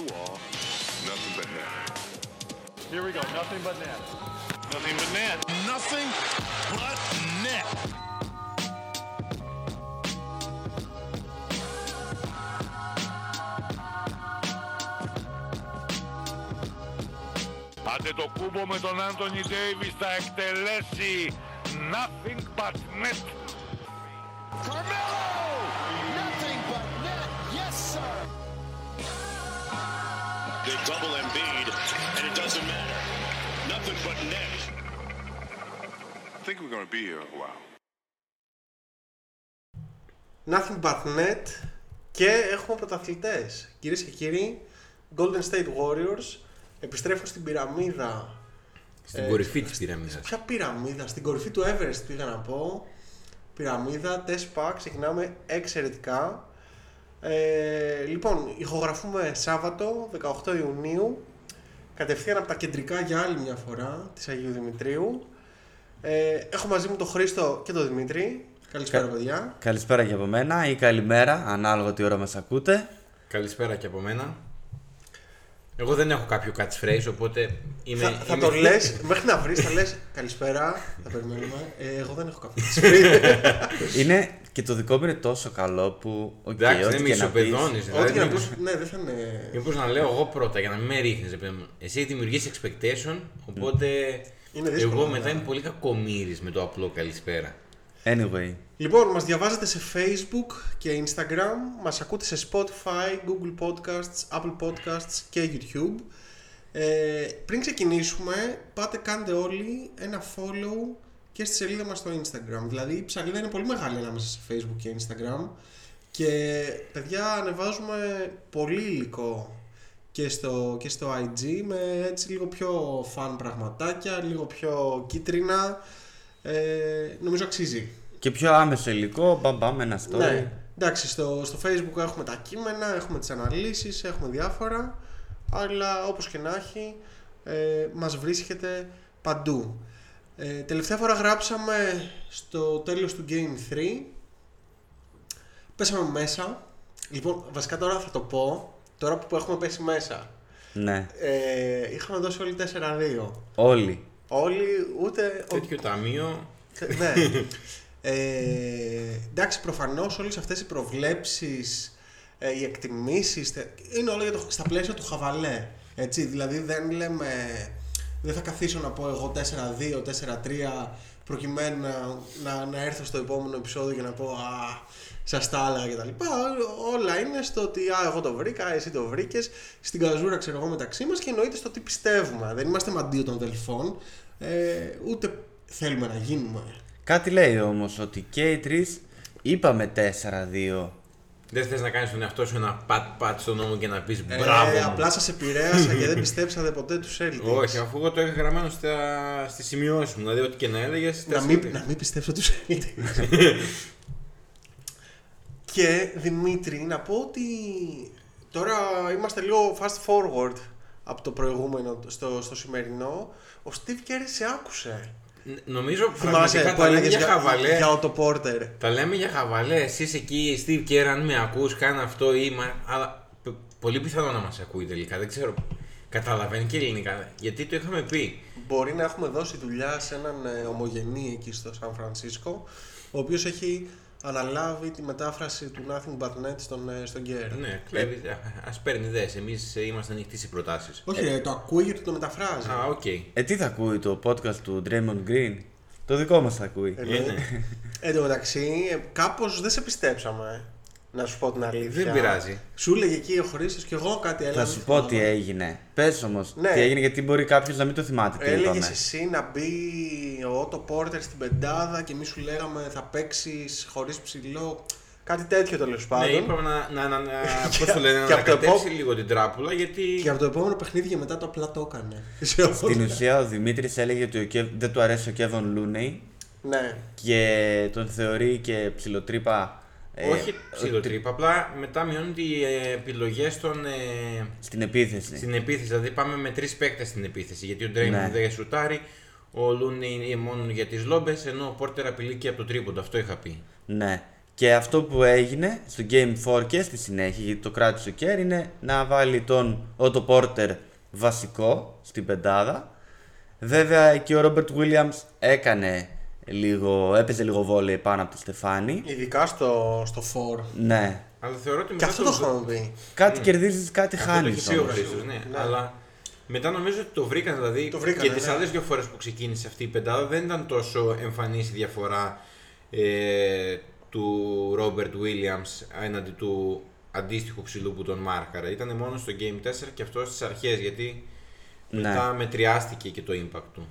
the wall, nothing but net. Here we go. Nothing but net. Nothing but net. Nothing but net. Άντε το κούμπο με τον Άντωνι Ντέιβις θα εκτελέσει nothing but net. think we're going to be here a while. Nothing but net και έχουμε πρωταθλητές. Κυρίες και κύριοι, Golden State Warriors επιστρέφουν στην πυραμίδα. Στην Ε, κορυφή της πυραμίδας. Ποια πυραμίδα, στην κορυφή του Everest πήγα να πω. Πυραμίδα, τεσπα, ξεκινάμε εξαιρετικά. Ε, λοιπόν, ηχογραφούμε Σάββατο 18 Ιουνίου κατευθείαν από τα κεντρικά για άλλη μια φορά της Αγίου Δημητρίου. Ε, έχω μαζί μου τον Χρήστο και τον Δημήτρη. Καλησπέρα, Κα- παιδιά. Καλησπέρα και από μένα ή καλημέρα, ανάλογα τι ώρα μας ακούτε. Καλησπέρα και από μένα. Εγώ δεν έχω κάποιο catchphrase, οπότε είμαι... θα, θα είμαι- το λες, μέχρι να βρεις, θα λες Καλησπέρα, θα περιμένουμε. Ε, εγώ δεν έχω κάποιο Είναι και το δικό μου είναι τόσο καλό που. οκ, Εντάξει, ό,τι δεν και να πεις- μας ισοπεδώνεις. Ό,τι και να Δηλαδή, πεις. Ναι, δεν θα είναι. Μήπως να λέω εγώ πρώτα για να μην με ρίχνεις. παιδί μου. Εσύ έχει δημιουργήσει expectation, οπότε Είναι δύσκολο, εγώ ναι. μετά είμαι πολύ κακομύρης με το απλό καλησπέρα. Anyway, Λοιπόν, μας διαβάζετε σε Facebook και Instagram, μας ακούτε σε Spotify, Google Podcasts, Apple Podcasts και YouTube. Ε, πριν ξεκινήσουμε, πάτε κάντε όλοι ένα follow και στη σελίδα μας στο Instagram. Δηλαδή η ψαλίδα είναι πολύ μεγάλη ανάμεσα σε Facebook και Instagram και παιδιά ανεβάζουμε πολύ υλικό και στο, και στο IG με έτσι λίγο πιο fun πραγματάκια, λίγο πιο κίτρινα. Ε, νομίζω αξίζει. και πιο άμεσο υλικό, μπαμ μπαμ ένα story. Ναι. Εντάξει, στο, στο facebook έχουμε τα κείμενα, έχουμε τις αναλύσεις, έχουμε διάφορα, αλλά όπως και να έχει, ε, μας βρίσκεται παντού. Ε, τελευταία φορά γράψαμε στο τέλος του Game 3, πέσαμε μέσα, λοιπόν βασικά τώρα θα το πω, τώρα που έχουμε πέσει μέσα, Ναι, ε, είχαμε δώσει όλοι 4-2. όλοι. Όλοι ούτε... ο- Τέτοιο ταμείο, ναι. Ε, εντάξει, προφανώς όλες αυτές οι προβλέψεις, ε, οι εκτιμήσεις είναι όλα για το, στα πλαίσια του χαβαλέ. Έτσι, δηλαδή δεν λέμε. Δεν θα καθίσω να πω εγώ 4-2, 4-3 προκειμένου να, να, να έρθω στο επόμενο επεισόδιο και να πω Α, σα τα άλλα και τα λοιπά. Όλα είναι στο ότι Α, εγώ το βρήκα, εσύ το βρήκες, στην καζούρα ξέρω εγώ μεταξύ μας και εννοείται στο τι πιστεύουμε. Δεν είμαστε μαντίο των δελφών, ε, ούτε θέλουμε να γίνουμε. Κάτι λέει όμως ότι και οι τρεις είπαμε 4-2. δεν θες να κάνεις τον εαυτό σου ένα πατ-πατ στον νόμο και να πεις Ε, μπράβο μου». απλά σας επηρέασα και δεν πιστέψατε ποτέ τους Celtics. Όχι, αφού εγώ το είχα γραμμένο στα... στις σημειώσεις μου, δηλαδή ό,τι και να έλεγες... να, τα μην, σημεία. να μην πιστέψω τους Celtics. Και Δημήτρη, να πω ότι τώρα είμαστε λίγο fast forward από το προηγούμενο στο, στο σημερινό. Ο Steve Kerr σε άκουσε. Ν- Νομίζω Θυμάσαι πραγματικά που τα λέμε έλεγες για για, χαβαλέ. για Otto Porter. Τα λέμε για χαβαλέ. Εσείς εκεί, Steve Kerr, αν με ακούς, κάνε αυτό ή. Μα... Αλλά π- πολύ πιθανό να μας ακούει τελικά. Δεν ξέρω. Καταλαβαίνει και ελληνικά. Γιατί το είχαμε πει. Μπορεί να έχουμε δώσει δουλειά σε έναν ε, ομογενή εκεί στο Σαν Φρανσίσκο, ο οποίος έχει αναλάβει τη μετάφραση του Nothing But Net στον, ε, στον Kerr. Ναι, κλέβει. Α παίρνει ιδέες. Εμείς είμαστε ανοιχτοί σε προτάσεις. Όχι, ρε, το ακούει γιατί το μεταφράζει. Α, οκ. Ε, τι θα ακούει το podcast του Draymond Green; Το δικό μας θα ακούει. Εννοεί. Εν τω μεταξύ, ε, κάπως δεν σε πιστέψαμε. Να σου πω την αλήθεια. Δεν πειράζει. Σου έλεγε εκεί ο Χρήστος και εγώ κάτι έλεγα. Θα σου πω τι έγινε. Πες όμως Ναι. τι έγινε γιατί μπορεί κάποιος να μην το θυμάται τι Έλεγες είπαμε. εσύ να μπει ο Ότο Πόρτερ στην πεντάδα και εμείς σου λέγαμε θα παίξεις χωρίς ψηλό. Κάτι τέτοιο τέλος Ναι, πάντων. είπαμε να, να, να, να, Και- πώς το λένε, να και από το ανακατέψει επό- λίγο την τράπουλα γιατί. Και από το επόμενο παιχνίδι και μετά το απλά το έκανε. Στην ουσία ο Δημήτρης έλεγε ότι ο Kev- δεν του αρέσει ο Kevin Looney Ναι. και τον θεωρεί και ψιλοτρύπα. Ε, Όχι ψιλοτρύπα, απλά μετά μειώνονται οι επιλογές των. ε, Στην επίθεση. στην επίθεση. Δηλαδή πάμε με τρεις παίκτες στην επίθεση. Γιατί ο Ντρέιμον Ναι. δεν σουτάρει, ο Λούνι είναι μόνο για τις λόμπες, ενώ ο Πόρτερ απειλεί και από το τρίποντο. Αυτό είχα πει. Ναι. Και αυτό που έγινε στο Game 4 και στη συνέχεια, γιατί το κράτησε ο Κέρ, είναι να βάλει τον Otto Porter βασικό στην πεντάδα. Βέβαια και ο Robert Williams έκανε λίγο, έπαιζε λίγο βόλεϊ πάνω από τη Στεφάνη. Ειδικά στο, στο 4. Ναι. Αλλά θεωρώ ότι Και μετά αυτό τον- το είχαμε πει. Κάτι κερδίζεις, κάτι Αυτό το χάνεις έχεις πει ο όμως. Χρήστος, ναι. Αλλά μετά νομίζω ότι το βρήκαν. Δηλαδή Το βρήκανε, και τις ναι. άλλες δύο φορές που ξεκίνησε αυτή η πεντάδα δεν ήταν τόσο εμφανής η διαφορά ε, του Ρόμπερτ Williams έναντι του αντίστοιχου ψηλού που τον μάρκαρα. Ήταν μόνο στο Game 4 και αυτό στις αρχές γιατί Ναι. μετά μετριάστηκε και το impact του.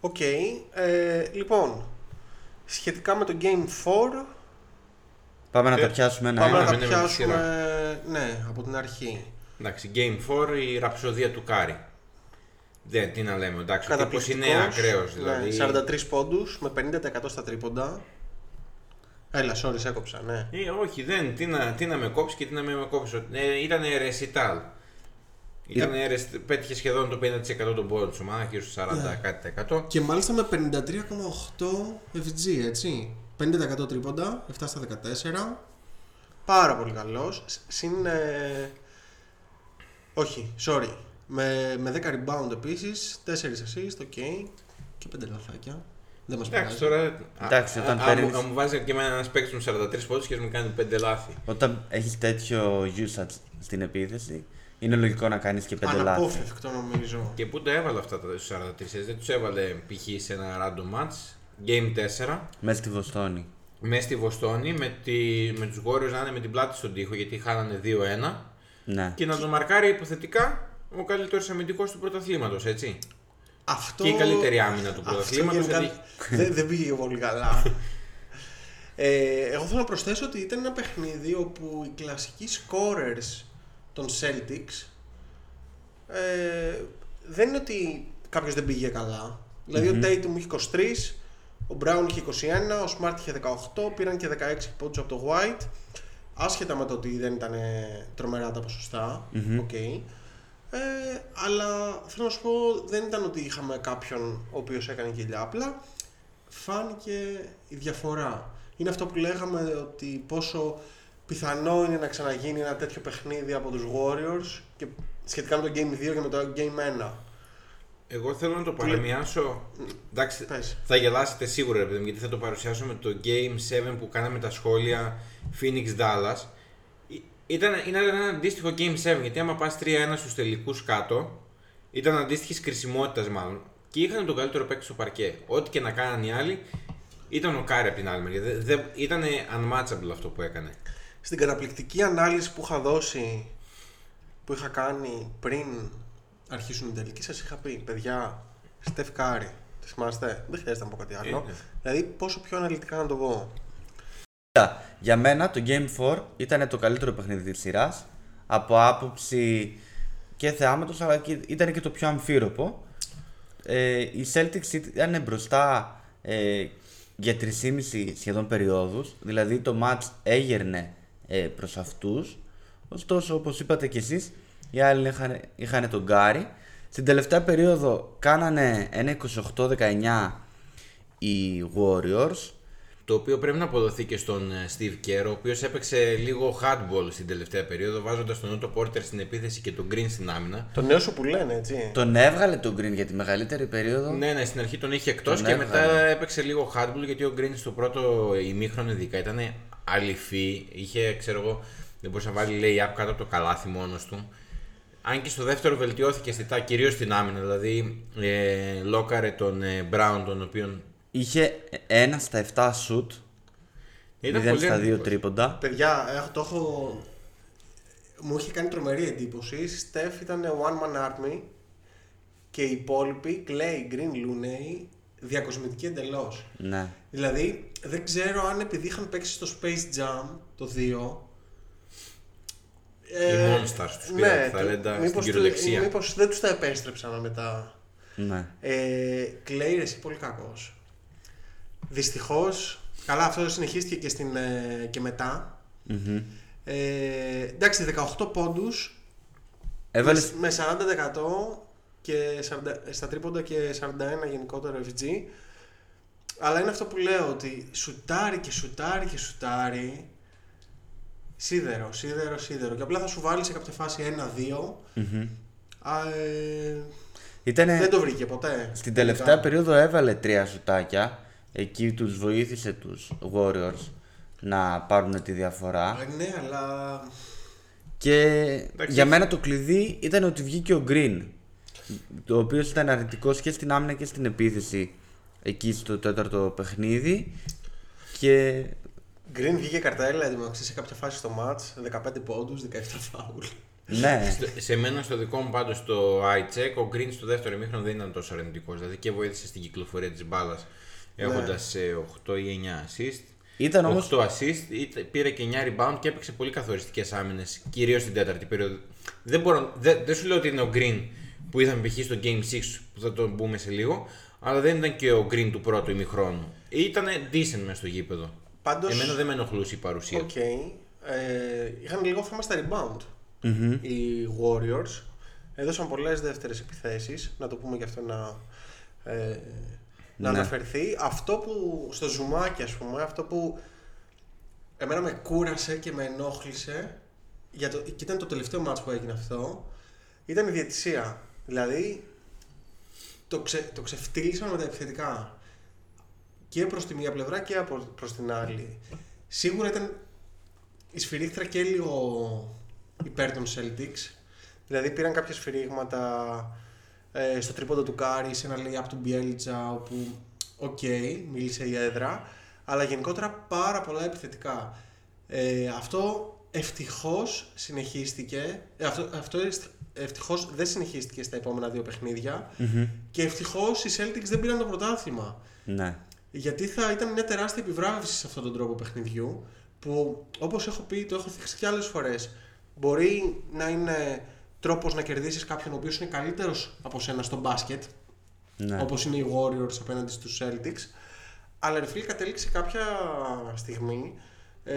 Οκ. Ε, λοιπόν, σχετικά με το Game 4, Πάμε να Ε, τα πιάσουμε πάμε ένα-ένα. να τα ναι, με τη πιάσουμε ναι, από την αρχή. Εντάξει, Game 4 η ραψοδία του Κάρι. Δεν, τι να λέμε, εντάξει, ο τύπος Καταπληκτικός. είναι ακραίος, Ναι, δηλαδή. 43 πόντους με 50% στα τρίποντα. Έλα, sorry, σε έκοψα, ναι. Ε, όχι, δεν. Τι να, τι να με κόψεις και τι να με, με κόψεις. Ε, ήταν ρεσιτάλ. Ήταν ρεσ- πέτυχε σχεδόν το 50% των πόντων της ομάδας, γύρω στο 40% Ναι. κάτι τα εκατό. Και μάλιστα με 53,8 FG, έτσι. 50% τρίποντα, 7 στα 14. Πάρα πολύ καλός. Σ- Συν... ε, όχι, sorry. Με, με 10 rebound επίσης, 4 assist, ok. Και 5 λαθάκια. Δεν μας Εντάξει, πειράζει. τώρα. Εντάξει, α- όταν α- παίρνεις- αν μου βάζει και εμένα ένας παίκτης με 43 πόντους και μου κάνει 5 λάθη. Όταν έχεις τέτοιο usage στην επίθεση, είναι λογικό να κάνεις και πέντε λάθη. Αναπόφευκτο νομίζω. Και πού τα έβαλε αυτά τα 43, δεν τους έβαλε π.χ. σε ένα random match. Game 4. Μέσα στη Βοστόνη. Μέσα στη Βοστόνη με, τη, με τους Warriors να είναι με την πλάτη στον τοίχο γιατί χάνανε 2-1 Ναι. και να τον μαρκάρει υποθετικά ο καλύτερος αμυντικός του πρωταθλήματος, έτσι. Αυτό... Και η καλύτερη άμυνα του Αυτό πρωταθλήματος, γενικά γιατί- δεν, δεν πήγε πολύ καλά. ε, εγώ θέλω να προσθέσω ότι ήταν ένα παιχνίδι όπου οι κλασικοί scorers των Celtics ε, δεν είναι ότι κάποιος δεν πήγε καλά. Δηλαδή ο Tatum είχε 23, ο Brown είχε 21, ο Smart είχε 18, πήραν και 16 πόντους από το White. Άσχετα με το ότι δεν ήταν ε, τρομερά τα ποσοστά. οκ. Ε, αλλά θέλω να σου πω, δεν ήταν ότι είχαμε κάποιον ο οποίος έκανε γελιά. Απλά φάνηκε η διαφορά. Είναι αυτό που λέγαμε ότι πόσο πιθανό είναι να ξαναγίνει ένα τέτοιο παιχνίδι από τους Warriors και σχετικά με το Game 2 και με το Game 1. Εγώ θέλω να το παραμοιάσω. Εντάξει, Πες. θα γελάσετε σίγουρα, ρε παιδί μου, γιατί θα το παρουσιάσω με το Game 7 που κάναμε τα σχόλια Phoenix Dallas. Ή- Ήταν, ήταν ένα αντίστοιχο Game 7, γιατί άμα πας 3-1 στους τελικούς κάτω, ήταν αντίστοιχης κρισιμότητας μάλλον. Και είχαν τον καλύτερο παίκτη στο παρκέ. Ό,τι και να κάνανε οι άλλοι, ήταν ο Κάρι από την άλλη μεριά. Δεν- δεν- Ήταν unmatchable αυτό που έκανε. Στην καταπληκτική ανάλυση που είχα δώσει, που είχα κάνει πριν αρχίσουν οι τελικοί, σας είχα πει, παιδιά, Στεφ Κάρι, τη θυμάστε, δεν χρειάζεται να πω κάτι άλλο. Ε, ναι. Δηλαδή, πόσο πιο αναλυτικά να το πω. Κοίτα, Για μένα το Game 4 ήταν το καλύτερο παιχνίδι της σειράς από άποψη και θεάματος αλλά και ήταν και το πιο αμφίροπο. Ε, οι Celtics ήταν μπροστά ε, για 3,5 σχεδόν περιόδους, δηλαδή το match έγερνε ε, προς αυτούς. Ωστόσο, όπως είπατε κι εσείς, οι άλλοι είχαν, είχαν τον Γκάρι. Στην τελευταία περίοδο κάνανε ένα 28-19 οι Warriors. Το οποίο πρέπει να αποδοθεί και στον ε, Steve Kerr, ο οποίος έπαιξε λίγο hardball στην τελευταία περίοδο, βάζοντας τον Otto Porter στην επίθεση και τον Green στην άμυνα. Το νέο σου που λένε, έτσι. Τον έβγαλε τον Green για τη μεγαλύτερη περίοδο. Ναι, ναι, στην αρχή τον είχε εκτός Τον και έβγαλε. μετά έπαιξε λίγο hardball γιατί ο Green στο πρώτο ημίχρονο ειδικά ήταν αληφή. Είχε, ξέρω εγώ, δεν μπορούσε να βάλει lay-up κάτω από το καλάθι μόνος του. Αν και στο δεύτερο βελτιώθηκε αισθητά κυρίως στην άμυνα, δηλαδή ε, λόκαρε τον ε, Brown, τον οποίον. Είχε ένα στα 7 shoot, Ήταν 0 πολύ στα 2 αρνητικός. τρίποντα. Παιδιά, έχω, το έχω... Μου είχε κάνει τρομερή εντύπωση. Η Στεφ ήταν one man army και οι υπόλοιποι, Clay, Green, Looney, διακοσμητικοί εντελώς. Ναι. Δηλαδή, δεν ξέρω αν επειδή είχαν παίξει στο Space Jam το 2. Οι Monsters τους πήραν τα το- ταλέντα στην μήπως του- κυριολεξία. Μήπως δεν τους τα επέστρεψαν μετά. ναι. Ε, Clay, εσύ πολύ κακός. Δυστυχώς, καλά αυτό συνεχίστηκε και, στην, ε, και μετά. Μμμ. Ε, εντάξει, 18 πόντους Έβαλε. με, με 40% και 40, στα τρίποντα και 41 γενικότερο FG. Αλλά είναι αυτό που λέω ότι σουτάρει και σουτάρει και σουτάρει. Σίδερο, σίδερο, σίδερο. Και απλά θα σου βάλει σε κάποια φάση ένα-δύο. Α, ε, Ήτανε... δεν το βρήκε ποτέ. Στην τελευταία περίοδο έβαλε τρία σουτάκια. Εκεί τους βοήθησε τους Warriors να πάρουν τη διαφορά. Ε, ναι, αλλά. Και για μένα το κλειδί ήταν ότι βγήκε ο Green. Το οποίο ήταν αρνητικό και στην άμυνα και στην επίθεση εκεί στο τέταρτο παιχνίδι. Και Green βγήκε καρτέλα εντωμεταξύ σε κάποια φάση στο match. 15 πόντους, 17 φάουλ. ναι, Στο- Σε μένα στο δικό μου πάντως το eye check, ο Green στο δεύτερο ημίχρονο δεν ήταν τόσο αρνητικός. Δηλαδή και βοήθησε στην κυκλοφορία της μπάλας έχοντας 8 ή 9 assist. Ήταν όμως- 8 assist, είτε- πήρε και 9 rebound και έπαιξε πολύ καθοριστικές άμυνες, κυρίως στην τέταρτη περίοδο. Δεν, μπορώ, δεν, δεν σου λέω ότι είναι ο Green που είδαμε π.χ. στο Game 6 που θα το μπούμε σε λίγο, αλλά δεν ήταν και ο Green του πρώτου ημιχρόνου. Ήταν decent μέσα στο γήπεδο. Πάντως- Εμένα δεν με ενοχλούσε η παρουσία Οκ. του. Ε, είχαν λίγο θέμα στα rebound. Οι Warriors έδωσαν πολλές δεύτερες επιθέσεις. Να το πούμε και αυτό να, ε, να Ναι. αναφερθεί. Αυτό που στο ζουμάκι, ας πούμε, αυτό που εμένα με κούρασε και με ενόχλησε για το, και ήταν το τελευταίο μάτς που έγινε αυτό ήταν η διαιτησία. Δηλαδή το, ξε, το ξεφτύλισαν με τα επιθετικά και προς τη μία πλευρά και από, προς την άλλη. Σίγουρα ήταν η σφυρίχτρα και λίγο υπέρ των Celtics. Δηλαδή πήραν κάποια σφυρίγματα ε, στο τρίποντο του Κάρι, σε ένα layup του Μπιέλιτσα, όπου οκ, μίλησε η έδρα, αλλά γενικότερα πάρα πολλά επιθετικά. Ε, αυτό ευτυχώς συνεχίστηκε, ε, αυτό, αυτό ευτυχώς δεν συνεχίστηκε στα επόμενα δύο παιχνίδια και ευτυχώς οι Celtics δεν πήραν το πρωτάθλημα. ναι. Γιατί θα ήταν μια τεράστια επιβράβευση σε αυτόν τον τρόπο παιχνιδιού που όπως έχω πει, το έχω θίξει και άλλες φορές μπορεί να είναι τρόπος να κερδίσεις κάποιον ο οποίος είναι καλύτερος από σένα στο μπάσκετ ναι. όπως είναι οι Warriors απέναντι στους Celtics αλλά ρε φίλε κατέληξε κάποια στιγμή ε,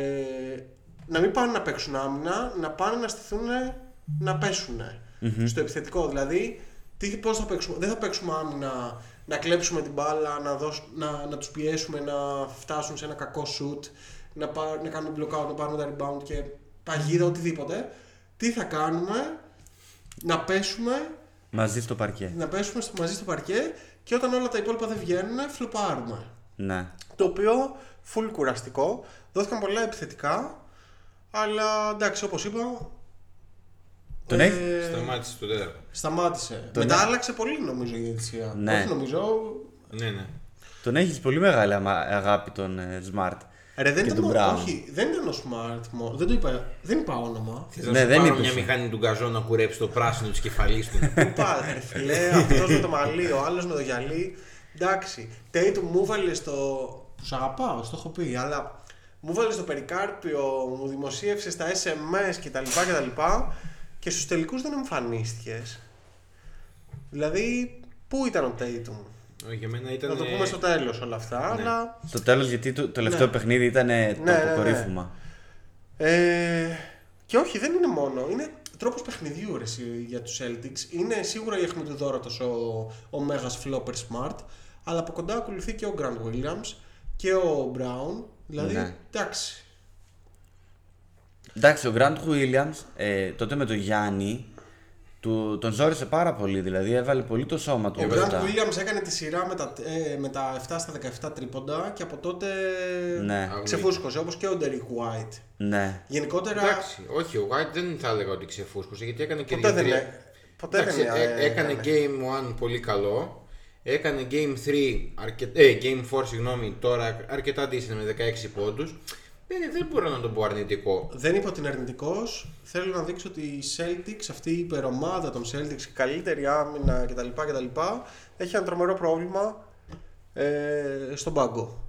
να μην πάνε να παίξουν άμυνα, να πάνε να στηθούν να πεσουν στο επιθετικό. Δηλαδή, τι, πώς θα παίξουμε, δεν θα παίξουμε άμυνα, να κλέψουμε την μπάλα, να, δώσ, να, να τους πιέσουμε να φτάσουν σε ένα κακό shoot, να, πά, να κάνουμε block out, να πάρουμε τα rebound και παγίδα, οτιδήποτε. Τι θα κάνουμε, να πέσουμε Μαζί στο παρκέ. να πέσουμε στο, μαζί στο παρκέ και όταν όλα τα υπόλοιπα δεν βγαίνουν, φλοπάρουμε. Ναι. Το οποίο full κουραστικό. Δόθηκαν πολλά επιθετικά, αλλά εντάξει, όπως είπα. Τον ε, έχει- Σταμάτησε το τέταρτο. Σταμάτησε. Τον Μετά έχει- άλλαξε πολύ νομίζω η διαιτησία. Ναι. Όχι νομίζω. Ναι, ναι. Τον έχεις πολύ μεγάλη αμα- αγάπη τον ε, Smart. Ρε, δεν Και ήταν, τον ο- Brown. όχι, δεν ήταν ο Smart. μόνο. Δεν το είπα, δεν είπα όνομα. Θες Ναι, να σου δεν πάρω είπες. μια μηχανή του γκαζό να κουρέψει το πράσινο της κεφαλής του. Πού πάλι, ρε φίλε, αυτός με το μαλλί, ο άλλος με το γυαλί. Εντάξει. Τέιτου μου έβαλε στο. Του αγαπάω, στο έχω πει, αλλά μου έβαλε στο περικάρπιο, μου δημοσίευσες στα SMS κτλ. κτλ και στους τελικούς δεν εμφανίστηκες. Δηλαδή, πού ήταν ο Τέιτουμ. Όχι, για μένα ήταν. Να το πούμε στο τέλος όλα αυτά, αλλά. Στο τέλος, γιατί το τελευταίο Ναι. παιχνίδι ήταν ε, το Ναι, ναι, ναι. αποκορύφωμα. Ε, και όχι, δεν είναι μόνο. Είναι τρόπος παιχνιδιού ρε, εσύ, για τους Celtics. Είναι σίγουρα η αιχμή του δώρατο ο, ο Μέγας Flopper Smart, αλλά από κοντά ακολουθεί και ο Grant Williams και ο Brown. Δηλαδή, Ναι. εντάξει. Εντάξει, ο Grant Williams ε, τότε με τον Γιάννη του, τον ζόρισε πάρα πολύ. Δηλαδή έβαλε πολύ το σώμα του. Ο μπροστά. Grant Williams έκανε τη σειρά με τα, ε, με τα 7 στα 17 τρίποντα και από τότε Ναι. ξεφούσκωσε, όπως και ο Derek White. Ναι. Γενικότερα, Εντάξει, όχι, ο White δεν θα έλεγα ότι ξεφούσκωσε γιατί έκανε και ποτέ δύο δεν, τρία. έ- ποτέ δεν Εντάξει, ε, ε, έκανε Game 1 πολύ καλό. Έκανε Game 3, αρκε... ε, Game 4 συγγνώμη, τώρα αρκετά decent με 16 πόντους. Δεν, δεν μπορώ να τον πω αρνητικό. Δεν είπα ότι είναι αρνητικός. Θέλω να δείξω ότι η Celtics, αυτή η υπερομάδα των Celtics, η καλύτερη άμυνα κτλ. κτλ έχει ένα τρομερό πρόβλημα ε, στον παγκο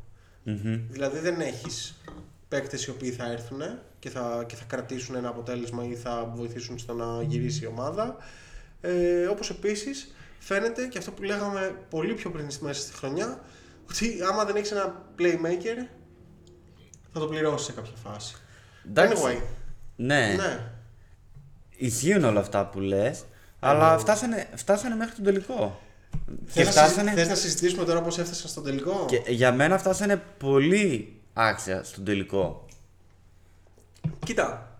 Δηλαδή δεν έχεις παίκτες οι οποίοι θα έρθουν και θα, και θα κρατήσουν ένα αποτέλεσμα ή θα βοηθήσουν στο να γυρίσει η ομάδα. Ε, Όπως επίσης φαίνεται και αυτό που λέγαμε πολύ πιο πριν στη μέση στη χρονιά, ότι άμα δεν έχεις ένα playmaker, θα το πληρώσει σε κάποια φάση. Εντάξει. Anyway, Ναι. ναι. Ισχύουν όλα αυτά που λες, αλλά φτάσανε, φτάσανε μέχρι τον τελικό. Και Θες, να, συζη- φτάσανε. θες να συζητήσουμε τώρα πώς έφτασαν στον τελικό; Και για μένα φτάσανε πολύ άξια στον τελικό. Κοίτα,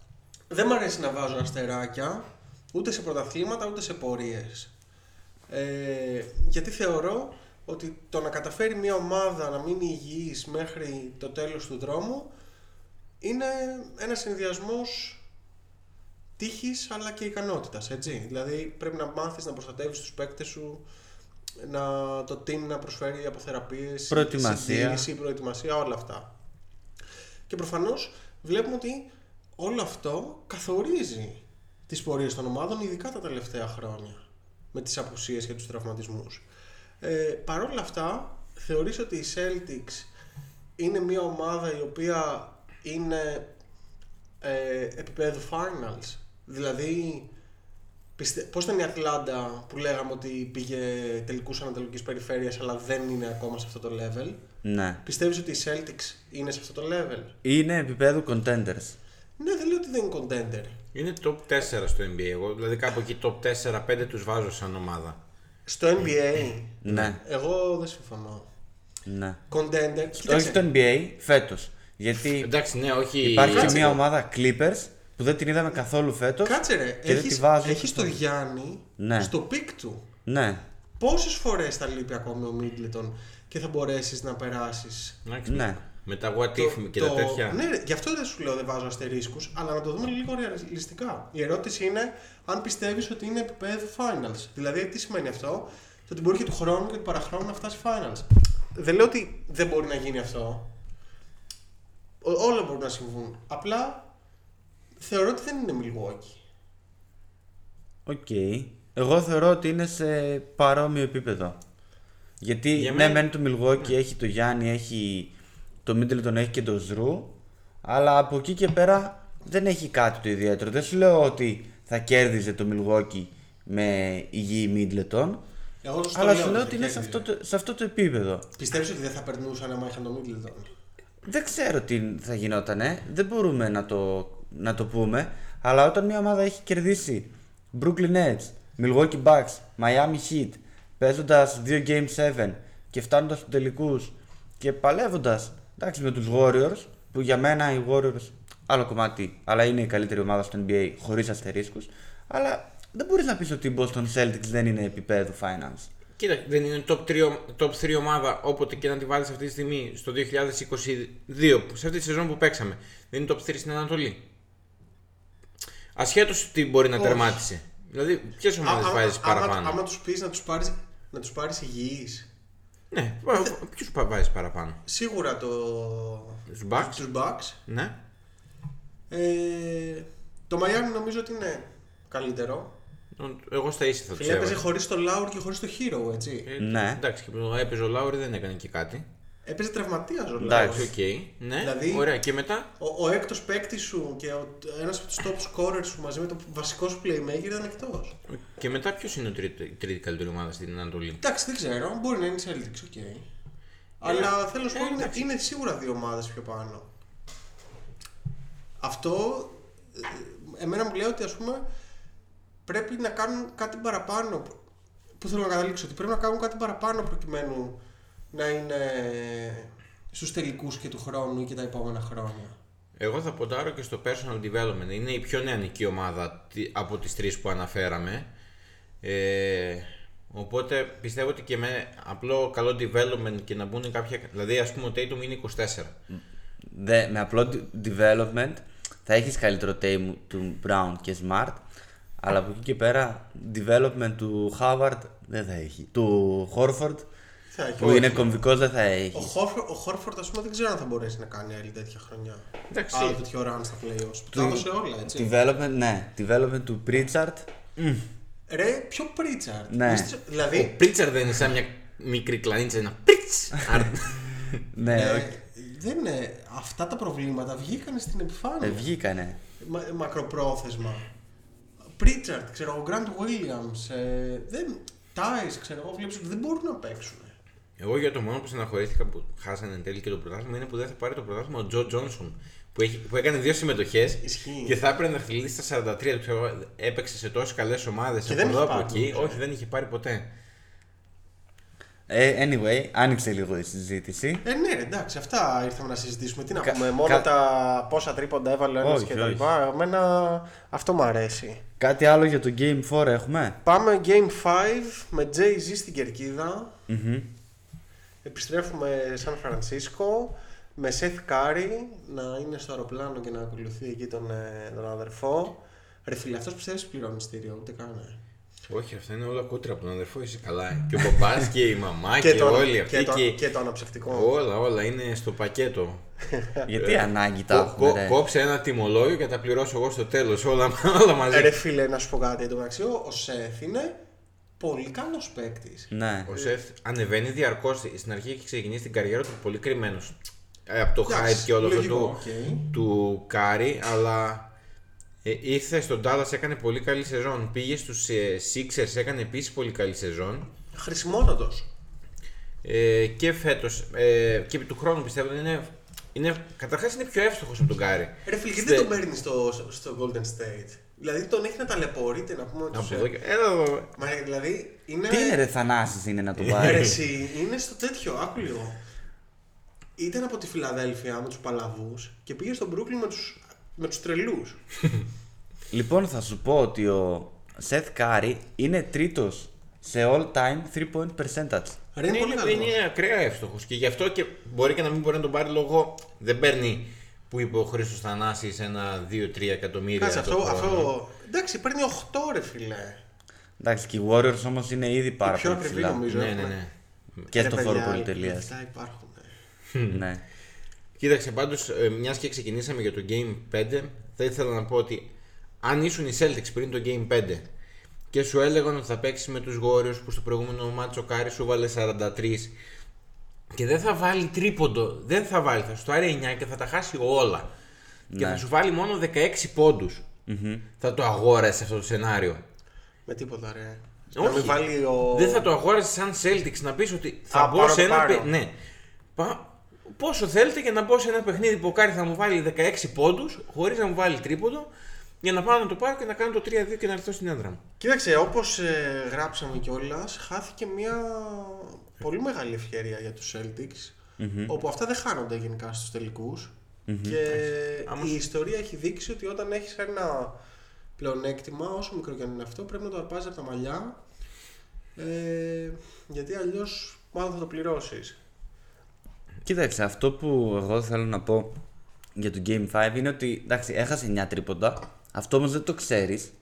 δεν μου αρέσει να βάζω αστεράκια ούτε σε πρωταθλήματα ούτε σε πορείες. Ε, γιατί θεωρώ ότι το να καταφέρει μια ομάδα να μείνει υγιής μέχρι το τέλος του δρόμου είναι ένας συνδυασμός τύχης αλλά και ικανότητας, έτσι. Δηλαδή πρέπει να μάθεις να προστατεύεις τους παίκτες σου, να, το team να προσφέρει αποθεραπείες, Προετοιμασία. συντήρηση, προετοιμασία, όλα αυτά. Και προφανώς βλέπουμε ότι όλο αυτό καθορίζει τις πορείες των ομάδων, ειδικά τα τελευταία χρόνια, με τις απουσίες και τους τραυματισμούς. Ε, Παρ' όλα αυτά, θεωρείς ότι οι Celtics είναι μια ομάδα η οποία είναι ε, επίπεδου finals; Δηλαδή, πιστε... πώς ήταν η Ατλάντα που λέγαμε ότι πήγε τελικούς ανατολικής περιφέρειας αλλά δεν είναι ακόμα σε αυτό το level; Ναι. Πιστεύεις ότι οι Celtics είναι σε αυτό το level; Είναι επίπεδου contenders. Ναι, δεν λέω ότι δεν είναι contender. Είναι top 4 στο NBA. Εγώ δηλαδή κάπου εκεί top 4-5 τους βάζω σαν ομάδα. Στο NBA, Ναι, εγώ δεν συμφωνώ. ναι. Contender, Όχι κοίταξε, στο NBA φέτος. Γιατί Εντάξει, ναι, όχι. υπάρχει και Κάτσε. μια ομάδα Clippers που δεν την είδαμε καθόλου φέτος. κάτσε ρε, και δεν τη βάζω. έχεις. έχεις το Γιάννη Ναι. στο peak του. Ναι, Πόσες φορές θα λείπει ακόμη ο Μίτλετον και θα μπορέσεις να περάσεις Εντάξει, ναι. Με τα what if και τα τέτοια. Ναι, ρε, γι' αυτό δεν σου λέω δεν βάζω αστερίσκους, αλλά να το δούμε λίγο ρεαλιστικά. Η ερώτηση είναι αν πιστεύεις ότι είναι επίπεδο finals. Δηλαδή, τι σημαίνει αυτό, το ότι μπορεί και του χρόνου και του παραχρόνου να φτάσει finals. Δεν λέω ότι δεν μπορεί να γίνει αυτό. Ό- όλα μπορούν να συμβούν. Απλά θεωρώ ότι δεν είναι Milwaukee. οκ. Εγώ θεωρώ ότι είναι σε παρόμοιο επίπεδο. Γιατί Για ναι, μένα- μεν το Milwaukee έχει το Γιάννη, έχει το Middleton, έχει και το Ζρου, αλλά από εκεί και πέρα δεν έχει κάτι το ιδιαίτερο. Δεν σου λέω ότι θα κέρδιζε το Milwaukee με υγιή Middleton, Εγώ σου το αλλά λέω σου λέω ότι ότι είναι σε κέρδιζε. αυτό, το, σε αυτό το επίπεδο. Πιστεύεις ότι δεν θα περνούσαν άμα είχαν το Middleton; Δεν ξέρω τι θα γινότανε, δεν μπορούμε να το, να το πούμε, αλλά όταν μια ομάδα έχει κερδίσει Brooklyn Nets, Milwaukee Bucks, Miami Heat, παίζοντας 2 Game 7 και φτάνοντας στους τελικούς και παλεύοντας εντάξει, με τους Warriors, που για μένα οι Warriors άλλο κομμάτι, αλλά είναι η καλύτερη ομάδα στο NBA χωρίς αστερίσκους, αλλά δεν μπορείς να πεις ότι οι Boston Celtics δεν είναι επίπεδου finals. Κοίτα, δεν είναι top 3, top 3 ομάδα όποτε και να τη βάλεις αυτή τη στιγμή στο 2022, που- σε αυτή τη σεζόν που παίξαμε. Δεν είναι top 3 στην Ανατολή. Ασχέτως τι μπορεί να Όχι. τερμάτισε. Δηλαδή, ποιες ομάδες άμα, βάζεις άμα, παραπάνω; άμα τους πεις να τους πάρεις, να τους πάρεις υγιείς, Ναι, ποιους βάζεις παραπάνω; σίγουρα το... Τους Bucks. τους Bucks. Ναι. Ε, το Miami νομίζω ότι είναι καλύτερο. Εγώ στα ίση θα του Φίλε, έπαιζε έβαζα. χωρίς το Laur και χωρίς το Hero, έτσι. Ε, Ναι. Εντάξει, και που έπαιζε ο Λάουρι δεν έκανε και κάτι. Έπαιζε τραυματίας ο Lowry. Εντάξει. Οκ. Ναι, Δηλαδή- ωραία. Και μετά; Ο, ο έκτος παίκτη σου και ο, ένας από τους top scorers σου μαζί με το βασικός σου playmaker ήταν εκτός. Και μετά ποιος είναι ο τρίτη, η τρίτη καλύτερη ομάδα στην Ανατολή; Εντάξει, δεν ξέρω, μπορεί να είναι η Celtics, οκ. Αλλά θέλω να σου ε, πω, είναι, εντάξει. είναι σίγουρα δύο ομάδες πιο πάνω. Αυτό ε, εμένα μου λέει ότι ας πούμε πρέπει να κάνουν κάτι παραπάνω. Που θέλω να καταλήξω, ότι πρέπει να κάνουν κάτι παραπάνω προκειμένου να είναι στους τελικούς και του χρόνου ή και τα επόμενα χρόνια. Εγώ θα ποντάρω και στο personal development. Είναι η πιο νεανική ομάδα τι- από τις τρεις που αναφέραμε. Ε, οπότε πιστεύω ότι και με απλό καλό development και να μπουν κάποια... Δηλαδή ας πούμε ο Tatum είναι 24. Δε, με απλό de- development θα έχεις καλύτερο team του Brown και Smart αλλά από εκεί και πέρα development του Howard δεν θα έχει. Του Horford Θα έχει, που όχι. είναι κομβικός δεν θα Ο έχει. Χόρφορντ, ο Χόρφορντ, ας πούμε, δεν ξέρω αν θα μπορέσει να κάνει άλλη τέτοια χρονιά. Εντάξει. Άλλο τέτοιο run στα playoffs. Που τα έδωσε όλα, έτσι. Development, ναι. Development του Pritchard. Ρε, πιο Pritchard; Ναι. Είστε- Ο Δηλαδή, Πρίτσαρ δεν είναι σαν μια μικρή κλανίτσα, ένα πρίτς. ναι, ε, όχι. δεν είναι. Αυτά τα προβλήματα βγήκαν στην επιφάνεια. Ε, βγήκανε. Μα, μακροπρόθεσμα. Pritchard, ξέρω εγώ, Grant Williams. Ε, δεν, Tice, ξέρω εγώ, βλέπεις ότι δεν μπορούν να παίξουν. Εγώ για το μόνο που στεναχωρήθηκα που χάσανε εν τέλει και το πρωτάθλημα είναι που δεν θα πάρει το πρωτάθλημα ο Τζο Τζόνσον. Που, έχει, που έκανε δύο συμμετοχές Ισχύει. και θα έπρεπε να χτυλίσει στα 43 του. Ξέρω, έπαιξε σε τόσες καλές ομάδες Και από δεν εδώ είχε από πάρει, εκεί. νομίζω. Όχι, δεν είχε πάρει ποτέ. Ε, anyway, άνοιξε λίγο η συζήτηση. Ε, ναι, ρε, εντάξει, αυτά ήρθαμε να συζητήσουμε. Τι να Κα- πούμε, μόνο κα- τα πόσα τρίποντα έβαλε ο ένας Όχι, και τα όχι. λοιπά. Εμένα αυτό μου αρέσει. Κάτι άλλο για το Game 4 έχουμε; Πάμε Game 5 με Jay-Z στην κερκίδα. Επιστρέφουμε Σαν Φρανσίσκο με Seth Curry να είναι στο αεροπλάνο και να ακολουθεί εκεί τον, ε, τον αδερφό. Ρε φίλε, αυτός πιστεύεις πληρώνει στήριο, ούτε καν. ε. Όχι, αυτά είναι όλα κούτρα από τον αδερφό, είσαι καλά. Και ο παπάς και η μαμά και, το, όλοι αυτοί. και, το, και- και το αναψευτικό. Όλα, όλα είναι στο πακέτο. Γιατί ανάγκη τα Κο- έχουμε, κο- ρε. κόψε ένα τιμολόγιο και τα πληρώσω εγώ στο τέλος. Όλα, όλα μαζί. Ε, ρε φίλε, να σου πω κάτι. Εν τω μεταξύ, ο Seth είναι πολύ καλός παίκτης. Ναι. Ο Σεφ ανεβαίνει διαρκώς. Στην αρχή έχει ξεκινήσει την καριέρα του πολύ κρυμμένος. Από το Εντάξει, hype και όλο αυτό λογικό, του, οκ. του Κάρι, αλλά ε, ήρθε στον Dallas, έκανε πολύ καλή σεζόν. Πήγε στους ε, Sixers, έκανε επίσης πολύ καλή σεζόν. Χρησιμότατος. Ε, και φέτος ε, και του χρόνου πιστεύω ότι είναι. είναι Καταρχάς είναι πιο εύστοχος από τον Κάρι. Ρε φίλε, γιατί Στε- δεν τον παίρνεις στο, στο Golden State; Δηλαδή τον έχεις να ταλαιπωρείται να πούμε Από τους, εδώ ε, και- Έλα εδώ. Μα δηλαδή είναι. Τι είναι ρε Θανάσης είναι να το Ρε, πάρεις; εσύ, είναι στο τέτοιο, άκου λίγο. Ήταν από τη Φιλαδέλφια με τους Παλαβούς και πήγε στον Brooklyn με τους, με τους τρελούς. λοιπόν, θα σου πω ότι ο Seth Curry είναι τρίτος σε all time 3 point percentage. Ρε, είναι πολύ είναι, καλός. είναι ακραία εύστοχος και γι' αυτό και μπορεί και να μην μπορεί να τον πάρει λόγω. Δεν παίρνει που είπε ο Χρήστος Θανάσης ένα 2-3 εκατομμύρια. Κάτσε, το αυτό, χρόνο. αυτό. Εντάξει, παίρνει 8 ρε φίλε. Εντάξει, και οι Warriors όμως είναι ήδη πάρα πιο πολύ ακριβή ψηλά. νομίζω. Ναι, ναι, έχουμε. ναι. Και Ρε, στο παιδιά, φόρο πολυτελείας. λεφτά υπάρχουν. ε. ναι. Κοίταξε πάντως, μιας και ξεκινήσαμε για το Game 5, θα ήθελα να πω ότι αν ήσουν οι Celtics πριν το Game 5 και σου έλεγαν ότι θα παίξεις με τους Warriors που στο προηγούμενο ματς ο Κάρι σου βαλε 43 και δεν θα βάλει τρίποντο, δεν θα βάλει, θα σου το άρει 9 και θα τα χάσει όλα. Και Ναι. θα σου βάλει μόνο 16 πόντους Θα το αγόρασε αυτό το σενάριο. Με τίποτα ρε. Όχι. Να μην βάλει ο... Δεν θα το αγόρασε σαν Celtics να πεις ότι θα Α, μπω πάρω σε το ένα. πάρω. παι- Ναι. Πα... Πόσο θέλετε για να μπω σε ένα παιχνίδι που ο Κάρι θα μου βάλει 16 πόντους χωρίς να μου βάλει τρίποντο για να πάω να το πάρω και να κάνω το 3-2 και να έρθω στην έδρα μου. Κοίταξε, όπως ε, γράψαμε κιόλας, χάθηκε μια πολύ μεγάλη ευκαιρία για τους Celtics, όπου αυτά δεν χάνονται γενικά στους τελικούς Και Άμα η σου- ιστορία έχει δείξει ότι όταν έχεις ένα πλεονέκτημα, όσο μικρό και αν είναι αυτό, πρέπει να το αρπάζεις από τα μαλλιά, ε, γιατί αλλιώς μάλλον θα το πληρώσεις. Κοίταξε, αυτό που εγώ θέλω να πω για το Game 5 είναι ότι εντάξει, έχασε 9 τρίποντα. Αυτό όμως δεν το ξέρεις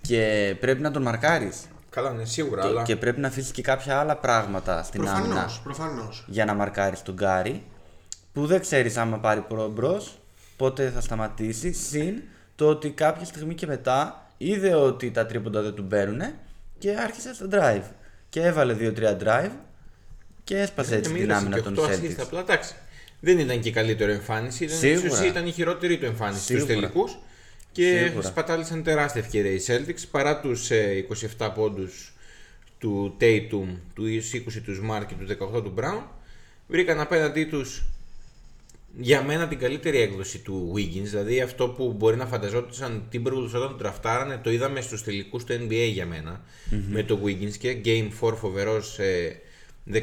και πρέπει να τον μαρκάρεις. Καλά, ναι, σίγουρα, αλλά. Και πρέπει να αφήσει και κάποια άλλα πράγματα στην άμυνα Προφανώς, προφανώς. για να μαρκάρεις τον Γκάρι. Που δεν ξέρεις άμα πάρει μπρος, πότε θα σταματήσει. Συν το ότι κάποια στιγμή και μετά είδε ότι τα τρίποντα δεν του μπαίνουν και άρχισε στο drive. Και έβαλε 2-3 drive και έσπασε έτσι την μοίρασε άμυνα και των οκτώ assist, Celtics. Απλά εντάξει. Δεν ήταν και η καλύτερη εμφάνιση. Ήταν, Σίγουρα. ίσως ήταν η χειρότερη του εμφάνιση στους Σίγουρα. τελικούς. Και Σίγουρα. σπατάλησαν τεράστια ευκαιρία οι Celtics παρά τους 27 πόντους του Tatum, του 20 τους Smart και του 18 του Brown. Βρήκαν απέναντί τους για μένα την καλύτερη έκδοση του Wiggins. Δηλαδή αυτό που μπορεί να φανταζόταν Timberwolves όταν τον τραφτάρανε, το είδαμε στους τελικούς του NBA για μενα με το Wiggins και Game 4 φοβερός ε, 17, 16,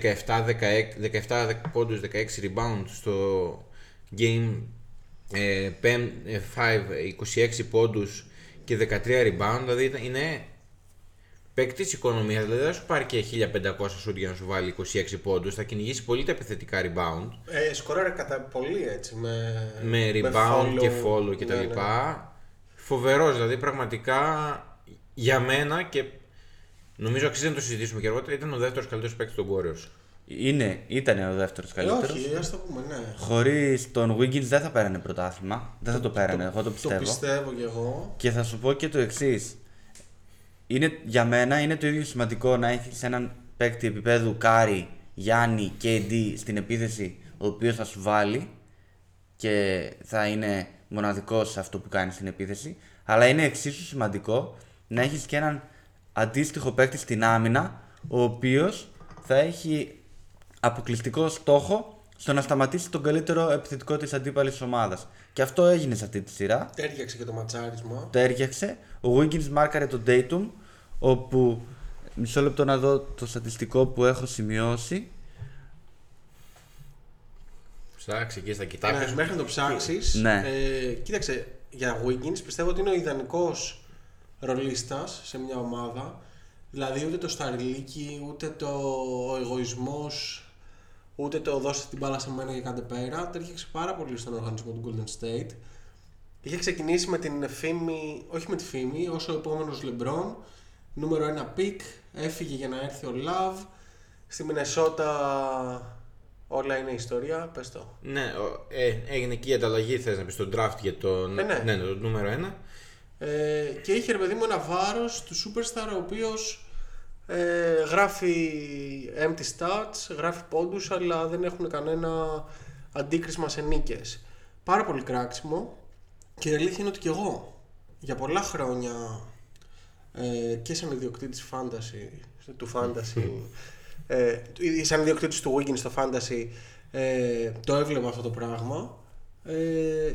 17 πόντους, 16 rebound στο Game ε, 5, 26 πόντους και 13 rebound. Δηλαδή ήταν- είναι παίκτης οικονομίας. Δηλαδή δεν θα σου πάρει και 1500 σουτ για να σου βάλει 26 πόντους. Θα κυνηγήσει πολύ τα επιθετικά rebound Ε, σκοράρε κατά πολύ έτσι, με, με rebound και follow και τα Ναι, ναι. λοιπά. Φοβερός, δηλαδή πραγματικά για μένα και νομίζω αξίζει να το συζητήσουμε και αργότερα ήταν ο δεύτερος καλύτερος παίκτης των Warriors. Είναι, ήταν ο δεύτερος Ε, καλύτερος. όχι, ας το πούμε, ναι. Χωρίς τον Wiggins δεν θα παίρνανε πρωτάθλημα. Δεν θα το παίρνανε, εγώ το Το πιστεύω. πιστεύω κι εγώ. Και θα σου πω και το εξής. Για μένα είναι το ίδιο σημαντικό να έχεις έναν παίκτη επίπεδου Κάρι, Γιάννη και KD στην επίθεση, ο οποίος θα σου βάλει και θα είναι μοναδικός σε αυτό που κάνει στην επίθεση. Αλλά είναι εξίσου σημαντικό να έχεις και έναν αντίστοιχο παίκτη στην άμυνα, ο οποίος θα έχει αποκλειστικό στόχο στο να σταματήσει τον καλύτερο επιθετικό της αντίπαλης ομάδας. Και αυτό έγινε σε αυτή τη σειρά Τέριαξε και το ματσάρισμα. το έριξε. Ο Wiggins μάρκαρε τον Dayton, όπου Μισό λεπτό να δω το στατιστικό που έχω σημειώσει. Ψάξει εκεί στα Ναι, κοιτάξια. μέχρι να το ψάξεις. Ναι. Ε, κοίταξε, για Wiggins πιστεύω ότι είναι ο ιδανικός ρολίστας σε μια ομάδα. Δηλαδή ούτε το σταριλίκι, ούτε το ο εγωισμός, ούτε το δώστε την μπάλα σε μένα και κάντε πέρα. Ταίριαξε πάρα πολύ στον οργανισμό του Golden State. Είχε ξεκινήσει με την φήμη, όχι με τη φήμη, όσο ο επόμενος LeBron, νούμερο ένα pick, έφυγε για να έρθει ο Love. Στη Μινεσότα όλα είναι ιστορία, πες το. Ναι, ο- ε, έγινε εκεί η ανταλλαγή, θες να πεις, στο draft για το, Ε, ναι. ναι, το νούμερο 1. Ε, και είχε ρε παιδί μου ένα βάρος του Superstar ο οποίος ε, γράφει empty stats, γράφει πόντους αλλά δεν έχουν κανένα αντίκρισμα σε νίκες. Πάρα πολύ κράξιμο και η αλήθεια είναι ότι και εγώ για πολλά χρόνια ε, και σαν ιδιοκτήτης fantasy, του fantasy ε, ή σαν ιδιοκτήτης του Wiggins στο fantasy ε, το έβλεπα αυτό το πράγμα ε,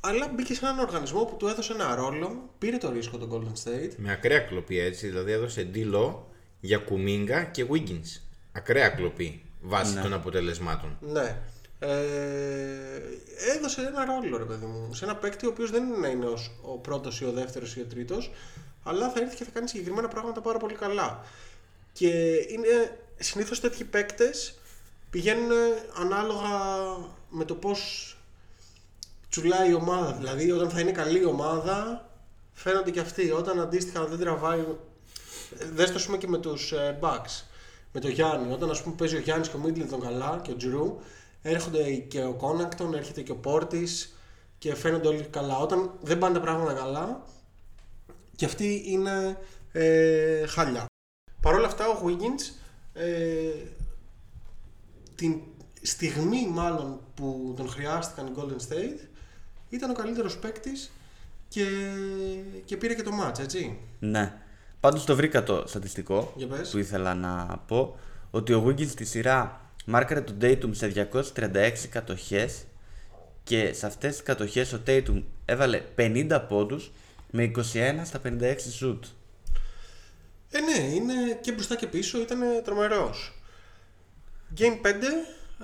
αλλά μπήκε σε έναν οργανισμό που του έδωσε ένα ρόλο, πήρε το ρίσκο το Golden State. Με ακραία κλοπή έτσι, δηλαδή έδωσε Dilo για Κουμίγκα και Wiggins. Ακραία κλοπή βάσει των αποτελεσμάτων. Ναι. Ε, έδωσε ένα ρόλο, ρε παιδί μου, σε ένα παίκτη ο οποίος δεν είναι να είναι ως ο πρώτος ή ο δεύτερος ή ο τρίτος, αλλά θα έρθει και θα κάνει συγκεκριμένα πράγματα πάρα πολύ καλά. Και είναι συνήθως τέτοιοι παίκτες πηγαίνουν ανάλογα με το πώς τσουλάει η ομάδα. Δηλαδή, όταν θα είναι καλή η ομάδα, φαίνονται και αυτοί. Όταν αντίστοιχα δεν τραβάει. Δες το ας πούμε και με τους ε, Bucks. Με το Γιάννη. Όταν ας πούμε παίζει ο Γιάννης και ο Μίτλετον καλά και ο Τζρου, έρχονται και ο Κόνατον, έρχεται και ο Πόρτις και φαίνονται όλοι καλά. Όταν δεν πάνε τα πράγματα καλά, και αυτοί είναι ε, χάλια. Παρ' όλα αυτά ο Wiggins ε, την στιγμή μάλλον που τον χρειάστηκαν οι Golden State ήταν ο καλύτερος παίκτης και, και πήρε και το match, έτσι. Ναι. Πάντως το βρήκα το στατιστικό Για πες. που ήθελα να πω ότι ο Wiggins στη σειρά μάρκαρε τον Tatum σε 236 κατοχές και σε αυτές τις κατοχές ο Tatum έβαλε 50 πόντους με 21 στα 56 shoot. Ε, ναι, είναι και μπροστά και πίσω, ήταν τρομερός. Game 5,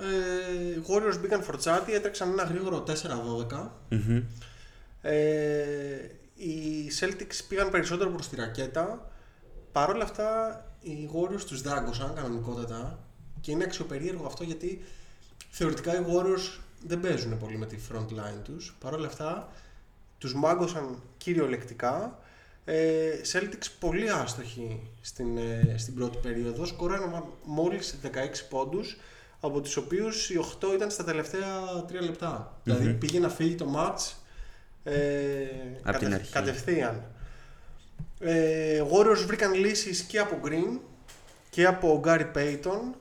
ε, οι Warriors μπήκαν φορτσάτι, έτρεξαν ένα γρήγορο 4-12. Ε, οι Celtics πήγαν περισσότερο προς τη ρακέτα. Παρ' όλα αυτά, οι Warriors τους δάγκωσαν κανονικότατα και είναι αξιοπερίεργο αυτό γιατί θεωρητικά οι Warriors δεν παίζουν πολύ με τη front line τους. Παρ' όλα αυτά, τους μάγκωσαν κυριολεκτικά. Ε, Celtics πολύ άστοχοι στην, ε, στην πρώτη περίοδο. Σκοράραν μόλις 16 πόντους, από τους οποίους οι 8 ήταν στα τελευταία 3 λεπτα Δηλαδή πήγε να φύγει το match ε, Απ' την κατευ- αρχή. κατευθείαν. Ε, Warriors βρήκαν λύσεις και από Green και από Gary Payton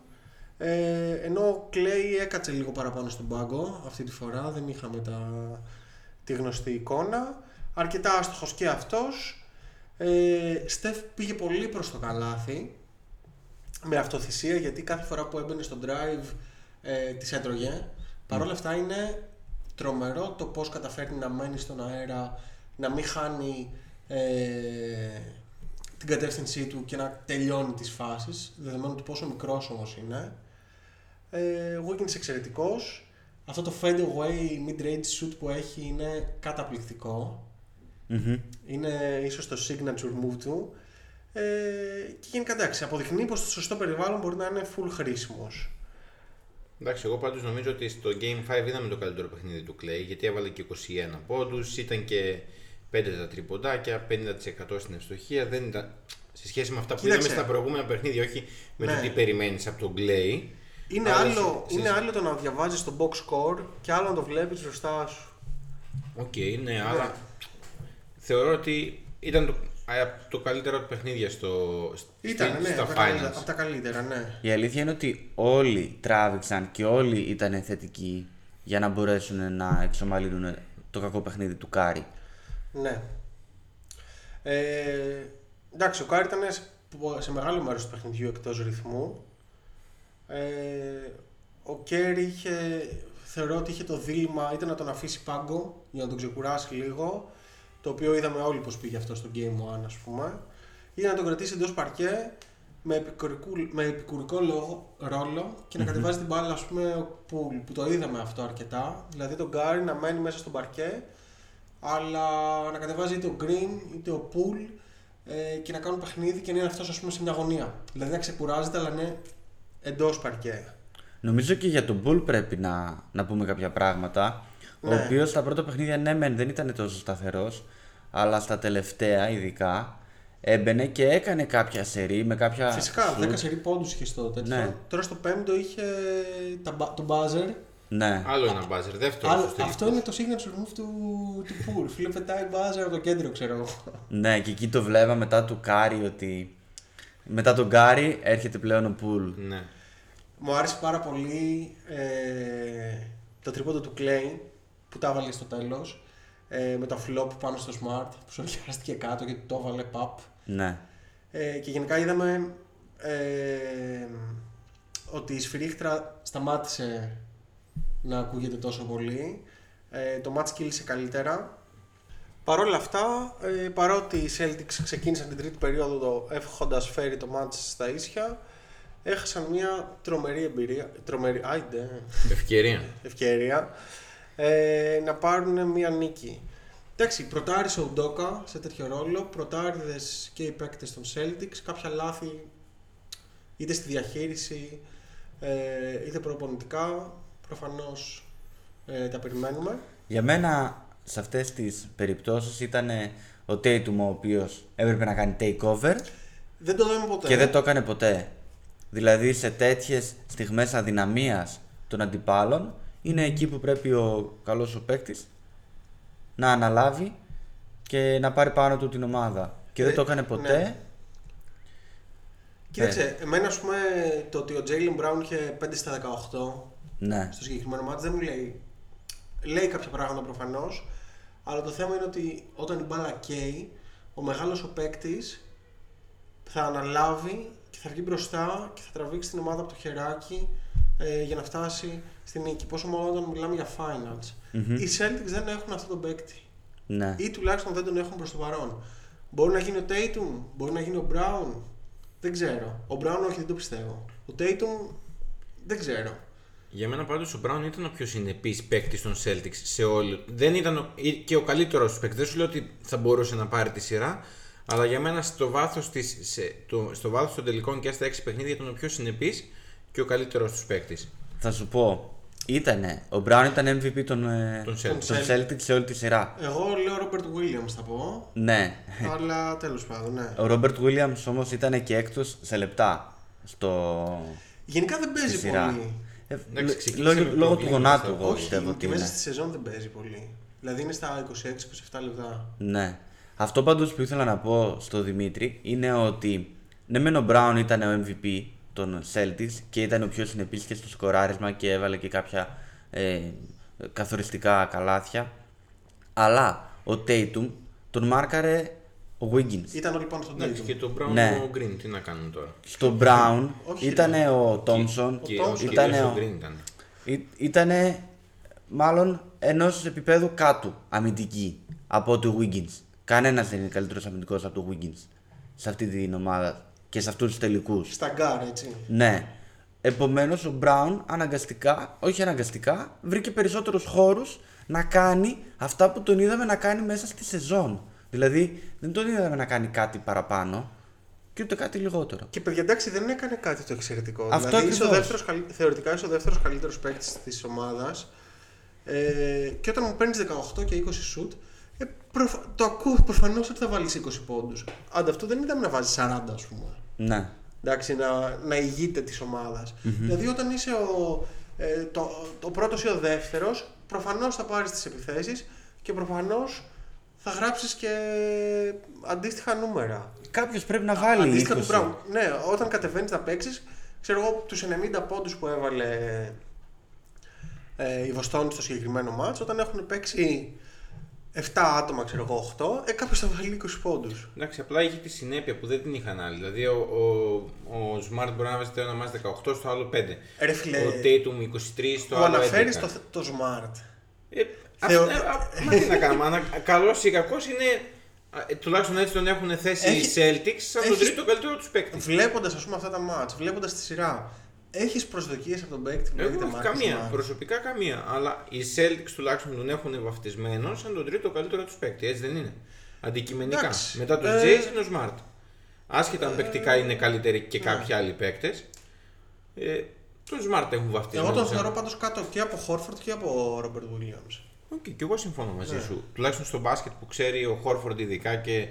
ε, ενώ ο Clay έκατσε λίγο παραπάνω στον πάγκο αυτή τη φορά, δεν είχαμε τα, τη γνωστή εικόνα. Αρκετά άστοχος και αυτός. Ε, Στεφ πήγε πολύ προς το καλάθι με αυτοθυσία γιατί κάθε φορά που έμπαινε στο drive ε, τις έτρωγε. Παρ' όλα αυτά είναι τρομερό το πώς καταφέρνει να μένει στον αέρα, να μην χάνει ε, την κατεύθυνσή του και να τελειώνει τις φάσεις, δεδομένου του πόσο μικρός όμως είναι. Ε, Wiggins εξαιρετικός. Αυτό το fade away mid-range shoot που έχει είναι καταπληκτικό. Είναι ίσως το signature move του. Ε, και γενικά εντάξει, αποδεικνύει πως στο σωστό περιβάλλον μπορεί να είναι full χρήσιμος. Εντάξει, εγώ πάντως νομίζω ότι στο Game 5 είδαμε το καλύτερο παιχνίδι του Clay γιατί έβαλε και 21 πόντους, ήταν και 5 τα τριποντάκια, 50% στην ευστοχία. Δεν ήταν... Σε σχέση με αυτά που Κοίταξε. είδαμε στα προηγούμενα παιχνίδια, όχι με Ναι. το τι περιμένεις από τον Clay. Είναι αλλά άλλο, σε- σε- είναι άλλο το να διαβάζεις το box score και άλλο να το βλέπεις μπροστά σου. Οκ, ναι, αλλά θεωρώ ότι ήταν το, α, το καλύτερο του παιχνίδια στο, Ήταν, στη- ναι, στα από τα, καλύτερα, finals. από τα καλύτερα, ναι. Η αλήθεια είναι ότι όλοι τράβηξαν και όλοι ήταν θετικοί για να μπορέσουν να εξομαλύνουν το κακό παιχνίδι του Κάρι. Ναι. Ε, εντάξει, ο Κάρι ήταν σε, σε μεγάλο μέρος του παιχνιδιού εκτός ρυθμού. Ε, ο Κέρι είχε, θεωρώ ότι είχε το δίλημμα είτε να τον αφήσει πάγκο για να τον ξεκουράσει λίγο, το οποίο είδαμε όλοι πως πήγε αυτό στο Game 1 ας πούμε, ή να τον κρατήσει εντός παρκέ με, επικουρικού, με επικουρικό λόγο, ρόλο και να κατεβάζει την μπάλα, ας πούμε, ο Πουλ, που το είδαμε αυτό αρκετά. Δηλαδή τον Γκάρι να μένει μέσα στον παρκέ, αλλά να κατεβάζει είτε ο Green είτε ο Πουλ ε, και να κάνουν παιχνίδι και να είναι αυτός ας πούμε σε μια αγωνία. Δηλαδή να ξεκουράζεται, αλλά είναι εντός παρκέ. Νομίζω και για τον Bull πρέπει να, να πούμε κάποια πράγματα. Ο Ναι. οποίος στα πρώτα παιχνίδια, ναι, μεν δεν ήταν τόσο σταθερός, αλλά στα τελευταία ειδικά έμπαινε και έκανε κάποια σερί με κάποια. Φυσικά, shoot. 10 σερί πόντους είχε στο τέτοιο. Ναι. Τώρα στο πέμπτο είχε τα, μπα- το buzzer. Ναι. Άλλο ένα buzzer, δεύτερο. Άλλο- στους τελικούς. αυτό είναι το signature move του, του Πουλ. Φίλε, πετάει buzzer από το κέντρο, ξέρω εγώ. Ναι, και εκεί το 'βλεπα μετά του Κάρι ότι. Μετά τον Κάρι έρχεται πλέον ο Πουλ. Ναι. Μου άρεσε πάρα πολύ ε, το τρίποντο του Clay που τα έβαλε στο τέλος. Ε, με το flop πάνω στο smart που σοριάστηκε κάτω και το έβαλε pop. Ναι. Ε, και γενικά είδαμε ε, ότι η σφυρίχτρα σταμάτησε να ακούγεται τόσο πολύ. Ε, το match κύλησε καλύτερα. Παρ' όλα αυτά, ε, παρότι οι Celtics ξεκίνησαν την τρίτη περίοδο έχοντας φέρει το match στα ίσια, έχασαν μια τρομερή εμπειρία, τρομερή, άιντε, Ευκαιρία. ευκαιρία ε, να πάρουν μια νίκη. Εντάξει, πρωτάρισε ο Ντόκα σε τέτοιο ρόλο, πρωτάριδες και οι παίκτες των Celtics, κάποια λάθη είτε στη διαχείριση ε, είτε προπονητικά, προφανώς ε, τα περιμένουμε. Για μένα σε αυτές τις περιπτώσεις ήταν ο Tatum ο οποίος έπρεπε να κάνει takeover Δεν το δούμε ποτέ. και δεν το έκανε ποτέ. Δηλαδή σε τέτοιες στιγμές αδυναμίας των αντιπάλων είναι εκεί που πρέπει ο καλός ο παίκτης να αναλάβει και να πάρει πάνω του την ομάδα. Και δεν Ε, το έκανε ποτέ. ναι. Κοίταξε, εμένα ας πούμε το ότι ο Jalen Brown είχε 5 στα 18 Ναι. στο συγκεκριμένο μάτι δεν μου λέει. Λέει κάποια πράγματα προφανώς, αλλά το θέμα είναι ότι όταν η μπάλα καίει, ο μεγάλος ο παίκτης θα αναλάβει και θα βγει μπροστά και θα τραβήξει την ομάδα από το χεράκι ε, για να φτάσει στη νίκη. Πόσο μάλλον όταν μιλάμε για finals. Οι Celtics δεν έχουν αυτόν τον παίκτη. Ναι. Ή τουλάχιστον δεν τον έχουν προς το παρόν. Μπορεί να γίνει ο Tatum, μπορεί να γίνει ο Brown. Δεν ξέρω. Ο Brown όχι, δεν το πιστεύω. Ο Tatum δεν ξέρω. Για μένα πάντως ο Brown ήταν ο πιο συνεπής παίκτη των Celtics σε όλη. Δεν ήταν ο- ή- και ο καλύτερος παίκτης. Δεν σου λέω ότι θα μπορούσε να πάρει τη σειρά. Αλλά για μένα στο βάθος, της, σε, το, στο βάθος των τελικών και στα 6 παιχνίδια ήταν ο πιο συνεπής και ο καλύτερος τους παίκτης. Θα σου πω, ήτανε, ο Brown ήταν MVP των, ε, Των των Celtics. Celtics σε όλη τη σειρά. Εγώ λέω Robert Williams θα πω. Ναι. αλλά τέλος πάντων, ναι. Ο Robert Williams όμως ήταν και έκτος σε λεπτά στο... Γενικά δεν παίζει στη σειρά. πολύ. Ε, Εντάξει, λ- ξεκίνησε λόγω, με λόγω του προβλήματα γονάτου στα εγώ πόδια. πιστεύω Όχι, ότι και μέσα είναι. στη σεζόν δεν παίζει πολύ. Δηλαδή είναι στα 26-27 λεπτά. Ναι. Αυτό πάντως που ήθελα να πω στο Δημήτρη είναι ότι ναι μεν ο Brown ήταν ο MVP των Celtics και ήταν ο πιο συνεπής και στο σκοράρισμα και έβαλε και κάποια ε, καθοριστικά καλάθια αλλά ο Tatum τον μάρκαρε ο Wiggins. Ήταν όλοι πάνω στον Εντάξει, και Tatum. το Brown Ναι. ο Green, τι να κάνουν τώρα; Στο Brown Όχι, ήταν ρε. ο Thompson, Και Thompson. ο ήταν κυρίως ο ο, Green ήταν. ήταν μάλλον ενός επίπεδου κάτω αμυντική από ότι ο Wiggins. Κανένας δεν είναι καλύτερος αμυντικός από το Wiggins σε αυτή την ομάδα και σε αυτούς τους τελικούς. Στα γκάρ, έτσι. Ναι. Επομένως ο Brown αναγκαστικά, όχι αναγκαστικά, βρήκε περισσότερους χώρους να κάνει αυτά που τον είδαμε να κάνει μέσα στη σεζόν. Δηλαδή δεν τον είδαμε να κάνει κάτι παραπάνω και ούτε κάτι λιγότερο. Και παιδιά, εντάξει, δεν έκανε κάτι το εξαιρετικό. Αυτό δηλαδή, είσαι ο ακριβώς. δεύτερος, καλ- θεωρητικά είσαι ο δεύτερος καλύτερος παίκτης της ομάδας. Ε, και όταν μου παίρνεις 18 και 20 σουτ, ε, προφ... το ακούω προφανώς ότι θα βάλεις 20 πόντους. Ανταυτού δεν είδαμε να βάζεις 40, ας πούμε. Ναι. εντάξει, να, να ηγείται της ομάδας. Δηλαδή, όταν είσαι ο, ε, το, το πρώτος ή ο δεύτερος, προφανώς θα πάρεις τις επιθέσεις και προφανώς θα γράψεις και αντίστοιχα νούμερα. Κάποιος πρέπει να βάλει Αντίστοιχα του 20. Brown. Ναι, όταν κατεβαίνεις να παίξεις, ξέρω εγώ τους 90 πόντους που έβαλε ε, η Βοστόνη στο συγκεκριμένο μάτσο, όταν έχουν παίξει 7 άτομα, ξέρω εγώ 8, ε, κάποιος θα βάλει 20 πόντους. Εντάξει, απλά είχε τη συνέπεια που δεν την είχαν άλλοι. Δηλαδή ο, ο, ο Smart μπορεί να βάζει το ένα μάτς 18, στο άλλο 5. Ρε φίλε, Ο Tatum 23, στο μου άλλο 11. αναφέρει το, το Smart. Ε, Θεω- αυτά- α, μα τι να κάνουμε, ανα- καλός ή κακός είναι Α, ε, τουλάχιστον έτσι τον έχουν θέσει Έχει- οι Celtics σαν τον έχεις- τρίτο καλύτερο τους παίκτη. Βλέποντας ας πούμε αυτά τα μάτς, βλέποντας τη σειρά, έχεις προσδοκίες από τον παίκτη που Εγώ λέγεται όχι Marcus καμία, Smart; προσωπικά καμία. Αλλά οι Celtics τουλάχιστον τον έχουν βαφτισμένο σαν τον τρίτο καλύτερο τους παίκτη. Έτσι δεν είναι; Αντικειμενικά. Εντάξει. Μετά τους Ε, Jays είναι ο Smart. Άσχετα αν παικτικά είναι καλύτεροι και κάποιοι άλλοι παίκτες. Ε, τον Smart έχουν βαφτισμένο. Εγώ τον σαν- θεωρώ πάντως κάτω και από Χόρφορντ και από Ρόμπερτ Williams. Οκ, και εγώ συμφωνώ μαζί Ναι. σου. Τουλάχιστον στο μπάσκετ που ξέρει ο Χόρφορντ ειδικά και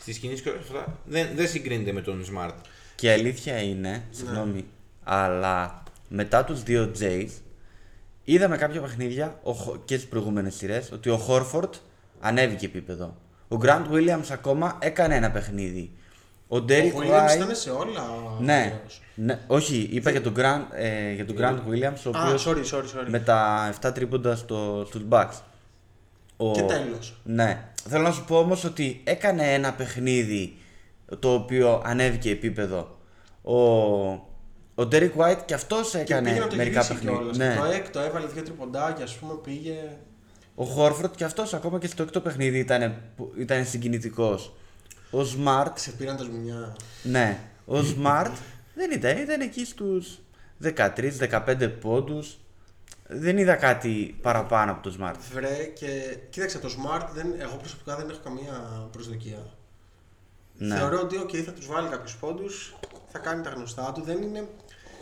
στις κινήσεις και όλα αυτά δεν, δεν συγκρίνεται με τον Smart. Και η αλήθεια είναι, συγγνώμη, αλλά μετά τους δύο Jays είδαμε κάποια παιχνίδια ο Χο- και στις προηγούμενες σειρές ότι ο Χόρφορντ ανέβηκε επίπεδο. Ο Grant Williams ακόμα έκανε ένα παιχνίδι. Ο Ο Derek Williams White... ήταν σε όλα. Ναι, ωραίος. ναι, όχι, είπα για τον Grant, ε, για τον Grant Williams, ο Α, οποίος sorry, sorry, sorry. με τα 7 τρίποντα στο, στους Bucks. Ο... Και τέλος. Ναι. Θέλω να σου πω όμως ότι έκανε ένα παιχνίδι το οποίο ανέβηκε επίπεδο. Ο, ο Derek White και αυτός Και έκανε πήγε να το μερικά γυρίσει παιχνίδια. κιόλας. Ναι. Το έκτο έβαλε δύο τριποντάκια, ας πούμε, πήγε... Ο Χόρφορντ και αυτός ακόμα και στο έκτο παιχνίδι ήταν, ήταν συγκινητικός. Ο Smart, Ξεπήραν τα σμουνιά. ναι, ο Smart δεν ήταν, ήταν εκεί στους 13-15 πόντους. Δεν είδα κάτι παραπάνω από το Smart. Βρε και κοίταξε το Smart, δεν, εγώ προσωπικά δεν έχω καμία προσδοκία. Ναι. Θεωρώ ότι okay, θα τους βάλει κάποιους πόντους, θα κάνει τα γνωστά του, δεν είναι,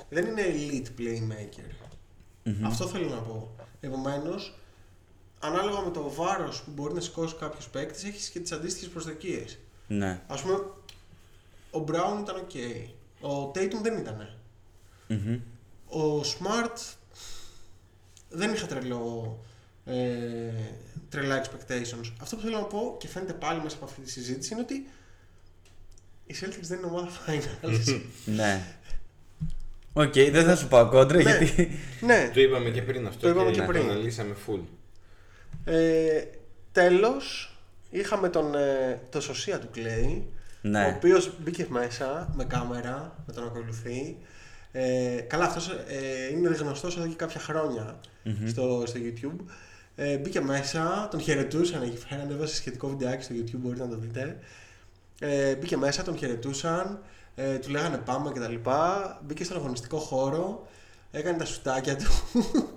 δεν είναι elite playmaker. Αυτό θέλω να πω. Επομένως, ανάλογα με το βάρος που μπορεί να σηκώσει κάποιος παίκτης, έχεις και τις αντίστοιχες προσδοκίες. Ναι. Ας πούμε, ο Brown ήταν ok. Ο Tatum δεν ήτανε. Μμμ. Ο Smart δεν είχα τρελό, ε, τρελά expectations. Αυτό που θέλω να πω και φαίνεται πάλι μέσα από αυτή τη συζήτηση είναι ότι οι Celtics δεν είναι ομάδα finals. Ναι. Οκ, δεν θα σου πάω κόντρα Ναι. γιατί. ναι. Το είπαμε και πριν αυτό Το είπαμε και το πριν. αναλύσαμε full. Ε, τέλος, είχαμε τον, ε, το σωσία του Clay, Ναι. ο οποίος μπήκε μέσα με κάμερα, με τον ακολουθεί. Ε, καλά, αυτός ε, είναι γνωστός εδώ και κάποια χρόνια στο, στο YouTube. Ε, μπήκε μέσα, τον χαιρετούσαν εκεί πέρα, ανέβασε σχετικό βιντεάκι στο YouTube, μπορείτε να το δείτε. Ε, μπήκε μέσα, τον χαιρετούσαν, ε, του λέγανε πάμε κτλ. Μπήκε στον αγωνιστικό χώρο, έκανε τα σουτάκια του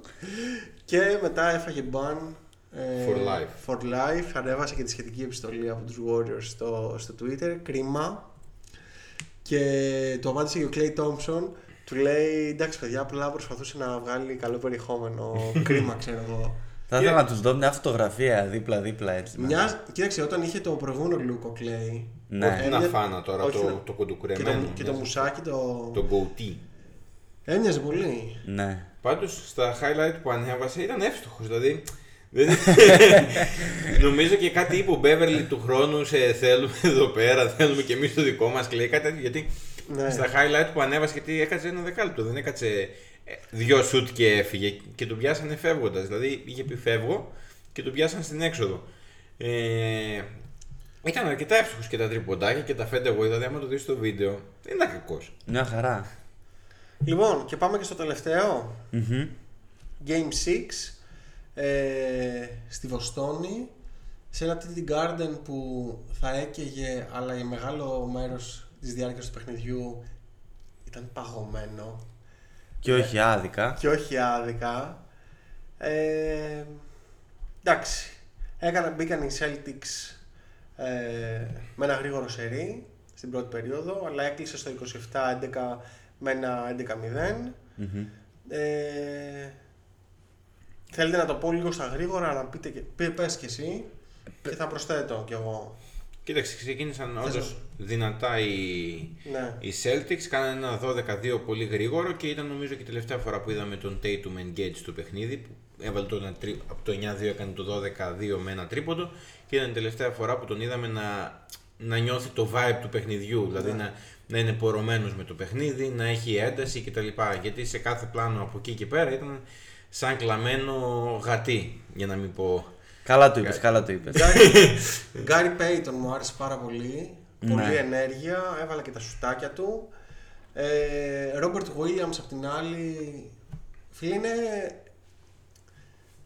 και μετά έφαγε μπαν ε, For life. for life. Ανέβασε και τη σχετική επιστολή από τους Warriors στο, στο Twitter, κρίμα. Και του απάντησε και ο Clay Thompson, του λέει εντάξει παιδιά, απλά προσπαθούσε να βγάλει καλό περιεχόμενο, κρίμα ξέρω εγώ. Θα ήθελα να τους δω μια φωτογραφία δίπλα-δίπλα έτσι. να- Μια, κοίταξε, όταν είχε το προηγούμενο look ο Clay. Ναι. ο- Ένα έμοιαζε- φάνα τώρα, όχι, το, ναι. το και το, κοντοκουρεμένο. και το μοιάζει. μουσάκι το. Το goatee. Έμοιαζε πολύ. Ναι. Πάντως στα highlight που ανέβασε ήταν εύστοχος, δηλαδή δεν... Νομίζω και κάτι είπε ο Μπέβερλι του χρόνου σε θέλουμε εδώ πέρα, θέλουμε και εμείς το δικό μας κλαίει κάτι τέτοιο, γιατί Ναι. στα highlight που ανέβασε γιατί έκατσε ένα δεκάλεπτο, δεν έκατσε ε, δυο σουτ και έφυγε και τον πιάσανε φεύγοντας, δηλαδή είχε πει φεύγω και τον πιάσαν στην έξοδο. Ε, ήταν αρκετά εύστοχος και τα τριποντάκια και τα φέντε εγώ, δηλαδή άμα το δεις στο βίντεο δεν ήταν κακός. Μια χαρά. Λοιπόν, και πάμε και στο τελευταίο. Μμμ. Game 6 ε, στη Βοστόνη σε ένα TD Garden που θα έκαιγε αλλά για μεγάλο μέρος της διάρκειας του παιχνιδιού ήταν παγωμένο Και όχι άδικα. και όχι άδικα. Ε, εντάξει, Έκανα, μπήκαν οι Celtics ε, με ένα γρήγορο σερί στην πρώτη περίοδο αλλά έκλεισε στο 27-11 με ένα 11-0. Μμμ. Ε, θέλετε να το πω λίγο στα γρήγορα, να πείτε και, πε- πες και εσύ και θα προσθέτω κι εγώ. Κοίταξε, ξεκίνησαν Θες όντως δυνατά οι, Ναι. οι Celtics. Κάνανε ένα 12-2 πολύ γρήγορο και ήταν νομίζω και η τελευταία φορά που είδαμε τον Tatum engage στο παιχνίδι. Που έβαλε το ένα τρί- από το 9-2 έκανε το 12-2 με ένα τρίποντο και ήταν η τελευταία φορά που τον είδαμε να, να νιώθει το vibe του παιχνιδιού. Δηλαδή να, να είναι πορωμένος με το παιχνίδι, να έχει ένταση κτλ. Γιατί σε κάθε πλάνο από εκεί και πέρα ήταν σαν κλαμμένο γατί, για να μην πω. Καλά το είπες, καλά το είπες. Γκάρι Πέιτον μου άρεσε πάρα πολύ. Πολύ Ναι. ενέργεια, έβαλε και τα σουτάκια του. Ρόμπερτ Williams απ' την άλλη, φίλε είναι...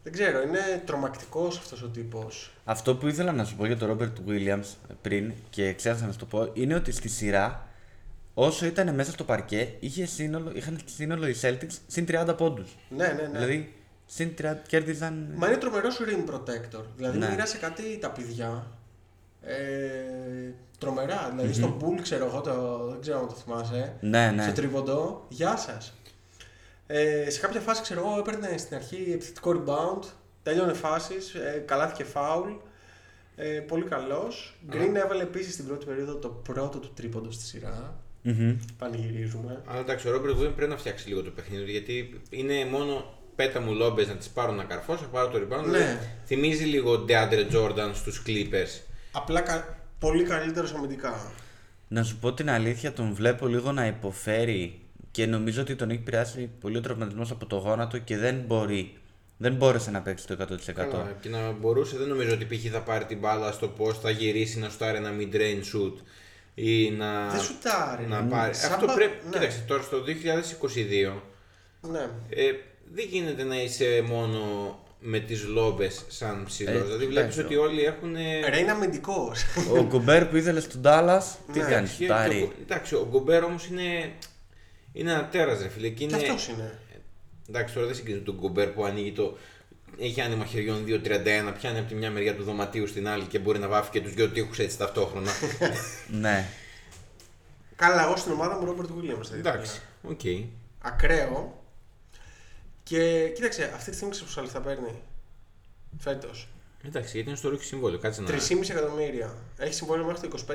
Δεν ξέρω, είναι τρομακτικός αυτός ο τύπος. Αυτό που ήθελα να σου πω για τον Ρόμπερτ Williams πριν και ξέχασα να σου το πω είναι ότι στη σειρά όσο ήταν μέσα στο παρκέ είχε σύνολο, είχαν σύνολο οι Celtics συν 30 πόντους. Ναι, ναι, ναι. Δηλαδή συν 30 κέρδισαν. Μα είναι τρομερός rim protector. Δηλαδή Ναι. μοίρασε κάτι τα παιδιά. Ε, τρομερά. Δηλαδή στο Bull, ξέρω εγώ, το, δεν ξέρω αν το θυμάσαι. Ναι, ναι. Στο τρίποντο, γεια σας. Ε, σε κάποια φάση, ξέρω εγώ, έπαιρνε στην αρχή επιθετικό rebound. Τέλειωνε φάσεις, ε, καλάθηκε foul. Ε, πολύ καλός. Green έβαλε επίσης στην πρώτη περίοδο το πρώτο του τρίποντο στη σειρά. Μμμ. Πανηγυρίζουμε. Αλλά εντάξει, ο Ρόμπερτ Williams πρέπει να φτιάξει λίγο το παιχνίδι του γιατί είναι μόνο πέτα μου λόμπες να τις πάρω να καρφώσω, να πάρω το rebound. Ναι. Δηλαδή, θυμίζει λίγο DeAndre Jordan στους Clippers. Απλά κα- πολύ καλύτερος αμυντικά. Να σου πω την αλήθεια, τον βλέπω λίγο να υποφέρει και νομίζω ότι τον έχει επηρεάσει πολύ ο τραυματισμός από το γόνατο και δεν μπορεί. Δεν μπόρεσε να παίξει το 100%. Καλά, και να μπορούσε, δεν νομίζω ότι π.χ. θα πάρει την μπάλα στο πώ θα γυρίσει να σουτάρει ένα mid-range shoot ή να. Δεν σουτάρει. Να πάρει. Σαν Αυτό πα- πρέπει. ναι. Κοίταξε, τώρα στο 2022 Ναι. ε, δεν γίνεται να είσαι μόνο με τις λόμπε σαν ψηλός. Ε, δηλαδή βλέπεις εντάξει, ότι όλοι έχουν. Ρε είναι αμυντικός. Ο Γκομπέρ που ήθελε στον Ντάλλα, τι Ναι, κάνει, Και- σουτάρει. και ο- Εντάξει, ο Γκομπέρ όμως είναι. Είναι ένα τέρας, ρε φίλε. Και Και είναι, αυτός είναι. Εντάξει, τώρα δεν συγκρίνει τον Γκομπέρ που ανοίγει το. Έχει άνοιγμα χεριών 2-31, πιάνει από τη μια μεριά του δωματίου στην άλλη και μπορεί να βάφει και τους δυο τείχου έτσι ταυτόχρονα. Ναι. Καλά, εγώ στην ομάδα μου Ρόμπερτ Williams θα ήθελα. Εντάξει, οκ. Ακραίο. Και κοίταξε, αυτή τη στιγμή πόσα λεφτά παίρνει. Φέτος. Εντάξει, γιατί είναι στο rookie συμβόλαιο. Κάτσε να. 3,5 εκατομμύρια. Έχει συμβόλαιο μέχρι το 25-26,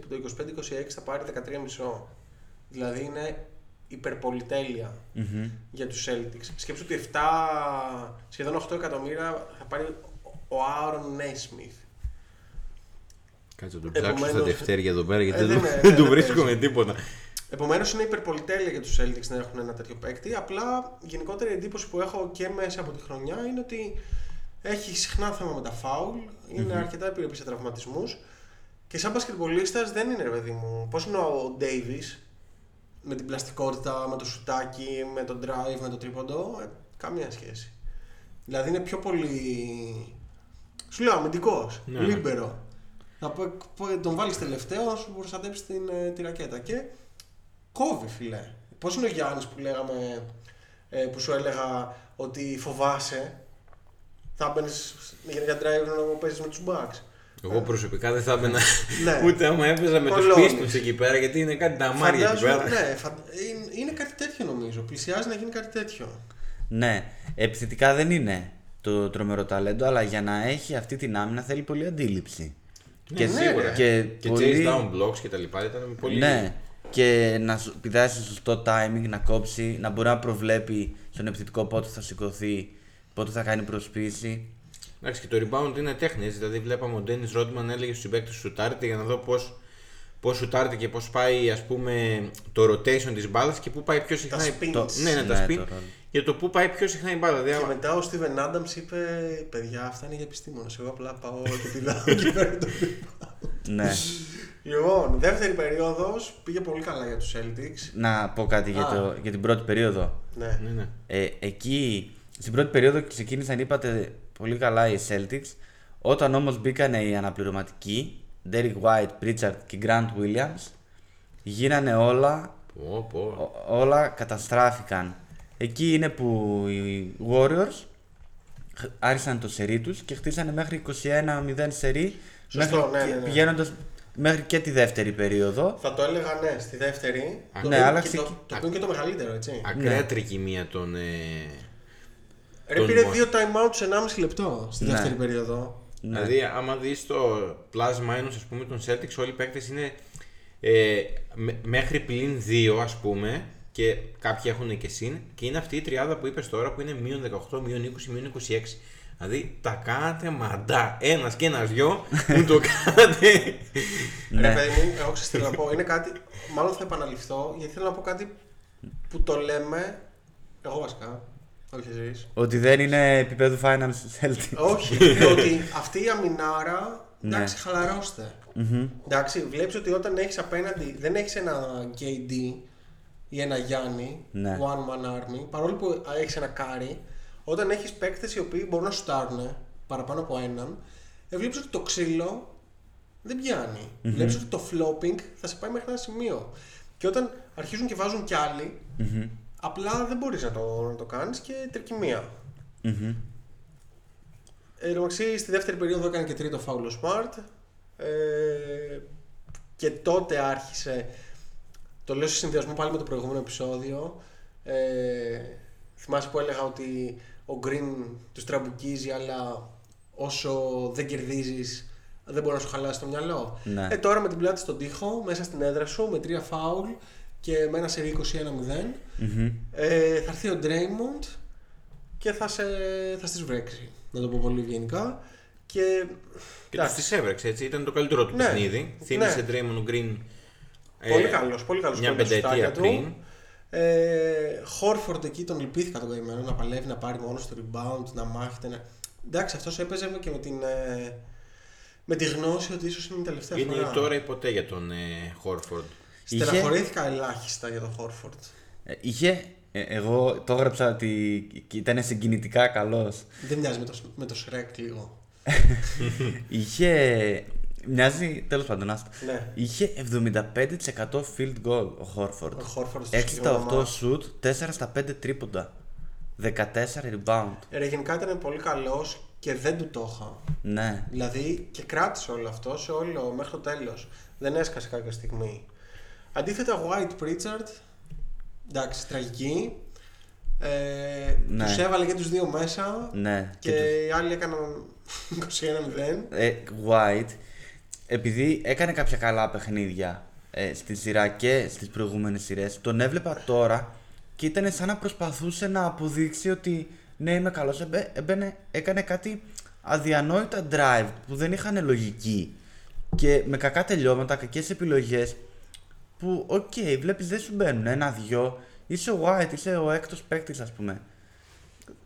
που το 25-26 θα πάρει 13,5. Δηλαδή είναι υπερπολιτέλεια για τους Celtics. Σκέψου ότι 7, σχεδόν 8 εκατομμύρια θα πάρει ο Άρον Νέισμιθ. Κάτσε να τον Επομένως- ψάξω στα δευτέρια εδώ πέρα γιατί Ε, δεν, δεν είναι, δεν του δεν βρίσκω παίζει. με τίποτα. Επομένως είναι υπερπολιτέλεια για τους Celtics να έχουν ένα τέτοιο παίκτη. Απλά γενικότερη εντύπωση που έχω και μέσα από τη χρονιά είναι ότι έχει συχνά θέμα με τα φάουλ, είναι αρκετά επιρρεπή σε τραυματισμούς. Και σαν μπασκετμπολίστα δεν είναι ρε παιδί μου. Πώς είναι ο Davis; Με την πλαστικότητα, με το σουτάκι, με το drive, με το τρίποντο. Ε, καμία σχέση. Δηλαδή είναι πιο πολύ. Σου λέω αμυντικός, Ναι. λίμπερο. Να πω, πω- τον βάλεις τελευταίο να σου προστατέψει την, ε, τη ρακέτα. Και κόβει, φιλέ. Πώς είναι ο Γιάννης που λέγαμε, ε, που σου έλεγα ότι φοβάσαι, θα μπαίνεις για, για drive να παίζεις με τους Bucks. Εγώ προσωπικά δεν θα έμπαινα Ναι. ούτε άμα έπαιζα με τους Κολώνεις. πίστους εκεί πέρα γιατί είναι κάτι τα αμάρια εκεί Φαντάζομαι- πέρα. ναι, φαν- είναι, είναι κάτι τέτοιο νομίζω. Πλησιάζει να γίνει κάτι τέτοιο. Ναι, επιθετικά δεν είναι το τρομερό ταλέντο, αλλά για να έχει αυτή την άμυνα θέλει πολύ αντίληψη. Ναι, σίγουρα. Και, Και πολύ... chase down blocks και τα λοιπά ήταν πολύ. Ναι, και να σου πηδάσει σωστό timing, να κόψει, να μπορεί να προβλέπει στον επιθετικό πότε θα σηκωθεί, πότε θα κάνει προσποίηση. Εντάξει, και το rebound είναι τέχνη. έτσι. Δηλαδή, βλέπαμε ο Ντένις Ρόντμαν έλεγε στους συμπαίκτες του σουτάρτε για να δω πώς πώς σουτάρτε και πώς πάει ας πούμε, το rotation της μπάλας και πού πάει πιο συχνά. η- spins. Το, ναι, ναι, τα Ναι, spin. το ρόλο. Για το πού πάει πιο συχνά η μπάλα. Δηλαδή, Και άμα- μετά ο Steven Adams είπε: Παιδιά, αυτά είναι για επιστήμονες. Εγώ απλά πάω και πηδάω και παίρνω το ναι. Λοιπόν, δεύτερη περίοδος πήγε πολύ καλά για τους Celtics. να πω κάτι για, Α. το, για την πρώτη περίοδο. Ναι. ναι, ναι. Ε, εκεί, στην πρώτη περίοδο ξεκίνησαν, είπατε, πολύ καλά οι Celtics. Όταν όμως μπήκαν οι αναπληρωματικοί, Derek White, Pritchard και Grant Williams, γίνανε όλα, Πω, πω. ό- όλα καταστράφηκαν. Εκεί είναι που οι Warriors χ- άρχισαν το σερί τους και χτίσανε μέχρι 21-0 σερί, Σωστό, μέχρι ναι, και- ναι, ναι. πηγαίνοντας μέχρι και τη δεύτερη περίοδο. Θα το έλεγα ναι, στη δεύτερη. Α, το ναι, οποίο αλλά και ξεκι- το, το οποίο είναι και το μεγαλύτερο, έτσι. Ακραία Ναι. τρικυμία των. Ε... Ρε τον πήρε Μο- δύο time out σε 1,5 λεπτό στη Ναι. δεύτερη περίοδο. Ναι. Δηλαδή, άμα δεις το plus minus ας πούμε, των Celtics, όλοι οι παίκτες είναι ε, με- μέχρι πλην 2 ας πούμε και κάποιοι έχουν και συν και είναι αυτή η τριάδα που είπες τώρα που είναι μείον 18, μείον 20, μείον 26. Δηλαδή τα κάνατε μαντά. Ένας και ένας δυο μου το κάνατε. Ναι. Ρε παιδί μου, εγώ ξέρω τι θέλω να πω. Είναι κάτι, μάλλον θα επαναληφθώ, γιατί θέλω να πω κάτι που το λέμε, εγώ βασικά, όχι εσείς. Ότι δεν είναι επίπεδο finals Celtics. Όχι, ότι αυτή η αμυνάρα, Ναι. εντάξει, χαλαρώστε. Εντάξει, βλέπεις ότι όταν έχεις απέναντι, δεν έχεις ένα KD ή ένα Γιάννη, Ναι. one man army, παρόλο που έχεις ένα Κάρι, όταν έχεις παίκτες οι οποίοι μπορούν να σουτάρουν παραπάνω από έναν, ε, βλέπεις ότι το ξύλο δεν πιάνει. Βλέπεις ότι το flopping θα σε πάει μέχρι ένα σημείο. Και όταν αρχίζουν και βάζουν κι άλλοι, απλά δεν μπορείς να το, να το κάνεις και τρικυμία. Ε, εν τω μεταξύ, στη δεύτερη περίοδο έκανε και τρίτο φάουλο Smart. Ε, και τότε άρχισε. Το λέω σε συνδυασμό πάλι με το προηγούμενο επεισόδιο. Ε, θυμάσαι που έλεγα ότι ο Green τους τραμπουκίζει, αλλά όσο δεν κερδίζεις, δεν μπορεί να σου χαλάσει το μυαλό. Ναι. Ε, τώρα με την πλάτη στον τοίχο, μέσα στην έδρα σου, με τρία φάουλ και με ένα σερί 21-0, ε, θα έρθει ο Draymond και θα, σε, θα στις βρέξει. Να το πω πολύ ευγενικά. Και, Και τους εντάξει, τη έβρεξε έτσι. Ήταν το καλύτερο του Ναι. παιχνίδι. Θύμισε Ναι. Draymond Green. ε, Πολύ καλός, πολύ καλός Μια με τα πενταετία σουτάκια του. πριν. Ε, Χόρφορντ εκεί τον λυπήθηκα τον καημένο να παλεύει να πάρει μόνο στο rebound, να μάχεται. Να... Εντάξει, αυτός έπαιζε με- και με την, ε, με τη γνώση ότι ίσως είναι η τελευταία Είναι φορά. η τώρα ή ποτέ για τον ε, Χόρφορντ. Είχε- Στεναχωρήθηκα ελάχιστα για τον Χόρφορντ. Ε, είχε, ε, εγώ το έγραψα ότι ήταν συγκινητικά καλός. Δεν μοιάζει με το, με το Shrek λίγο. Είχε, μοιάζει, τέλος πάντων, άστο. Ναι. Είχε 75% field goal ο Χόρφορντ. Ο Χόρφορντ στο 6 στα συγκεκριμένο 8 shoot, 4 στα 5 τρίποντα. 14 rebound. Ε, γενικά ήταν πολύ καλός και δεν του το είχα. Ναι. Δηλαδή και κράτησε όλο αυτό σε όλο μέχρι το τέλος. Δεν έσκασε κάποια στιγμή. Αντίθετα, White Pritchard, εντάξει, τραγική. Ε, Ναι. Τους έβαλε και τους δύο μέσα Ναι. και, Και οι άλλοι έκαναν 21-0. Ε, White, επειδή έκανε κάποια καλά παιχνίδια ε, στη σειρά και στις προηγούμενες σειρές, τον έβλεπα τώρα και ήταν σαν να προσπαθούσε να αποδείξει ότι ναι είμαι καλός, Εμπέ- έμπαινε, έκανε κάτι αδιανόητα drive που δεν είχαν λογική και με κακά τελειώματα, κακές επιλογές που οκ, βλέπεις δεν σου μπαίνουν ένα-δυο, είσαι ο White, είσαι ο έκτος παίκτης ας πούμε.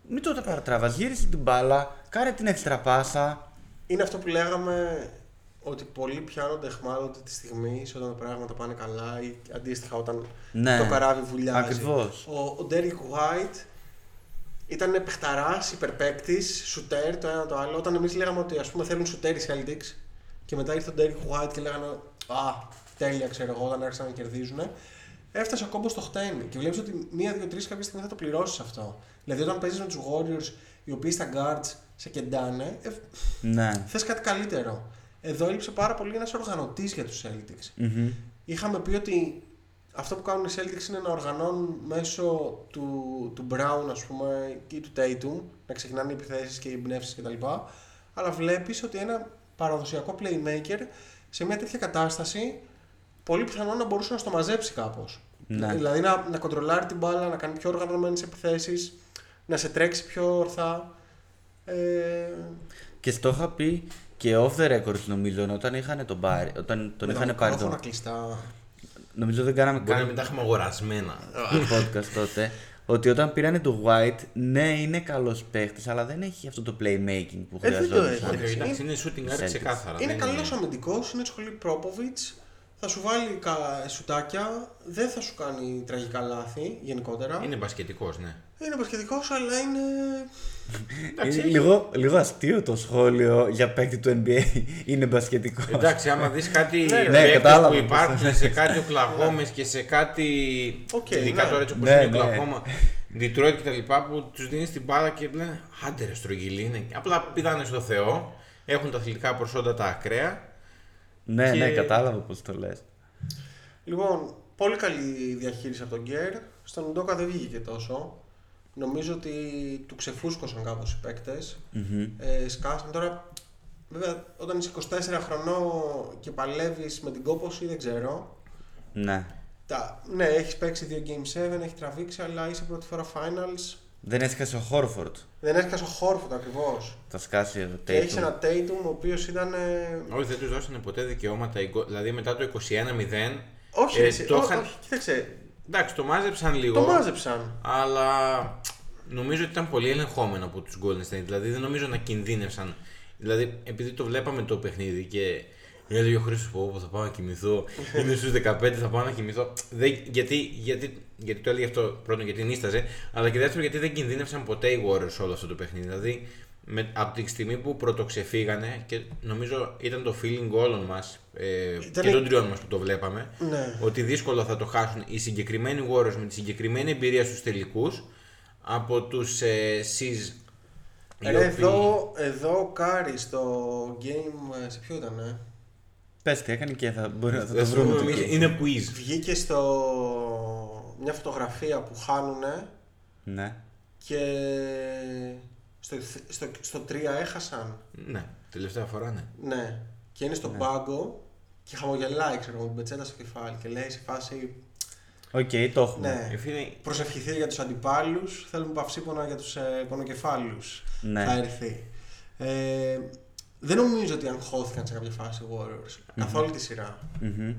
Μην το παρατραβάς, γύρισε την μπάλα, κάνε την έξτρα πάσα, Είναι αυτό που λέγαμε ότι πολλοί πιάνονται αιχμάλωτοι τη στιγμή όταν τα πράγματα πάνε καλά ή αντίστοιχα όταν Ναι, το καράβι βουλιάζει. ακριβώς. Ο, ο Derek White ήταν παιχταράς, υπερπαίκτης, σουτέρ το ένα το άλλο. Όταν εμείς λέγαμε ότι ας πούμε θέλουν σουτέρ οι Celtics και μετά ήρθε ο Derek White και λέγανε Α, τέλεια ξέρω εγώ, όταν άρχισαν να κερδίζουν. Έφτασε ο κόμπος στο χτένι και βλέπεις ότι μία, δύο, τρεις κάποια στιγμή θα το πληρώσεις αυτό. Δηλαδή όταν παίζεις με τους Warriors οι οποίοι στα guards σε κεντάνε, ε, Ναι. Θες κάτι καλύτερο. Εδώ έλειψε πάρα πολύ ένας οργανωτής για τους Celtics. Είχαμε πει ότι αυτό που κάνουν οι Celtics είναι να οργανώνουν μέσω του, του Brown ας πούμε ή του Tatum να ξεκινάνε οι επιθέσεις και οι εμπνεύσεις κτλ. Αλλά βλέπεις ότι ένα παραδοσιακό playmaker σε μια τέτοια κατάσταση πολύ πιθανό να μπορούσε να στο μαζέψει κάπως. Ναι. Δηλαδή να, να κοντρολάρει την μπάλα, να κάνει πιο οργανωμένες επιθέσεις, να σε τρέξει πιο ορθά. Ε, Και στο είχα πει και off the records νομίζω όταν, είχαν τον, πάρει, όταν τον με τα είχαν πάρει μικρόφωνα το, κλειστά. Νομίζω δεν κάναμε Μπορεί να καν μην τα έχουμε αγορασμένα. podcast τότε. Ότι όταν πήρανε το White, ναι, είναι καλός παίχτης, αλλά δεν έχει αυτό το playmaking που Ε, δεν το χρειαζόταν. έχει. Όχι, εντάξει, είναι shooting guard Celtics. ξεκάθαρα. Είναι δεν καλός αμυντικός, είναι σχολή Πρόποβιτς. Θα σου βάλει κα- σουτάκια, δεν θα σου κάνει τραγικά λάθη γενικότερα. Είναι μπασκετικός, ναι. Είναι πασχετικό, αλλά είναι. Εντάξει, Είναι λίγο, λίγο αστείο το σχόλιο για παίκτη του NBA. είναι μπασκετικό. Εντάξει, άμα δεις κάτι ναι, παίκτες κατάλαβα. που υπάρχουν σε κάτι Οκλαχόμες και σε κάτι Οκ, ειδικά ναι. τώρα έτσι όπως Ναι, είναι ναι. Οκλαχόμα Detroit και τα λοιπά που τους δίνεις την μπάλα και λένε άντε ρε στρογγυλή είναι απλά πηδάνε στο Θεό έχουν τα αθλητικά προσόντα τα ακραία ναι, και- ναι, κατάλαβα πώς το λες. Λοιπόν, πολύ καλή διαχείριση από τον Κερ. Στον Ντόκα δεν βγήκε τόσο. Νομίζω ότι του ξεφούσκωσαν κάπως οι παίκτες. Ε, σκάσαν τώρα. Βέβαια, όταν είσαι 24 χρονών και παλεύεις με την κόπωση, δεν ξέρω. Ναι. Τα, ναι, έχεις παίξει δύο Game 7, έχει τραβήξει, αλλά είσαι πρώτη φορά finals. Δεν έσκασε ο Χόρφορντ. Δεν έσκασε ο Χόρφουτ ακριβώς. Θα σκάσει ο Και έχεις Tatum. ένα Tatum ο οποίος ήταν. ε, όχι δεν τους δώσανε ποτέ δικαιώματα οι γκο- δηλαδή μετά το 21-0 Όχι, ε, εσύ, το ό- είχαν- όχι, κοίταξε. εντάξει το μάζεψαν λίγο Το μάζεψαν. αλλά νομίζω ότι ήταν πολύ ελεγχόμενο από τους Golden State. Δηλαδή δεν νομίζω να κινδύνευσαν. Δηλαδή επειδή το βλέπαμε το παιχνίδι και Έλεγε ο Χρήστος πω, πω, θα πάω να κοιμηθώ. Είμαι στους 15, θα πάω να κοιμηθώ. Δεν, γιατί, γιατί, γιατί το έλεγε αυτό πρώτον γιατί νίσταζε, αλλά και δεύτερον γιατί δεν κινδύνευσαν ποτέ οι Warriors σε όλο αυτό το παιχνίδι. Δηλαδή με, από τη στιγμή που πρωτοξεφύγανε και νομίζω ήταν το feeling όλων μας ε, Ήταν- και των τριών μας που το βλέπαμε Ναι. ότι δύσκολα θα το χάσουν οι συγκεκριμένοι Warriors με τη συγκεκριμένη εμπειρία στους τελικούς από τους ε, C's οι Ρε, οποίοι- εδώ, εδώ ο Κάρι στο game, ε, σε ποιο ήταν, ε; Πες τι έκανε και θα, μπορεί, θα το Θα σου βρούμε. πούμε, το game. είναι quiz. Βγήκε στο μια φωτογραφία που χάνουνε Ναι. και στο, στο, στο 3 έχασαν. Ναι, τελευταία φορά ναι. Ναι. Και είναι στον πάγκο και χαμογελάει, ξέρω εγώ, με την πετσέτα στο κεφάλι και λέει σε φάση Οκ, το έχουμε. ναι, Ε, φίλε, προσευχηθεί για τους αντιπάλους, θέλουμε παυσίπονα για τους ε, πονοκεφάλους. Ναι. Θα έρθει. Ε, δεν νομίζω ότι αγχώθηκαν σε κάποια φάση οι Warriors. Καθ' όλη τη σειρά. Μμμ.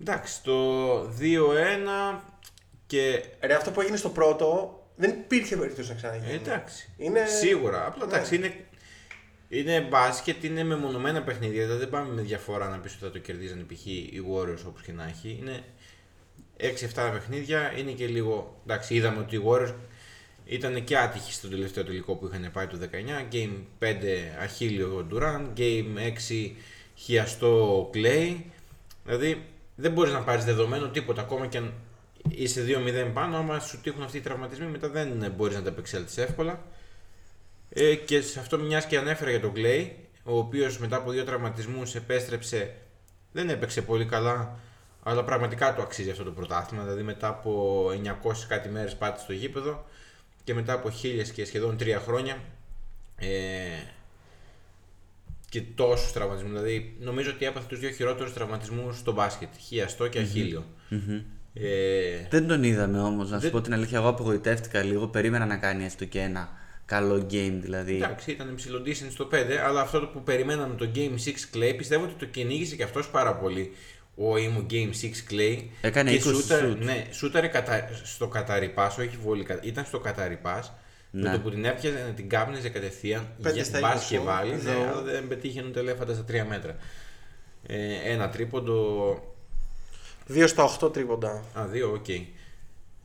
εντάξει, το 2-1 και Ρε, αυτό που έγινε στο πρώτο δεν υπήρχε περίπτωση να ξαναγίνει. Ε, εντάξει. Είναι- Σίγουρα. Απλά Ναι. εντάξει, είναι, είναι μπάσκετ, είναι μεμονωμένα παιχνίδια. Δηλαδή δεν πάμε με διαφορά να πεις ότι θα το κερδίζανε π.χ. οι Warriors όπως και να έχει. Είναι 6-7 παιχνίδια. Είναι και λίγο. Εντάξει, είδαμε ότι οι Warriors ήταν και άτυχοι στο τελευταίο τελικό που είχαν πάει το 19. Game 5 αχίλιο ο Durant. Game 6 χιαστό ο Clay. Δηλαδή δεν μπορείς να πάρεις δεδομένο τίποτα ακόμα και αν είσαι 2-0 πάνω. Άμα σου τύχουν αυτοί οι τραυματισμοί, μετά δεν μπορείς να τα επεξέλθεις εύκολα. Ε, και σε αυτό μιας και ανέφερα για τον Clay, ο οποίος μετά από δύο τραυματισμούς επέστρεψε. Δεν έπαιξε πολύ καλά, αλλά πραγματικά το αξίζει αυτό το πρωτάθλημα. Δηλαδή μετά από 900 κάτι μέρες πάτη στο γήπεδο και μετά από χίλιες και σχεδόν τρία χρόνια. Ε, και τόσους τραυματισμούς. Δηλαδή, νομίζω ότι έπαθε τους δύο χειρότερους τραυματισμούς στο μπάσκετ. Χιαστό και αχίλιο. Ε, Δεν τον είδαμε όμως, να σου Δεν- πω την αλήθεια. Εγώ απογοητεύτηκα λίγο. Περίμενα να κάνει έστω και ένα καλό game δηλαδή. Εντάξει, ήταν ψηλό decent στο 5, αλλά αυτό το που περιμέναμε το Game 6 Clay πιστεύω ότι το κυνήγησε και αυτός πάρα πολύ. Ο ήμου Game 6 Clay. Έκανε και 20 σούταρε- shoot. Ναι, σούταρε κατα... στο καταρριπάς, όχι βόλη, κα- ήταν στο καταρριπάς. Με Ναι. το που την έπιαζε να την κάπνιζε κατευθείαν. Πέντε για- στα μπας 20, και βάλει, ναι, εδώ. αλλά δεν πετύχαινε ούτε ελέφαντα στα 3 μέτρα. Ε, ένα τρίποντο, 2 στα 8 τρίποντα. Α, δύο, οκ.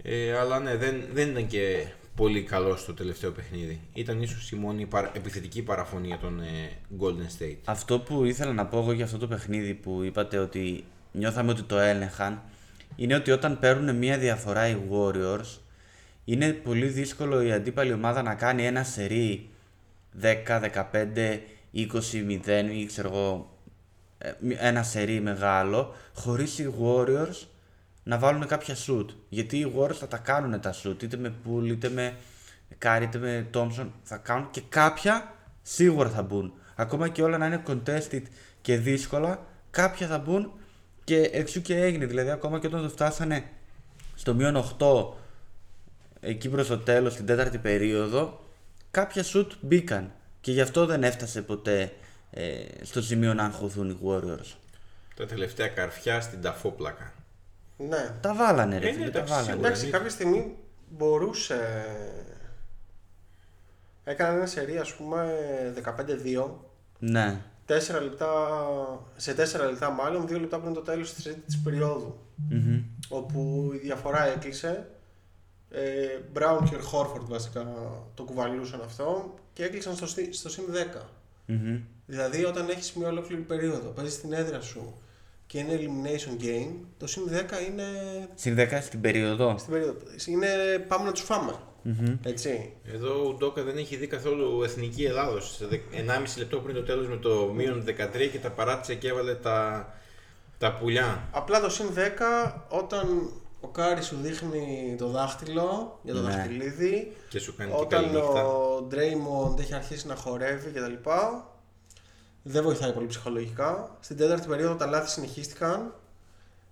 Ε, αλλά ναι, δεν, δεν ήταν και πολύ καλό στο τελευταίο παιχνίδι. Ήταν ίσως η μόνη παρα- επιθετική παραφωνία των ε, Golden State. Αυτό που ήθελα να πω εγώ για αυτό το παιχνίδι που είπατε ότι νιώθαμε ότι το έλεγχαν είναι ότι όταν παίρνουν μία διαφορά οι Warriors είναι πολύ δύσκολο η αντίπαλη ομάδα να κάνει ένα σερί 10, 15, 20, 0 ή ξέρω εγώ ε, ένα σερί μεγάλο χωρίς οι Warriors να βάλουν κάποια shoot. Γιατί οι Warriors θα τα κάνουν τα shoot είτε με Pool είτε με Curry είτε με Thompson θα κάνουν και κάποια σίγουρα θα μπουν. Ακόμα και όλα να είναι contested και δύσκολα κάποια θα μπουν και εξού και έγινε. Δηλαδή ακόμα και όταν το φτάσανε στο μείον 8 εκεί προς το τέλος στην τέταρτη περίοδο κάποια shoot μπήκαν και γι' αυτό δεν έφτασε ποτέ ε, στο σημείο να αγχωθούν οι Warriors. Τα τελευταία καρφιά στην ταφόπλακα. Ναι. Τα βάλανε ρε Ε, φίλε, ναι, τα εντάξει, βάλανε. σίγουρα. Εντάξει, κάποια στιγμή μπορούσε. Έκανε ένα σερί, ας πούμε, 15-2. Ναι. 4 λεπτά, σε 4 λεπτά μάλλον, 2 λεπτά πριν το τέλος της τρίτης περίοδου. Μμμ. Όπου η διαφορά έκλεισε. Ε, Brown και Χόρφορντ βασικά το κουβαλούσαν αυτό και έκλεισαν στο, σι- στο συν 10. Μμμ. Δηλαδή όταν έχεις μια ολόκληρη περίοδο, παίζεις στην έδρα σου και είναι elimination game, το συν 10 είναι Συν 10 στην περίοδο. στην περίοδο. Είναι πάμε να τους φάμε. Μμμ. Έτσι. Εδώ ο Ουντόκα δεν έχει δει καθόλου εθνική Ελλάδος. Σε δε- 1,5 λεπτό πριν το τέλος με το μείον 13 και τα παράτησε και έβαλε τα, τα πουλιά. Απλά το συν 10 όταν ο Κάρι σου δείχνει το δάχτυλο για το Ναι. δαχτυλίδι, Και σου κάνει και καλή όταν νύχτα. ο Ντρέιμοντ έχει αρχίσει να χορεύει κτλ. Δεν βοηθάει πολύ ψυχολογικά. Στην τέταρτη περίοδο τα λάθη συνεχίστηκαν.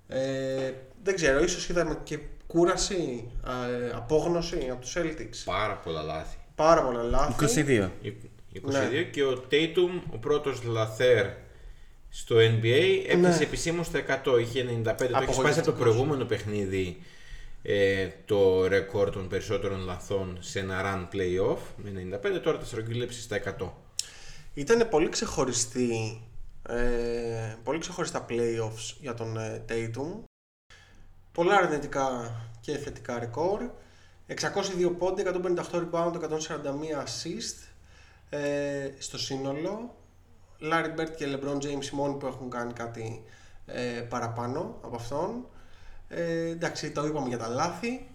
Ε, δεν ξέρω, ίσως είδαμε και κούραση, ε, απόγνωση από τους Celtics. Πάρα πολλά λάθη. Πάρα πολλά λάθη. 22. Η- 22 Ναι. και ο Tatum, ο πρώτος λαθέρ στο NBA, έπιασε Ναι. επισήμως στα 100, είχε 95. Το έχεις σπάσει από το Απογοητευτικός. προηγούμενο παιχνίδι ε, το ρεκόρ των περισσότερων λαθών σε ένα run playoff με 95, τώρα τα στρογγύλεψε στα 100. Ήταν πολύ ξεχωριστή Ε, πολύ ξεχωριστά playoffs για τον ε, Tatum. Πολλά αρνητικά και θετικά ρεκόρ. 602 πόντι, 158 rebound, 141 assist ε, στο σύνολο. Larry Bird και LeBron James οι μόνοι που έχουν κάνει κάτι ε, παραπάνω από αυτόν. Ε, εντάξει, το είπαμε για τα λάθη.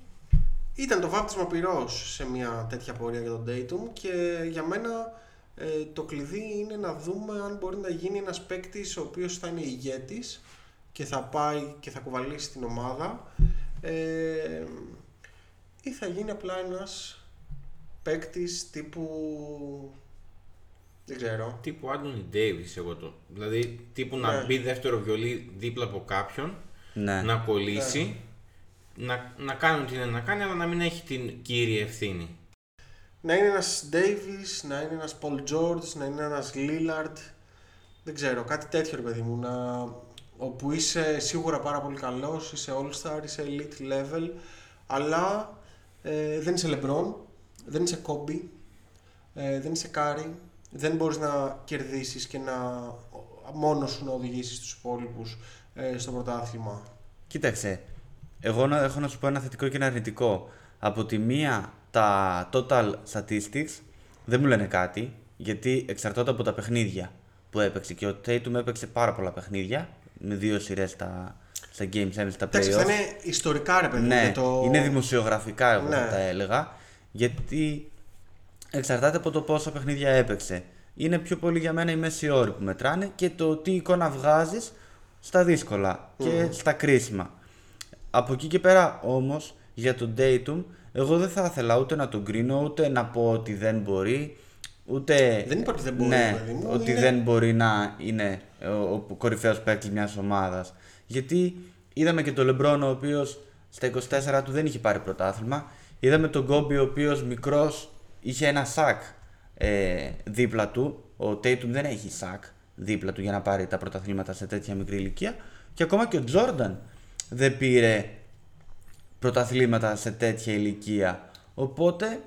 Ήταν το βάπτισμα πυρός σε μια τέτοια πορεία για τον Dayton και για μένα ε, το κλειδί είναι να δούμε αν μπορεί να γίνει ένας παίκτης ο οποίος θα είναι ηγέτης και θα πάει και θα κουβαλήσει την ομάδα ε, ή θα γίνει απλά ένας παίκτης τύπου δεν ξέρω Τύπου Άντωνι Ντέιβις εγώ το. Δηλαδή τύπου να Ναι. μπει δεύτερο βιολί δίπλα από κάποιον, Ναι. να κολλήσει, να, να κάνει ό,τι είναι να κάνει, αλλά να μην έχει την κύρια ευθύνη. να είναι ένας Davis, να είναι ένας Paul George, να είναι ένας Lillard δεν ξέρω, κάτι τέτοιο ρε παιδί μου να... όπου είσαι σίγουρα πάρα πολύ καλός, είσαι all-star, είσαι elite level αλλά ε, δεν είσαι LeBron, δεν είσαι Kobe, ε, δεν είσαι Curry δεν μπορείς να κερδίσεις και να μόνος σου να οδηγήσεις τους υπόλοιπους ε, στο πρωτάθλημα Κοίταξε, εγώ να, έχω να σου πω ένα θετικό και ένα αρνητικό. Από τη μία, τα total statistics δεν μου λένε κάτι, γιατί εξαρτώνται από τα παιχνίδια που έπαιξε. Και ο Tatum έπαιξε πάρα πολλά παιχνίδια, με δύο σειρές στα, στα Game 7, στα Εντάξει, θα playoffs. είναι ιστορικά ρε παιδί μου, Ναι, για το... είναι δημοσιογραφικά εγώ θα Ναι. τα έλεγα, γιατί εξαρτάται από το πόσα παιχνίδια έπαιξε. Είναι πιο πολύ για μένα η μέση όρη που μετράνε και το τι εικόνα βγάζεις στα δύσκολα και στα κρίσιμα. Από εκεί και πέρα όμως για τον Dayton εγώ δεν θα ήθελα ούτε να τον κρίνω ούτε να πω ότι δεν μπορεί ούτε Δεν είπα ότι δεν μπορεί, ναι, παιδί μου, ότι είναι- δεν μπορεί να είναι ο, ο κορυφαίος παίκτης μιας ομάδας. Γιατί είδαμε και τον LeBron ο οποίος στα 24 του δεν είχε πάρει πρωτάθλημα. Είδαμε τον Kobe ο οποίος μικρός είχε ένα σακ ε, δίπλα του. Ο Tatum δεν έχει σακ δίπλα του για να πάρει τα πρωταθλήματα σε τέτοια μικρή ηλικία. Και ακόμα και ο Jordan δεν πήρε πρωταθλήματα σε τέτοια ηλικία. Οπότε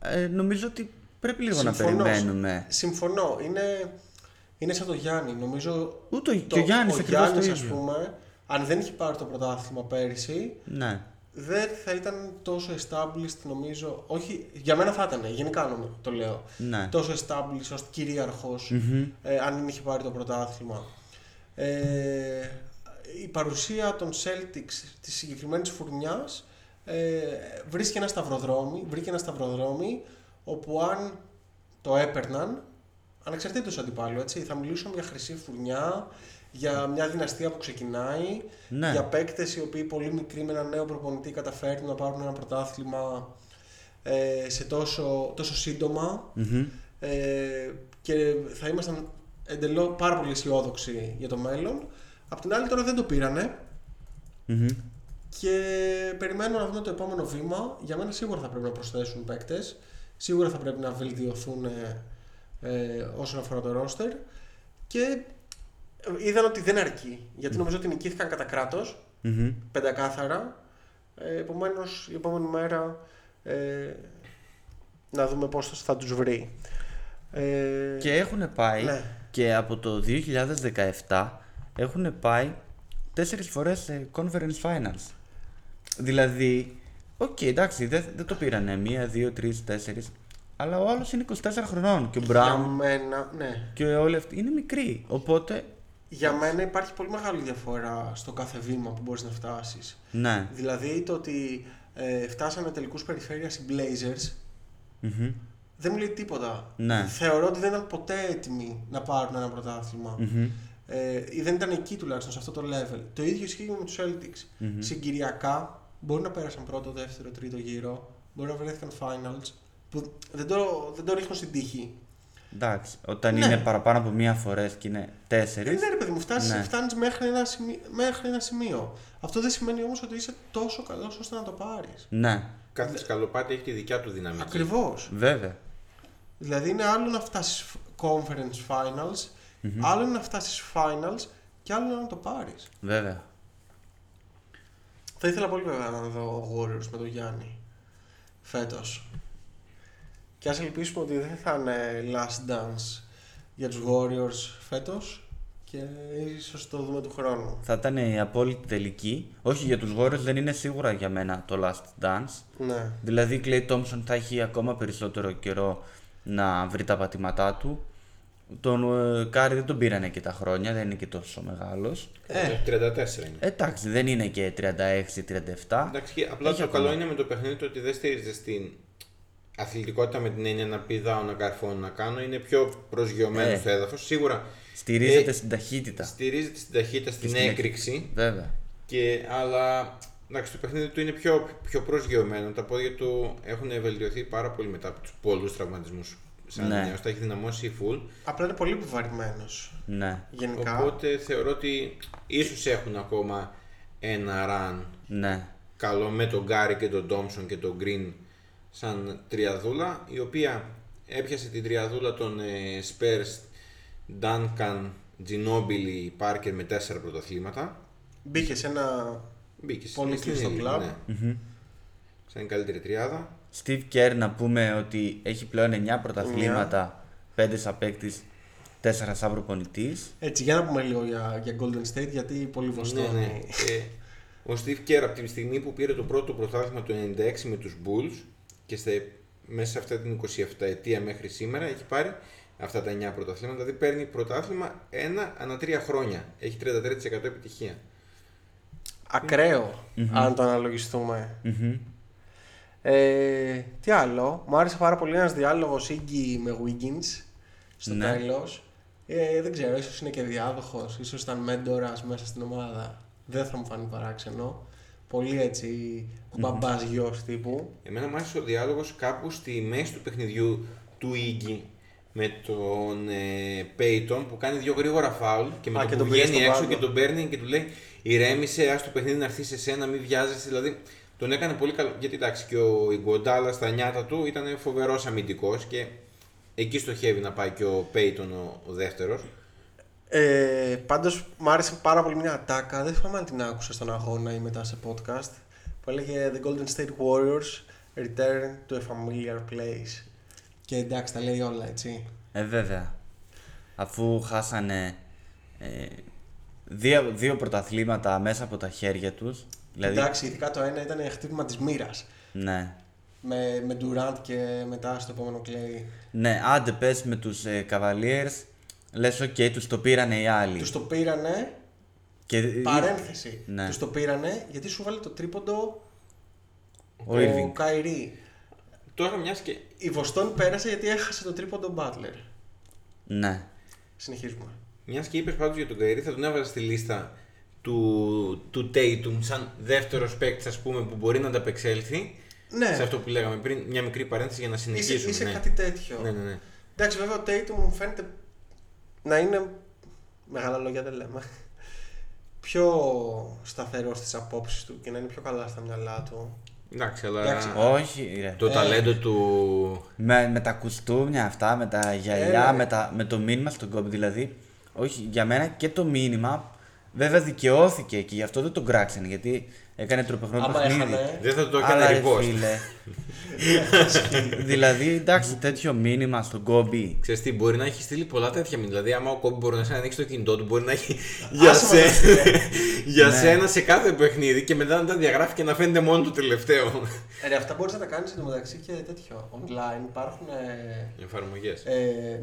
ε, νομίζω ότι πρέπει λίγο να Συμφωνώ. περιμένουμε. Συμφωνώ. Είναι, είναι σαν το Γιάννη. Νομίζω Ούτε ο- το, και ο Γιάννης ο ακριβώς το Γιάννης, ας ίδιο. πούμε, αν δεν είχε πάρει το πρωτάθλημα πέρυσι, ναι δεν θα ήταν τόσο established νομίζω. Όχι, για μένα θα ήταν, γενικά νομίζω, το λέω. Ναι. Τόσο established ως κυριαρχος ε, αν δεν είχε πάρει το πρωτάθλημα. Ε, η παρουσία των Celtics της συγκεκριμένης φουρνιάς ε, βρίσκει ένα σταυροδρόμι, βρήκε ένα σταυροδρόμι όπου αν το έπαιρναν, ανεξαρτήτως αντιπάλου, έτσι, θα μιλούσαμε για χρυσή φουρνιά, για μια δυναστεία που ξεκινάει, Ναι. για παίκτες οι οποίοι πολύ μικροί με έναν νέο προπονητή καταφέρνουν να πάρουν ένα πρωτάθλημα ε, σε τόσο, τόσο σύντομα ε, και θα ήμασταν εντελώ πάρα πολύ αισιόδοξοι για το μέλλον. Απ' την άλλη τώρα δεν το πήρανε Μμμ. και περιμένω να δούμε το επόμενο βήμα. Για μένα σίγουρα θα πρέπει να προσθέσουν παίκτες, σίγουρα θα πρέπει να βελτιωθούν ε, ε, όσον αφορά το ρόστερ και είδαν ότι δεν αρκεί, γιατί νομίζω ότι νικήθηκαν κατά κράτος Μμμ. πεντακάθαρα. Ε, Επομένως, η επόμενη μέρα ε, να δούμε πώς θα- θα τους βρει. Ε, Και έχουν πάει Ναι. και από το 2017 έχουν πάει τέσσερις φορές σε conference finals. Δηλαδή, οκ, εντάξει, δεν, δεν το πήρανε μία, δύο, τρεις, τέσσερις. Αλλά ο άλλος είναι 24 χρονών και ο για Μπράουν μένα, ναι. και όλοι αυτοί είναι μικροί. Οπότε, Για μένα υπάρχει πολύ μεγάλη διαφορά στο κάθε βήμα που μπορείς να φτάσεις. ναι. Δηλαδή το ότι ε, φτάσανε τελικούς περιφέρειας οι Blazers Μμμ. δεν μου λέει τίποτα. Ναι. Θεωρώ ότι δεν ήταν ποτέ έτοιμοι να πάρουν ένα πρωτάθλημα. Μμμ. Ε, ή δεν ήταν εκεί τουλάχιστον σε αυτό το level. Το ίδιο ισχύει και με τους Celtics. Συγκυριακά μπορεί να πέρασαν πρώτο, δεύτερο, τρίτο γύρο. Μπορεί να βρέθηκαν finals. Που δεν το, δεν το ρίχνω στην τύχη. Εντάξει, όταν Ναι. είναι παραπάνω από μία φορές και είναι Ε, τέσσερις. ναι, ρε παιδί μου, φτάσεις, Ναι. φτάνεις μέχρι ένα, σημείο, μέχρι ένα σημείο. Αυτό δεν σημαίνει όμως ότι είσαι τόσο καλός ώστε να το πάρεις. Ναι, Κάθε σκαλοπάτι έχει τη δικιά του δυναμική. Ακριβώς. βέβαια. Δηλαδή είναι άλλο να φτάσεις conference finals, άλλο είναι να φτάσεις finals και άλλο είναι να το πάρεις. Βέβαια. Θα ήθελα πολύ βέβαια να δω Warriors με τον Γιάννη φέτος. Και ας ελπίσουμε ότι δεν θα είναι last dance για τους Warriors φέτος και ίσως το δούμε του χρόνου. Θα ήταν η απόλυτη τελική. Όχι για τους Warriors δεν είναι σίγουρα για μένα το Last Dance. Ναι. Δηλαδή Klay Thompson θα έχει ακόμα περισσότερο καιρό να βρει τα πατήματά του. Τον ε, Κάρι δεν τον πήρανε και τα χρόνια, δεν είναι και τόσο μεγάλος. Ε, 34 είναι. Εντάξει, δεν είναι και 36-37. Εντάξει, και απλά Έχει το ακόμα. καλό είναι με το παιχνίδι το ότι δεν στηρίζεται στην αθλητικότητα με την έννοια να πηδάω, να καρφώνω, να κάνω. Είναι πιο προσγειωμένο Ε. στο έδαφος. Σίγουρα Στηρίζεται Ε, στην ταχύτητα. στηρίζεται στην ταχύτητα, στην στην έκρηξη. Βέβαια. Και, αλλά εντάξει, το παιχνίδι του είναι πιο, πιο προσγειωμένο. Τα πόδια του έχουν βελτιωθεί πάρα πολύ μετά από τους πολλούς τραυματισμούς. Σαν Ναι. νέος, τα έχει δυναμώσει full. Απλά είναι πολύ επιβαρημένος Ναι, γενικά. Οπότε θεωρώ ότι ίσως έχουν ακόμα ένα run ναι. καλό με τον Γκάρι και τον Ντόμψον και τον Γκριν σαν τριαδούλα η οποία έπιασε την τριαδούλα των ε, Spurs Duncan, Ginobili, Parker με τέσσερα πρωταθλήματα Μπήκε σε ένα μπήκε σε- Πολύ στην κλειστό Elite, κλαμπ. ναι. σαν η καλύτερη τριάδα Steve Kerr να πούμε ότι έχει πλέον 9 πρωταθλήματα, 5 σαν παίκτης, 4 σαν προπονητής. Έτσι, για να πούμε λίγο για, για Golden State, γιατί πολύ ναι, βοστόνη. ναι. Ε, ο Steve Kerr από τη στιγμή που πήρε το πρώτο πρωτάθλημα το 96 με τους Bulls και στε, μέσα σε αυτά την 27 ετία μέχρι σήμερα έχει πάρει αυτά τα 9 πρωταθλήματα, δηλαδή παίρνει πρωτάθλημα ένα ανά τρία χρόνια. Έχει 33% επιτυχία. ακραιο αν το αναλογιστούμε. Μμμ. Ε, τι άλλο, μου άρεσε πάρα πολύ ένας διάλογος Iggy με Wiggins στο Ναι. τέλος. Ε, δεν ξέρω, ίσως είναι και διάδοχος, ίσως ήταν μέντορας μέσα στην ομάδα. Δεν θα μου φανεί παράξενο. Πολύ έτσι, μπαμπάς γιος τύπου. Εμένα μου άρεσε ο διάλογος κάπου στη μέση του παιχνιδιού του Iggy με τον ε, Peyton που κάνει δύο γρήγορα φάουλ και με Α, το και που τον πήρε βγαίνει στον έξω πάγκο. και τον παίρνει και του λέει ηρέμησε, ας το παιχνίδι να έρθει σε σένα, μην βιάζεσαι. Δηλαδή τον έκανε πολύ καλό. Γιατί εντάξει και ο Ιγκοντάλα στα νιάτα του ήταν φοβερός αμυντικός και εκεί στοχεύει να πάει και ο Peyton ο, ο δεύτερος. Ε, πάντως μου άρεσε πάρα πολύ μια ατάκα, δεν θυμάμαι αν την άκουσα στον αγώνα ή μετά σε podcast, που έλεγε The Golden State Warriors return to a familiar place. Και εντάξει, τα λέει όλα, έτσι. Ε, βέβαια. Αφού χάσανε ε, δύο, δύο πρωταθλήματα μέσα από τα χέρια τους. Δηλαδή, Εντάξει, ειδικά το ένα ήταν χτύπημα της μοίρας. ναι. Με, με Durant και μετά στο επόμενο Klay. Ναι, άντε πες με τους ε, Cavaliers, λες οκ, τους το πήρανε οι άλλοι. Τους το πήρανε, Και, παρένθεση, Ναι. τους το πήρανε γιατί σου βάλε το τρίποντο Ο Irving. Kyrie. Τώρα μιας και Η Βοστόνη πέρασε γιατί έχασε το τρίποντο Butler. Ναι. Συνεχίζουμε. Μιας και είπες πάντως για τον Καϊρή, θα τον έβαζα στη λίστα του, του Tatum σαν δεύτερος παίκτης, ας πούμε, που μπορεί να ανταπεξέλθει. Ναι. Σε αυτό που λέγαμε πριν, μια μικρή παρένθεση για να Είσαι, συνεχίσουμε. είσαι ναι. κάτι τέτοιο. Ναι, ναι, ναι. Εντάξει, βέβαια ο Tatum μου φαίνεται να είναι. Μεγάλα λόγια δεν λέμε. Πιο σταθερός στις απόψεις του και να είναι πιο καλά στα μυαλά του. Εντάξει, αλλά Εντάξει, Όχι, ρε. το Ε. ταλέντο του. Με, με τα κουστούμια αυτά, με τα γυαλιά, Έλα. με, τα, με το μήνυμα στον κόμπι. Δηλαδή, όχι, για μένα και το μήνυμα βέβαια δικαιώθηκε και γι' αυτό δεν τον κράξανε. Γιατί έκανε τροπεχνό Άμα παιχνίδι. έχανε. Δεν θα το Αλλά έκανε ρε repost. φίλε. δηλαδή, εντάξει, τέτοιο μήνυμα στον κόμπι. Ξέρεις τι, μπορεί να έχει στείλει πολλά τέτοια μήνυμα. Δηλαδή, άμα ο Κόμπι μπορεί να σε ανοίξει το κινητό του, μπορεί να έχει για, Άσε σε... μας, ρε. για Ναι. σένα σε κάθε παιχνίδι και μετά να τα διαγράφει και να φαίνεται μόνο το τελευταίο. Ε, ρε, αυτά μπορείς να τα κάνεις εντωμεταξύ και τέτοιο. Online υπάρχουν. Ε, Εφαρμογές. ε,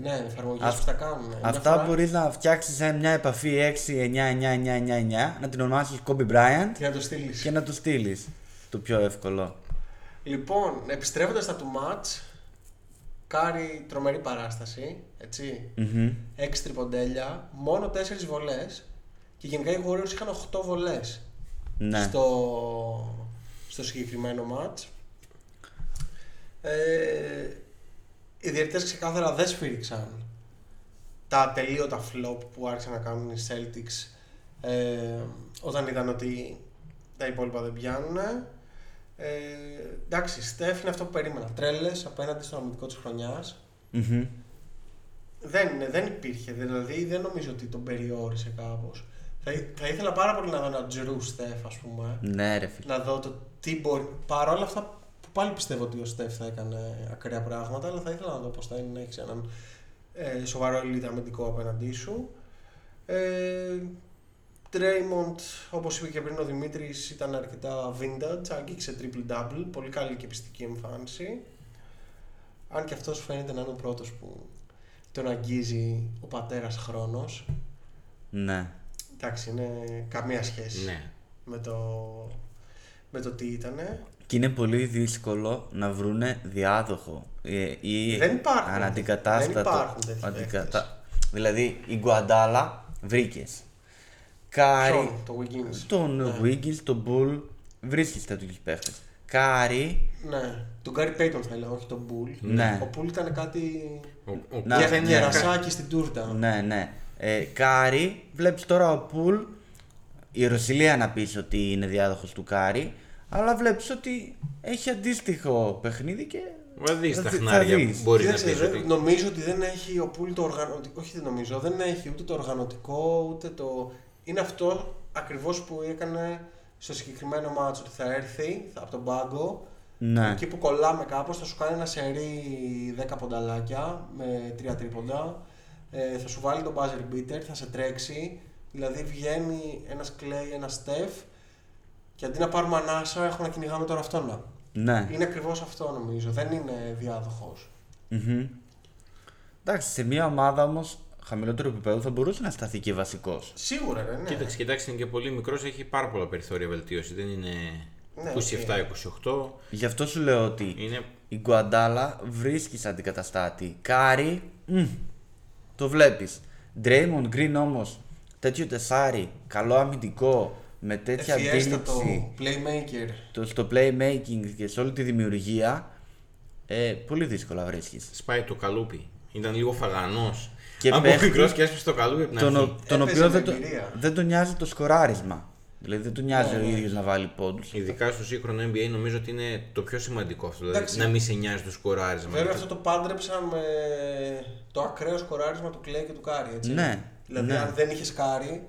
ναι, εφαρμογές Αυ- που τα κάνουν. Μια Αυτά φορά- μπορείς να φτιάξεις μια επαφή 6-9-9-9-9-9, να την ονομάσεις Kobe Bryant Και να το στείλεις. Και να του στείλεις. Το πιο εύκολο. Λοιπόν, επιστρέφοντας στα του match, Κάρι τρομερή παράσταση. Έτσι. Μμμ. 6 τριποντέλια, μόνο 4 βολές. Και γενικά οι Warriors είχαν 8 βολές Ναι. στο, στο συγκεκριμένο match. Ε, οι διαιτητές ξεκάθαρα δεν σφύριξαν τα ατελείωτα flop που άρχισαν να κάνουν οι Celtics ε, όταν είδαν ότι τα υπόλοιπα δεν πιάνουν. Ε, εντάξει, Στεφ είναι αυτό που περίμενα. Τρέλες απέναντι στο αμυντικό της χρονιάς. Μμμ. Δεν, είναι, δεν υπήρχε, δηλαδή δεν νομίζω ότι τον περιόρισε κάπως. Θα, ή- θα ήθελα πάρα πολύ να δω ένα Τζρου Στεφ, ας πούμε. Ναι, ρε φίλε. Να δω το τι μπορεί. Παρόλα αυτά που πάλι πιστεύω ότι ο Στεφ θα έκανε ακραία πράγματα, αλλά θα ήθελα να δω πώς θα είναι να έχεις έναν ε, σοβαρό elite αμυντικό απέναντί σου. Ε, Draymond, όπως είπε και πριν ο Δημήτρης, ήταν αρκετά vintage, άγγιξε triple-double, πολύ καλή και πιστική εμφάνιση. Αν και αυτός φαίνεται να είναι ο πρώτος που τον αγγίζει ο πατέρας χρόνος. Ναι. Εντάξει, είναι καμία σχέση Ναι. με, το, με το τι ήτανε. Και είναι πολύ δύσκολο να βρούνε διάδοχο ε, ή Δεν υπάρχουν. αναντικατάστατο. Δεν υπάρχουν τέτοιοι παίχτες. Δηλαδή Iguodala βρήκες. Κάρι, Ποιον, το Wiggins. τον Ναι. Wiggins, τον Poole, βρίσκεις τέτοιους παίχτες. Κάρι, Ναι, τον Gary Payton θα έλεγα, όχι τον Bull. Ναι. Ο Bull ήταν κάτι Ο, ο Να, Κούτ γε- είναι γερασάκι στην τούρτα. ναι, ναι. Ε, Κάρι, βλέπεις τώρα ο Πουλ, η Ρωσιλία να πεις ότι είναι διάδοχος του Κάρι, αλλά βλέπεις ότι έχει αντίστοιχο παιχνίδι και. Θα δεις τα θα δει- χνάρια θα που δεις. μπορεί να Κοίταξε, πεις δεν- ότι... νομίζω ότι δεν έχει ο Πουλ το οργανωτικό. Όχι, δεν νομίζω. Δεν έχει ούτε το οργανωτικό, ούτε το. Είναι αυτό ακριβώς που έκανε στο συγκεκριμένο μάτσο. Ότι θα έρθει θα- από τον πάγκο. Ναι. Εκεί που κολλάμε κάπως θα σου κάνει ένα σερί 10 πονταλάκια με 3 τρίποντα. Ε, θα σου βάλει τον buzzer beater, θα σε τρέξει. Δηλαδή βγαίνει ένας Clay, ένας Steph και αντί να πάρουμε ανάσα έχουμε να κυνηγάμε τώρα αυτόν. Ναι. Είναι ακριβώς αυτό νομίζω, δεν είναι διάδοχος. Μμμ. Εντάξει, σε μια ομάδα όμως χαμηλότερου επίπεδου θα μπορούσε να σταθεί και βασικός. Σίγουρα ρε, ναι. Κοίταξε, κοιτάξτε, είναι και πολύ μικρός, έχει πάρα πολλά περιθώρια βελτίωση. Δεν είναι Ναι, 27-28. Γι' αυτό σου λέω ότι Είναι Iguodala βρίσκεις αντικαταστάτη. Κάρι, μμ, το βλέπεις. Draymond Green όμως, τέτοιο τεσάρι, καλό αμυντικό, με τέτοια Ευφυέστατο, αντίληψη playmaker. το, στο playmaking και σε όλη τη δημιουργία, ε, πολύ δύσκολα βρίσκεις. σπάει το καλούπι. Ήταν λίγο φαγανός. Και Αν παίχτη- μικρός και έσπασε το καλούπι από την Τον, αρχή. ο- τον Έπαιζε οποίο με δεν, το, εμπειρία. δεν τον νοιάζει το σκοράρισμα. Δηλαδή δεν τον νοιάζει Ναι, ο ναι. ίδιος να βάλει πόντους. Ειδικά στο σύγχρονο NBA νομίζω ότι είναι το πιο σημαντικό αυτό. Δηλαδή Εντάξει. να μην σε νοιάζει το σκοράρισμα. Βέβαια Γιατί- αυτό το πάντρεψαν με το ακραίο σκοράρισμα του Klay και του Κάρι, έτσι. Ναι, Δηλαδή ναι. αν δεν είχες Κάρι,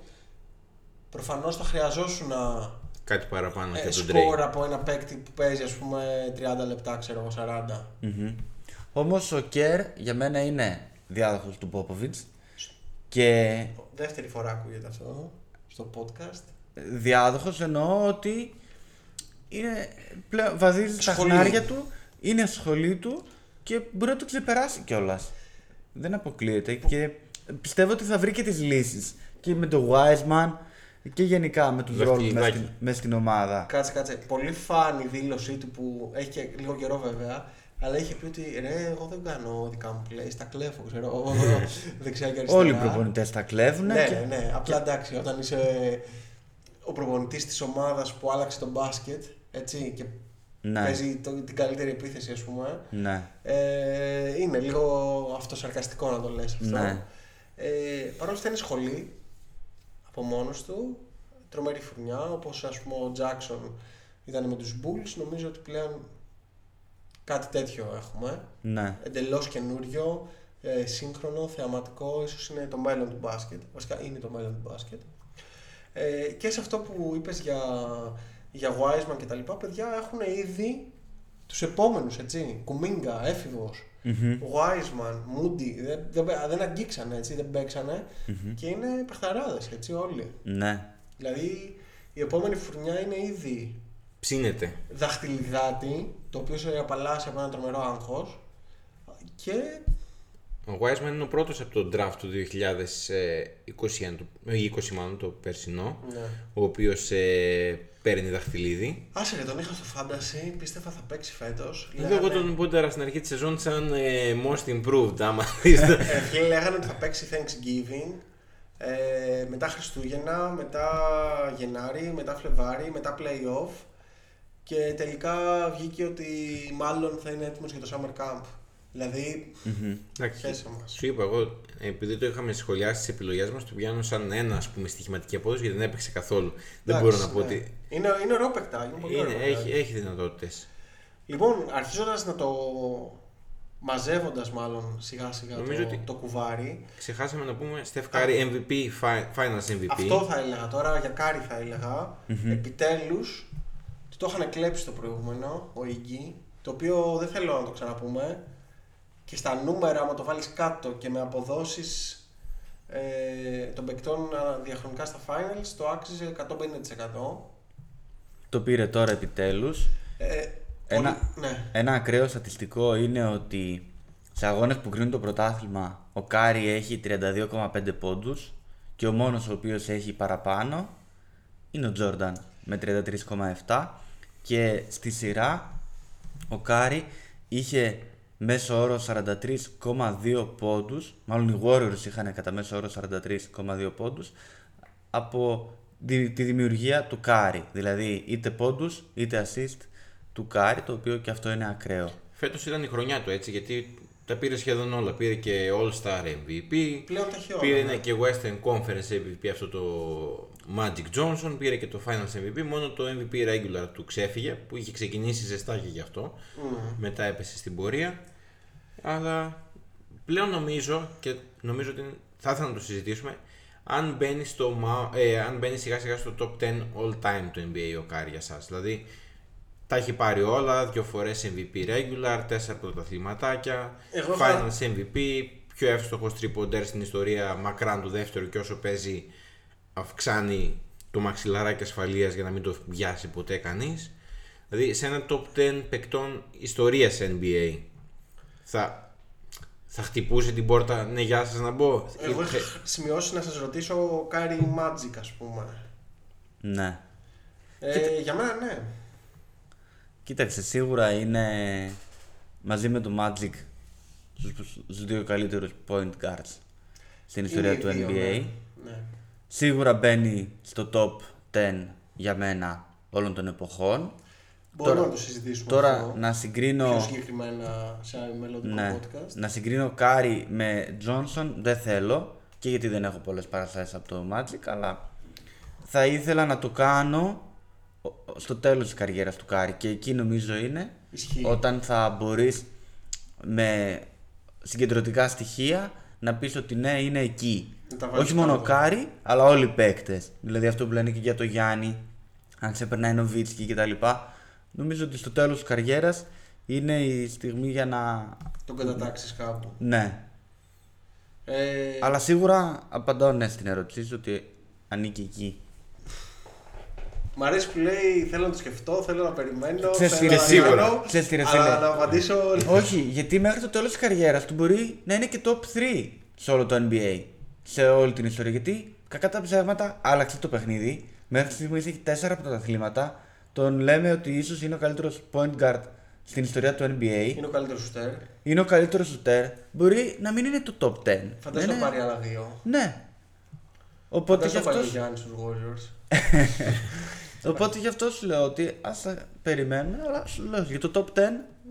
προφανώς θα χρειαζόσουν να Κάτι παραπάνω ε, και τον σκορ Drake. από ένα παίκτη που παίζει ας πούμε 30 λεπτά, ξέρω εγώ, 40. Όμως ο Κέρ για μένα είναι διάδοχος του Πόποβιτ και Δεύτερη φορά ακούγεται αυτό στο podcast. διάδοχος εννοώ ότι είναι πλέον βαδίζει τα Σχολή. χνάρια του, είναι σχολή του και μπορεί να το ξεπεράσει κιόλας. Δεν αποκλείεται και πιστεύω ότι θα βρει και τις λύσεις. Και με το Wiseman και γενικά με τους ρόλους μέσα Δαχτυλιδάκι. στην, μες στην ομάδα. Κάτσε, κάτσε. Πολύ φαν η δήλωσή του που έχει και λίγο καιρό βέβαια. Αλλά είχε πει ότι ρε, εγώ δεν κάνω δικά μου plays, τα κλέφω, ξέρω εγώ, δεξιά και αριστερά. Όλοι οι προπονητές τα κλέβουν. Ναι, και... ναι, ναι. Απλά εντάξει, όταν είσαι ο προπονητής της ομάδας που άλλαξε τον μπάσκετ, έτσι, και Ναι. παίζει το, την καλύτερη επίθεση, ας πούμε. ναι. Ε, είναι λίγο αυτοσαρκαστικό να το λες αυτό. Ναι. Ε, Παρ' όλα αυτά είναι σχολή από μόνος του, τρομερή φουρνιά, όπως ας πούμε ο Τζάκσον ήταν με τους Bulls, νομίζω ότι πλέον κάτι τέτοιο έχουμε. ναι. Εντελώς καινούριο, ε, σύγχρονο, θεαματικό, ίσως είναι το μέλλον του μπάσκετ. Βασικά είναι το μέλλον του μπάσκετ. Ε, και σε αυτό που είπες για, για Wiseman και τα λοιπά, παιδιά έχουν ήδη τους επόμενους, έτσι. Κουμίγκα, έφηβος, Wiseman, Moody, δεν, δεν, δεν αγγίξανε, έτσι, δεν παίξανε και είναι παιχταράδες, έτσι, όλοι. Ναι. Δηλαδή, η επόμενη φουρνιά είναι ήδη Ψήνεται. δαχτυλιδάτη, το οποίο σε απαλλάσσει από ένα τρομερό άγχος και Ο Wiseman είναι ο πρώτος από το draft του 2021, το- ε, 20 μάλλον το περσινό, ναι. ο οποίος ε, παίρνει δαχτυλίδι. Άσε ρε, τον είχα στο fantasy, πίστευα θα παίξει φέτος. Εδώ εγώ τον πόντερα στην αρχή της σεζόν σαν ε, most improved, άμα δεις το- Ε, φίλε, λέγανε ότι θα παίξει Thanksgiving, ε, μετά Χριστούγεννα, μετά Γενάρη, μετά Φλεβάρι, μετά Playoff και τελικά βγήκε ότι μάλλον θα είναι έτοιμος για το Summer Camp. Δηλαδή, Εντάξει, χέσε μας. Σου είπα εγώ, επειδή το είχαμε σχολιάσει στι επιλογές μας, το πιάνω σαν ένα ας πούμε, στοιχηματική απόδοση γιατί δεν έπαιξε καθόλου. δεν Εντάξει, μπορώ να πω ναι. ότι. Είναι, είναι ωραίο παικτάκι, είναι πολύ Είναι, ωραίο έχει, παικτάκι. έχει δυνατότητες. Λοιπόν, αρχίζοντας να το μαζεύοντας μάλλον σιγά σιγά Νομίζω το, ότι- το κουβάρι, Ξεχάσαμε να πούμε Steph Curry MVP, fi- Finals MVP. Αυτό θα έλεγα τώρα, για Κάρι θα έλεγα. Επιτέλους, του το είχαν κλέψει το προηγούμενο, ο Iggy, το οποίο δεν θέλω να το ξαναπούμε. και στα νούμερα, άμα το βάλεις κάτω και με αποδόσεις ε, των παικτών α, διαχρονικά στα finals, το άξιζε 150%. Το πήρε τώρα επιτέλους. Ε, Ένα, πολύ- ναι. ένα ακραίο στατιστικό είναι ότι σε αγώνες που κρίνουν το πρωτάθλημα ο Κάρι έχει 32,5 πόντους και ο μόνος ο οποίος έχει παραπάνω είναι ο Τζόρνταν με 33,7 και στη σειρά ο Κάρι είχε μέσο όρο 43,2 πόντους μάλλον οι Warriors είχαν κατά μέσο όρο 43,2 πόντους από τη, τη δημιουργία του Κάρι δηλαδή είτε πόντους είτε assist του Κάρι το οποίο και αυτό είναι ακραίο Φέτος ήταν η χρονιά του έτσι γιατί τα πήρε σχεδόν όλα. Πήρε και All Star MVP. Πλέον τα έχει όλα, Πήρε ναι. και Western Conference MVP αυτό το Magic Johnson. Πήρε και το Finals MVP. Μόνο το MVP regular του ξέφυγε που είχε ξεκινήσει ζεστά και γι' αυτό. Μετά έπεσε στην πορεία. Αλλά πλέον νομίζω και νομίζω ότι θα ήθελα να το συζητήσουμε. Αν μπαίνει, στο, μα- ε, αν μπαίνει σιγά σιγά στο top 10 all time του NBA ο Κάρι για σας. Δηλαδή τα έχει πάρει όλα, δύο φορές MVP regular, τέσσερα πρωταθληματάκια, Εγώ θα- finals MVP, πιο εύστοχος τριποντέρ στην ιστορία μακράν του δεύτερου και όσο παίζει αυξάνει το μαξιλαράκι ασφαλείας για να μην το πιάσει ποτέ κανείς. Δηλαδή σε ένα top 10 παικτών ιστορίας NBA θα, θα χτυπούσε την πόρτα, ναι γεια σας να μπω. Εγώ Ε, είχα σημειώσει να σας ρωτήσω ο Κάρι Magic ας πούμε. ναι Ε, για μένα ναι. Κοίταξε, σίγουρα είναι μαζί με το Magic στους, στους δύο καλύτερους point guards στην ιστορία Είναι του οι δύο, NBA. ναι. Ναι. Σίγουρα μπαίνει στο top 10 για μένα όλων των εποχών. Μπορούμε Τώρα- να το συζητήσουμε Τώρα αυτό. να πιο συγκρίνω, συγκεκριμένα σε ένα μελλοντικό ναι, podcast. να συγκρίνω Κάρι με Johnson δεν θέλω και γιατί δεν έχω πολλές παραστάσεις από τον Magic αλλά θα ήθελα να το κάνω ο- ο- στο τέλος της καριέρας του Κάρι και εκεί νομίζω είναι Ισχύει. όταν θα μπορείς με συγκεντρωτικά στοιχεία να πεις ότι ναι είναι εκεί. Να τα βάλεις Όχι μόνο ο κάτω. Κάρι, αλλά όλοι οι παίκτες. Δηλαδή αυτό που λένε και για το Γιάννη, αν σε περνάει Νοβίτσκι κτλ. Νομίζω ότι στο τέλος της καριέρας είναι η στιγμή για να... Τον κατατάξεις κάπου. Ναι. Ε, Αλλά σίγουρα απαντάω ναι στην ερώτησή σου ότι ανήκει εκεί. Μ' αρέσει που λέει θέλω να το σκεφτώ, θέλω να περιμένω. Ξέρεις θέλω τι, να ρε, σίγουρα. κάνω, Ξέρεις τι, ρε, Αλλά φίλε. να απαντήσω. Όχι, γιατί μέχρι το τέλος της καριέρας του μπορεί να είναι και top 3 σε όλο το NBA. Σε όλη την ιστορία. Γιατί κακά τα ψέματα άλλαξε το παιχνίδι. Μέχρι στιγμής έχει 4 πρωταθλήματα. Τον λέμε ότι ίσως είναι ο καλύτερος point guard στην ιστορία του NBA. Είναι ο καλύτερος σουτέρ. Είναι ο καλύτερος σουτέρ. Μπορεί να μην είναι το top 10. Φαντάζομαι Δεν να είναι- πάρει άλλα δύο. Ναι. Οπότε γι' Φαντάζομαι να πάρει ο αυτό Γιάννης στους Warriors. Οπότε γι' αυτό σου λέω ότι ας τα περιμένουμε, αλλά σου λέω για το top 10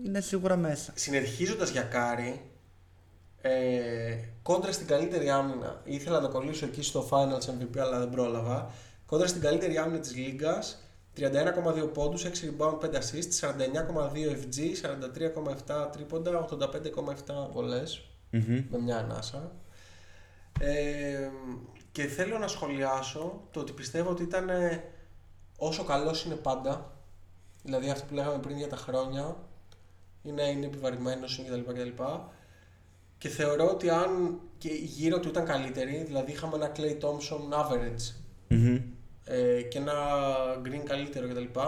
είναι σίγουρα μέσα. Συνεχίζοντας για Κάρι, ε, κόντρα στην καλύτερη άμυνα. Ήθελα να το κολλήσω εκεί στο Finals MVP, αλλά δεν πρόλαβα. Κόντρα στην καλύτερη άμυνα της Λίγκας, 31,2 πόντους, 6 rebound, 5 assists, 49,2 FG, 43,7 τρίποντα, 85,7 βολές με μια ανάσα. Ε, και θέλω να σχολιάσω το ότι πιστεύω ότι ήταν ε, όσο καλός είναι πάντα. Δηλαδή αυτό που λέγαμε πριν για τα χρόνια. Είναι, είναι επιβαρημένος είναι κτλ. κτλ. Και θεωρώ ότι αν και γύρω του ήταν καλύτεροι, δηλαδή είχαμε ένα Clay Thompson average ε, και ένα Green καλύτερο κτλ.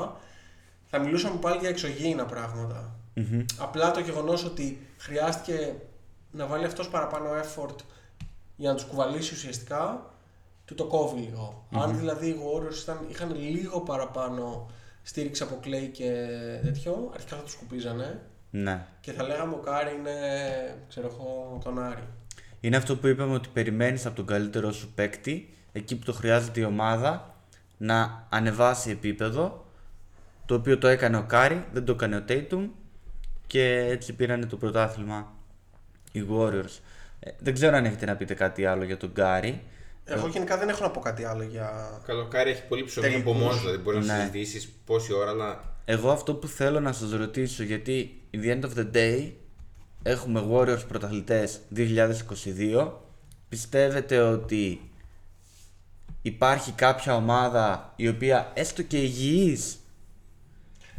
Θα μιλούσαμε πάλι για εξωγήινα πράγματα. Απλά το γεγονός ότι χρειάστηκε να βάλει αυτός παραπάνω effort για να τους κουβαλήσει ουσιαστικά, του το κόβει λίγο. Αν δηλαδή οι Warriors ήταν, είχαν λίγο παραπάνω στήριξη από Klay και τέτοιο, αρχικά θα τους σκουπίζανε Ναι. και θα λέγαμε ο Κάρι είναι, ξέρω εγώ, τον Άρη. Είναι αυτό που είπαμε ότι περιμένεις από τον καλύτερό σου παίκτη, εκεί που το χρειάζεται η ομάδα, να ανεβάσει επίπεδο, το οποίο το έκανε ο Κάρι, δεν το έκανε ο Tatum και έτσι πήρανε το πρωτάθλημα οι Warriors. Ε, δεν ξέρω αν έχετε να πείτε κάτι άλλο για τον Κάρι. Εγώ γενικά δεν έχω να πω κάτι άλλο για... Καλοκάρι έχει πολύ ψωμί από Τελικούς. μόνος του, δηλαδή μπορεί να Ναι. συζητήσεις πόση ώρα, αλλά Εγώ αυτό που θέλω να σας ρωτήσω, γιατί in the end of the day έχουμε Warriors πρωταθλητές 2022, πιστεύετε ότι υπάρχει κάποια ομάδα η οποία έστω και υγιής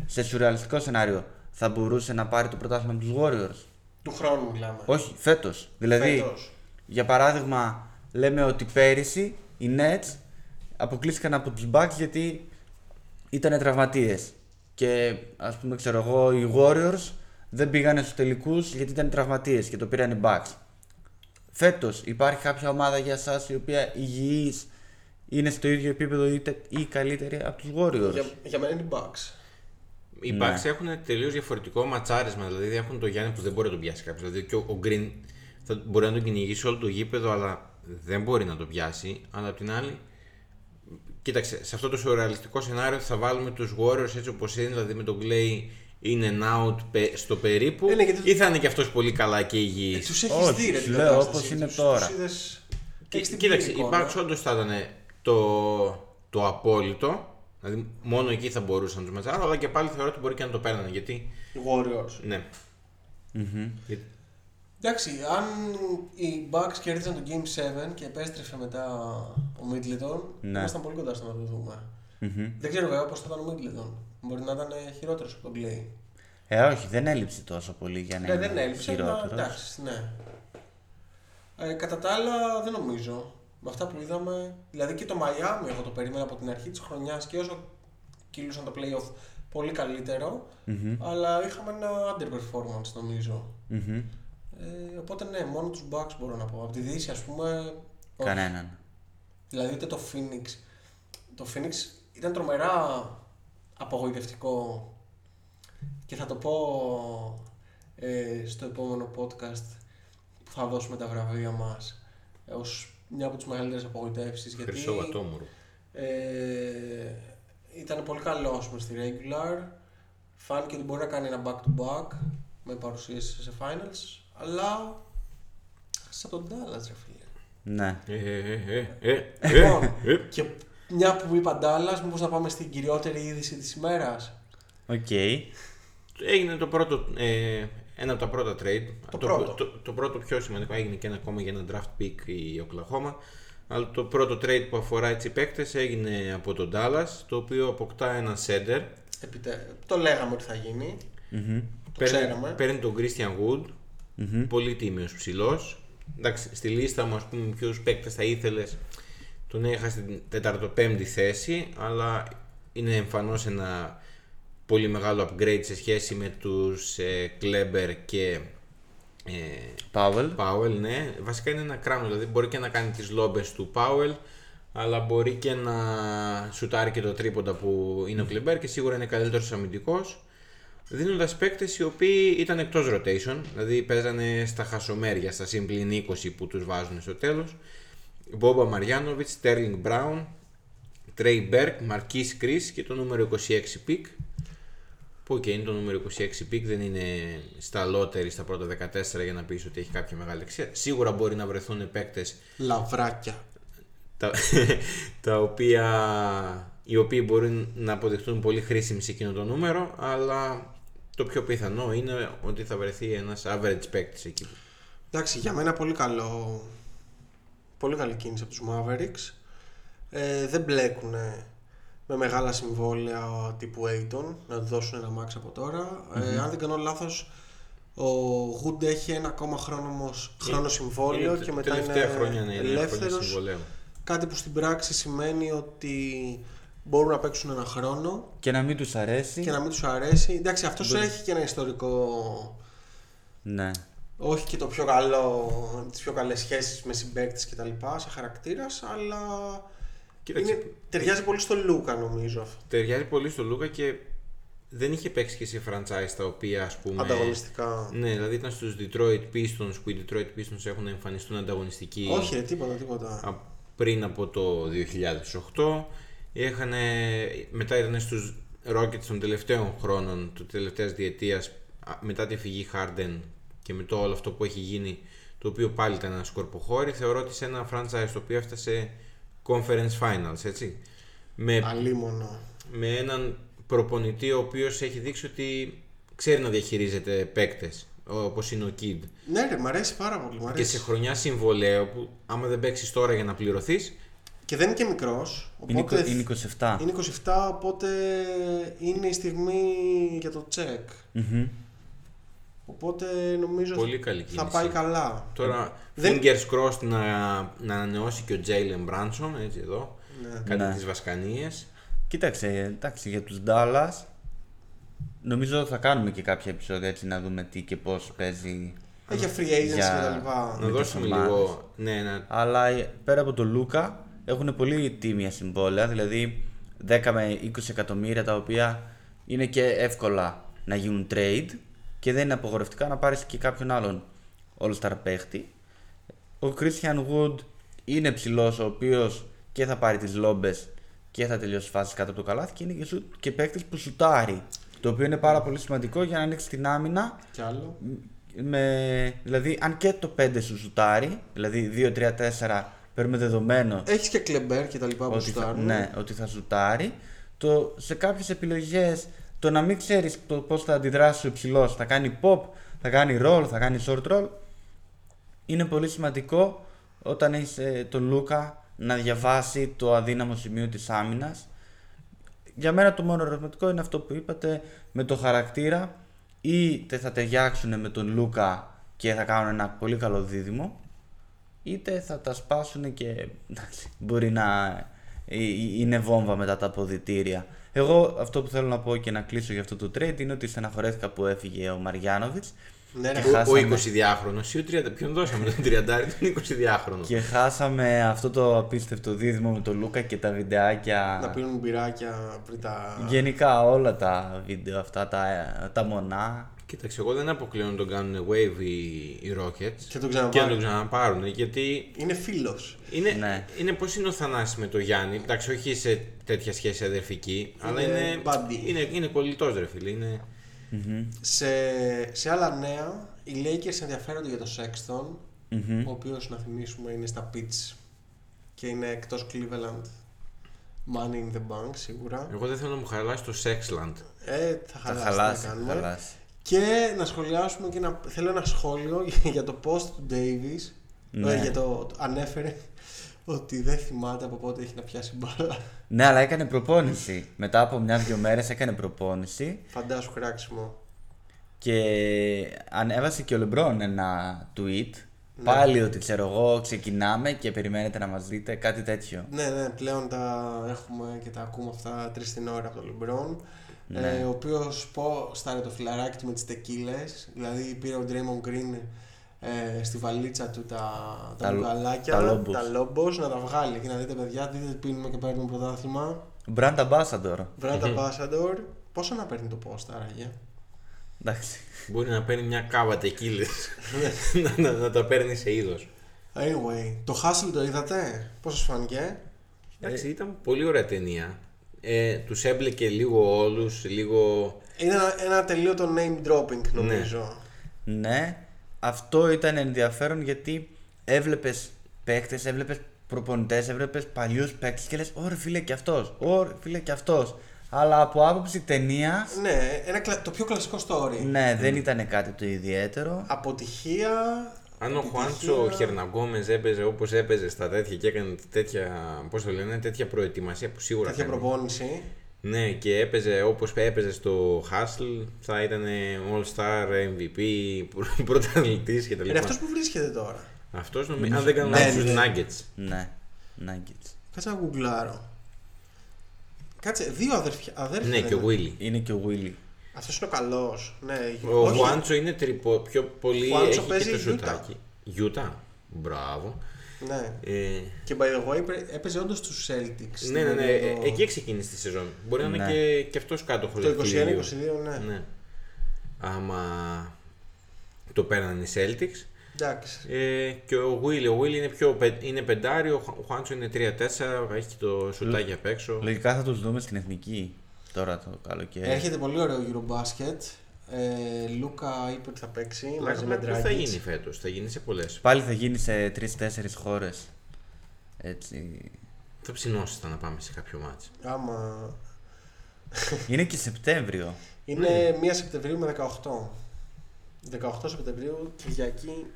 σε σουρεαλιστικό σενάριο θα μπορούσε να πάρει το πρωτάθλημα με τους Warriors; Του χρόνου μιλάμε. Όχι, φέτος. Δηλαδή, Φέτος. για παράδειγμα, λέμε ότι πέρυσι οι Nets αποκλείστηκαν από τους Bucks γιατί ήταν τραυματίες. Και ας πούμε, ξέρω εγώ, οι Warriors δεν πήγανε στους τελικούς γιατί ήταν τραυματίες και το πήραν οι Bucks. Φέτος υπάρχει κάποια ομάδα για σας η οποία υγιής είναι στο ίδιο επίπεδο είτε- ή καλύτερη από τους Warriors; Για, για μένα είναι οι Bucks. Οι Ναι. Bucks έχουν τελείως διαφορετικό ματσάρισμα. Δηλαδή έχουν το Γιάννη που δεν μπορεί να τον πιάσει κάποιος. Δηλαδή και ο, ο Green θα μπορεί να τον κυνηγήσει όλο το γήπεδο, αλλά δεν μπορεί να τον πιάσει. Αλλά απ' την άλλη, κοίταξε, σε αυτό το σουρεαλιστικό σενάριο θα βάλουμε τους Warriors έτσι όπως είναι, δηλαδή με τον Clay in and out πε- στο περίπου. Ε, ναι, γιατί- Ή θα είναι και αυτός πολύ καλά και Ε, υγιή. τους έχεις Όχι, δει ρε σου την λέω κατάσταση. όπως είναι Τους- τώρα. τους είδες- έχεις την Κοίταξε, πλήρη οι εικόνα. Bucks όντως θα ήταν το, το απόλυτο. Δηλαδή μόνο εκεί θα μπορούσαν να τους ματσάρουν, αλλά και πάλι θεωρώ ότι μπορεί και να το παίρνανε. Γιατί. Οι Warriors. Ναι. Γιατί- Εντάξει, αν οι Bucks κέρδισαν το Game 7 και επέστρεφε μετά ο Middleton, Ναι. ήμασταν πολύ κοντά στο να το δούμε. Μμμ. Δεν ξέρω βέβαια πώς θα ήταν ο Middleton. Μπορεί να ήταν χειρότερος από τον Clay. Ε, όχι, δεν έλειψε τόσο πολύ για να Ναι, είναι δεν έλειψε, αλλά χειρότερος. εντάξει, ναι. Ε, κατά τα άλλα δεν νομίζω. Με αυτά που είδαμε, δηλαδή και το Miami εγώ το περίμενα από την αρχή της χρονιάς και όσο κύλουσαν το playoff πολύ καλύτερο, αλλά είχαμε ένα underperformance νομίζω. Μμμ. Ε, οπότε ναι, μόνο τους Bucks μπορώ να πω. Από τη Δύση ας πούμε... όχι. Κανέναν. Δηλαδή ούτε το Phoenix. Το Phoenix ήταν τρομερά απογοητευτικό και θα το πω ε, στο επόμενο podcast που θα δώσουμε τα βραβεία μας ε, ως μια από τις μεγαλύτερες απογοητεύσεις γιατί Χρυσό βατόμουρο. ε, ήταν πολύ καλός μες στη regular, φάνηκε ότι μπορεί να κάνει ένα back to back με παρουσίαση σε finals αλλά σαν τον Dallas ρε φίλε Ναι. Ε, ε, ε, ε, ε, Λοιπόν, ε. και μια που είπα Dallas, μήπως να πάμε στην κυριότερη είδηση της ημέρας. ΟΚ. Έγινε το πρώτο, ε, ένα από τα πρώτα trade. Το πρώτο. Το, το πρώτο πιο σημαντικό έγινε και ένα ακόμα για ένα draft pick η Oklahoma. Αλλά το πρώτο trade που αφορά έτσι παίκτες έγινε από τον Dallas, το οποίο αποκτά ένα center. Επιτε... Το λέγαμε ότι θα γίνει. Το Παίρνει, ξέραμε. παίρνει τον Christian Wood, πολύ τίμιος ψηλός. Εντάξει, στη λίστα μου, ας πούμε, ποιους παίκτες θα ήθελες, τον είχα στην 4η θέση, αλλά είναι εμφανώς ένα πολύ μεγάλο upgrade σε σχέση με τους ε, Kleber και ε, Powell. Powell, ναι. Βασικά είναι ένα κράμα, δηλαδή μπορεί και να κάνει τις lobες του Powell, αλλά μπορεί και να σουτάρει και το τρίποντα που είναι ο Kleber και σίγουρα είναι καλύτερος αμυντικός. Δίνοντας παίκτες οι οποίοι ήταν εκτός rotation, δηλαδή παίζανε στα χασομέρια, στα συν πλην 20 που τους βάζουν στο τέλος. Μπόμπαν Μαριάνοβιτς, Sterling Brown, Trey Burke, Marquese Chriss και το νούμερο 26 pick. Που και είναι το νούμερο 26 pick, δεν είναι στα lottery στα πρώτα 14 για να πεις ότι έχει κάποια μεγάλη αξία. Σίγουρα μπορεί να βρεθούν παίκτες Λαβράκια. τα, τα οποία, οι οποίοι μπορούν να αποδειχτούν πολύ χρήσιμοι σε εκείνο το νούμερο, αλλά το πιο πιθανό είναι ότι θα βρεθεί ένας average παίκτης εκεί. Εντάξει, για μένα πολύ καλό. Πολύ καλή κίνηση από τους Mavericks. Ε, δεν μπλέκουν με μεγάλα συμβόλαια τύπου Aiton να του δώσουν ένα max από τώρα. Ε, αν δεν κάνω λάθος, ο Wood έχει ένα ακόμα χρόνο, όμως, χρόνος συμβόλαιο Είναι και τε- μετά τελευταία είναι χρόνια, ναι, είναι χρόνια ελεύθερος. συμβολέου. Κάτι που στην πράξη σημαίνει ότι μπορούν να παίξουν ένα χρόνο Και να μην τους αρέσει. και να μην τους αρέσει. Εντάξει, αυτός έχει και ένα ιστορικό Ναι. όχι και το πιο καλό, τις πιο καλές σχέσεις με συμπαίκτες και τα λοιπά, σε χαρακτήρας, αλλά Κοίταξε, είναι, ταιριάζει πολύ στο Λούκα νομίζω αυτό. ταιριάζει πολύ στο Λούκα και δεν είχε παίξει και σε franchise τα οποία ας πούμε... Ανταγωνιστικά. Ναι, δηλαδή ήταν στους Detroit Pistons που οι Detroit Pistons έχουν εμφανιστούν ανταγωνιστικοί Όχι ρε, τίποτα, τίποτα. α- πριν από το 2008. Είχαν, μετά ήταν στους Rockets των τελευταίων χρόνων, του τελευταίας διετίας, α, μετά τη φυγή Harden και με το όλο αυτό που έχει γίνει, το οποίο πάλι ήταν ένα σκορποχώρι, θεωρώ ότι σε ένα franchise το οποίο έφτασε conference finals, έτσι. Με, Αλίμονο. με έναν προπονητή ο οποίος έχει δείξει ότι ξέρει να διαχειρίζεται παίκτες, όπως είναι ο Kid. Ναι ρε, μ' αρέσει πάρα πολύ, μ' Και αρέσει. σε χρονιά συμβολέου που άμα δεν παίξεις τώρα για να πληρωθείς, Και δεν είναι και μικρός, Είναι, οπότε εικο- είναι 27. είναι 27, οπότε είναι η στιγμή για το check. Μμμ. Οπότε νομίζω Πολύ καλή θα κίνηση. πάει καλά. Τώρα, Δεν- fingers crossed να, να ανανεώσει και ο Jalen Branson, έτσι εδώ. Ναι. Κάτι Ναι. τις βασκανίες. Κοίταξε, εντάξει, για τους Dallas νομίζω θα κάνουμε και κάποια επεισόδια έτσι να δούμε τι και πώς παίζει. Έχει free agency Για- και τα λοιπά. Να Με δώσουμε τις ομάδες. λίγο. Ναι, να, Αλλά ε, πέρα από τον Λούκα έχουν πολύ τίμια συμβόλαια, δηλαδή 10 με 20 εκατομμύρια τα οποία είναι και εύκολα να γίνουν trade και δεν είναι απογορευτικά να πάρεις και κάποιον άλλον all-star παίχτη. Ο Christian Wood είναι ψηλός ο οποίος και θα πάρει τις λόμπες και θα τελειώσει φάσεις κάτω από το καλάθι και είναι και, σου, και παίκτης που σουτάρει. Το οποίο είναι πάρα πολύ σημαντικό για να ανοίξει την άμυνα Κι άλλο. με, δηλαδή, αν και το 5 σου σουτάρει, δηλαδή 2-3-4 παίρνουμε δεδομένο Έχεις και κλεμπέρ και τα λοιπά που ότι θα, σουτάρουν. ναι, ότι θα σουτάρει, το, σε κάποιες επιλογές το να μην ξέρεις το πώς θα αντιδράσεις ο υψηλός, θα κάνει pop, θα κάνει roll, θα κάνει short roll, είναι πολύ σημαντικό όταν έχεις ε, τον Λούκα να διαβάσει το αδύναμο σημείο της άμυνας. Για μένα το μόνο ερωτηματικό είναι αυτό που είπατε με το χαρακτήρα είτε θα ταιριάξουν με τον Λούκα και θα κάνουν ένα πολύ καλό δίδυμο είτε θα τα σπάσουν και εντάξει, μπορεί να ε, ε, είναι βόμβα μετά τα αποδητήρια. Εγώ αυτό που θέλω να πω και να κλείσω για αυτό το trade είναι ότι στεναχωρέθηκα που έφυγε ο Μαριάνοβιτς Ναι, ρε. Και ο, ο χάσαμε. 20διάχρονος ή ο 30. Ποιον δώσαμε τον 30 τον 20διάχρονο. και χάσαμε αυτό το απίστευτο δίδυμο με τον Λούκα και τα βιντεάκια. Να πίνουν μπυράκια πριν τα. Γενικά όλα τα βίντεο αυτά, τα, τα μονά. Κοίταξε, εγώ δεν αποκλείω να τον κάνουν wave οι, οι Rockets Και τον και να ξαναπάρουν. τον ξαναπάρουν γιατί Είναι φίλος. είναι, Ναι. είναι πώς είναι ο Θανάσης με τον Γιάννη. Εντάξει, όχι σε τέτοια σχέση αδερφική, αλλά Είναι είναι, buddy. είναι, είναι κολλητός ρε φίλε. Είναι, Σε, σε άλλα νέα, οι Lakers ενδιαφέρονται για το Sexton, ο οποίος να θυμίσουμε είναι στα pitch και είναι εκτός Cleveland. Money in the bank σίγουρα. εγώ δεν θέλω να μου χαλάσει το Sexland. Ε, θα Θα χαλάσει, χαλάσει, τι να θα κάνουμε. χαλάσει. Και να σχολιάσουμε και να, θέλω ένα σχόλιο για το post του Davis. Ναι. Ε, για το, το- ανέφερε ότι δεν θυμάται από πότε έχει να πιάσει μπάλα. Ναι, αλλά έκανε προπόνηση. Μετά από μια-δυο μέρες έκανε προπόνηση Φαντάσου χράξιμο. και ανέβασε και ο Λεμπρόν ένα tweet. Ναι. Πάλι ότι ξέρω εγώ ξεκινάμε και περιμένετε να μας δείτε κάτι τέτοιο. Ναι, ναι, πλέον τα έχουμε και τα ακούμε αυτά τρεις την ώρα από τον Λεμπρόν. Ναι. Ε, ο οποίος στάρε το φιλαράκι του με τις τεκίλες. Δηλαδή πήρε ο Draymond Green ε, στη βαλίτσα του τα, τα, Τα λο- μπουκαλάκια, τα λόμπος. τα λόμπος, να τα βγάλει και να δείτε παιδιά, δείτε τι πίνουμε και παίρνουμε πρωτάθλημα. Brand Ambassador. Brand Ambassador. Πόσο να παίρνει το post άραγε. Εντάξει. Μπορεί να παίρνει μια κάβα τεκίλες να, να, να τα παίρνει σε είδος. Anyway, το Hustle το είδατε, πώς σας φάνηκε; Εντάξει, ήταν πολύ ωραία ταινία. Ε, τους έμπλεκε λίγο όλους, λίγο... Είναι ένα, ένα τελείωτο name dropping νομίζω. Ναι, αυτό ήταν ενδιαφέρον γιατί έβλεπες παίκτες, έβλεπες προπονητές, έβλεπες παλιούς παίκτες και λες «Ωρε φίλε και αυτός, ωρε φίλε και αυτός». Αλλά από άποψη ταινία, Ναι, ένα, κλα- το πιο κλασικό story. ναι, δεν ήταν κάτι το ιδιαίτερο. Αποτυχία. Αν ο επιτυχία. Χουάντσο Χερναγκόμες έπαιζε όπως έπαιζε στα τέτοια και έκανε τέτοια, πώς το λένε, τέτοια προετοιμασία που σίγουρα Τέτοια κάνει. προπόνηση. Ναι, και έπαιζε όπως έπαιζε στο Hustle, θα ήταν All-Star, MVP, πρωταθλητής κτλ. Είναι αυτός που βρίσκεται τώρα. Αυτός νομίζω, αν δεν κάνω Ναι, λάθος, στους ναι. Nuggets. Ναι, Nuggets. Κάτσε να γκουγκλάρω. Κάτσε, δύο αδέρφια. αδέρφια Ναι, δεν και ο είναι. Willy. Είναι και ο Willy. Αυτός είναι ο καλός. Ναι, Ο όχι. Χουάντσο είναι τρυπο, πιο πολύ Χουάντσο έχει παίζει και το Utah. σουτάκι. Γιούτα. Μπράβο. Ναι. Ε, Και by the way, πρέ- έπαιζε όντως τους Celtics. ναι, ναι, ναι. στην ε, περίοδο- Εκεί ξεκίνησε τη σεζόν. Μπορεί να είναι Ναι. και, και αυτός κάτοχος Το δαχτυλίου. 21-22, ναι. Ναι. Άμα το πέραν οι Celtics. Εντάξει. Ε, και ο Will, ο Will είναι, πιο, πε- είναι πεντάρι, ο Χου- ο Χουάντσο είναι 3-4, έχει και το σουτάκι απ' έξω. Λογικά θα τους δούμε στην εθνική τώρα το καλοκαίρι. Έρχεται πολύ ωραίο Eurobasket. Ε, Λούκα είπε ότι θα παίξει μαζί με Πλάκα θα Dragic. γίνει φέτος, θα γίνει σε πολλές. Πάλι θα γίνει σε 3-4 χώρες. Έτσι. Θα ψινόσασταν να πάμε σε κάποιο μάτς. Άμα... Είναι και Σεπτέμβριο. Είναι Ναι. 1 Σεπτεμβρίου με 18. 18 Σεπτεμβρίου, Κυριακή,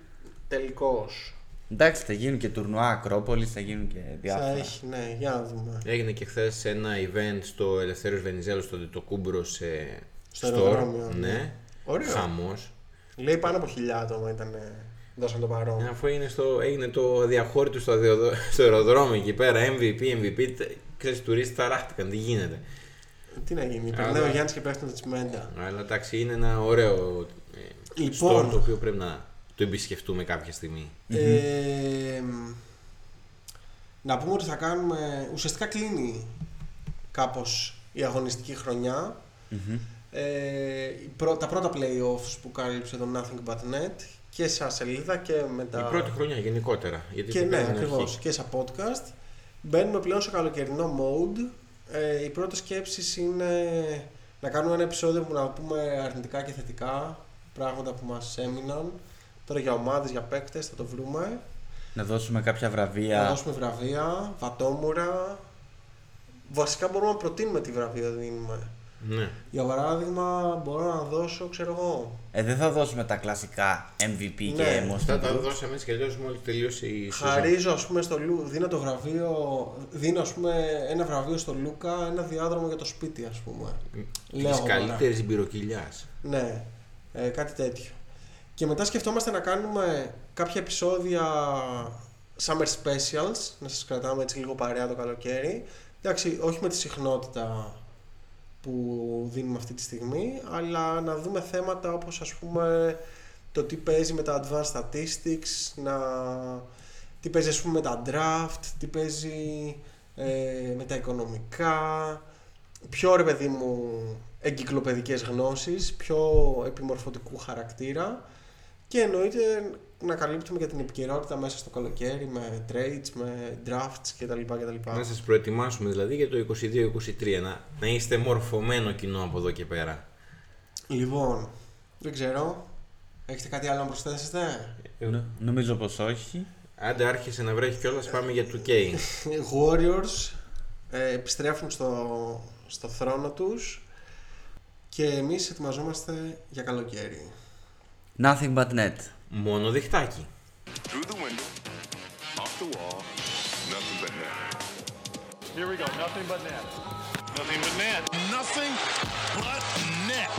τελικός. Εντάξει, θα γίνουν και τουρνουά Ακρόπολης, θα γίνουν και Θα διάφορα. έχει, ναι, για να δούμε. Έγινε και χθες ένα event στο Ελευθέριος Βενιζέλος με Αντετοκούνμπο σε Στο αεροδρόμιο, ναι. Ναι. Ωραίο. Χαμός. Λέει πάνω από χίλια άτομα ήταν. Δώσαν το παρόν. Αφού είναι στο, έγινε το αδιαχώρητο στο, αδιοδο- στο αεροδρόμιο εκεί πέρα, MVP, MVP, τε- ξέρεις, τουρίστες ταράχτηκαν, τι γίνεται. Τι να γίνει, Αλλά- περνάει ο Γιάννης και πέφτουν τα τσιμέντα. Αλλά εντάξει, είναι ένα ωραίο ε, Λοιπόν. store το οποίο πρέπει να το επισκεφτούμε κάποια στιγμή. Ε, να πούμε ότι θα κάνουμε. Ουσιαστικά κλείνει κάπως η αγωνιστική χρονιά. Ε, οι πρω- τα πρώτα playoffs που κάλυψε το Nothing But Net και σαν σελίδα και με τα... Η πρώτη χρονιά γενικότερα. Γιατί Και το ναι, κάναμε ακριβώς. αρχή. Και σαν podcast. Μπαίνουμε πλέον στο καλοκαιρινό mode. Ε, οι πρώτε σκέψει είναι να κάνουμε ένα επεισόδιο που να πούμε αρνητικά και θετικά. Πράγματα που μας έμειναν. Τώρα για ομάδες, για παίκτες θα το βρούμε. Να δώσουμε κάποια Να βραβεία. δώσουμε βραβεία, βατόμουρα. Βασικά μπορούμε να προτείνουμε τι βραβεία δίνουμε. Ναι. Για παράδειγμα, μπορώ να δώσω, ξέρω εγώ. Ε, δεν θα δώσουμε τα κλασικά MVP και Ναι, Most Αυτά τα Improved. δώσαμε έτσι κι αλλιώς μόλις τελείωσε η σεζόν. Χαρίζω, ας πούμε, στο Λου, δίνω το βραβείο, δίνω, ας πούμε, ένα βραβείο στο Λούκα, ένα διάδρομο για το σπίτι, ας πούμε. Λέω Της εγώ, καλύτερης μπυροκυλιάς. Ναι, ε, κάτι τέτοιο. Και μετά σκεφτόμαστε να κάνουμε κάποια επεισόδια summer specials, να σας κρατάμε έτσι λίγο παρέα το καλοκαίρι. Εντάξει, όχι με τη συχνότητα που δίνουμε αυτή τη στιγμή, αλλά να δούμε θέματα όπως ας πούμε το τι παίζει με τα advanced statistics, να... τι παίζει ας πούμε με τα draft, τι παίζει ε, με τα οικονομικά, πιο ρε παιδί μου εγκυκλοπαιδικές γνώσεις, πιο επιμορφωτικού χαρακτήρα και εννοείται να καλύπτουμε και την επικαιρότητα μέσα στο καλοκαίρι με trades, με drafts κτλ. κτλ. Να σας προετοιμάσουμε δηλαδή για το 22-23, να, να είστε μορφωμένο κοινό από εδώ και πέρα. Λοιπόν, δεν ξέρω. Έχετε κάτι άλλο να προσθέσετε; Νο- Νομίζω πως όχι. Άντε άρχισε να βρέχει κιόλας, πάμε για 2K. Warriors ε, επιστρέφουν στο, στο θρόνο τους και εμείς ετοιμαζόμαστε για καλοκαίρι. Nothing but net. Μόνο διχτάκι. Through the window, off the wall, nothing but net. Here we go. Nothing but net. Nothing but net. Nothing but net.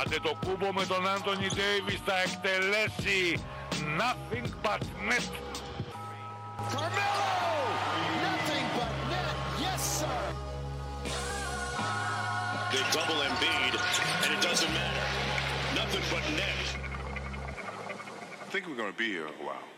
Άντε το κούμπο με τον Άντωνι Ντέιβις θα εκτελέσει nothing but net. Carmelo! Nothing but net. Yes, sir. They double Embiid, and it doesn't matter. Nothing but net. I think we're going to be here a while.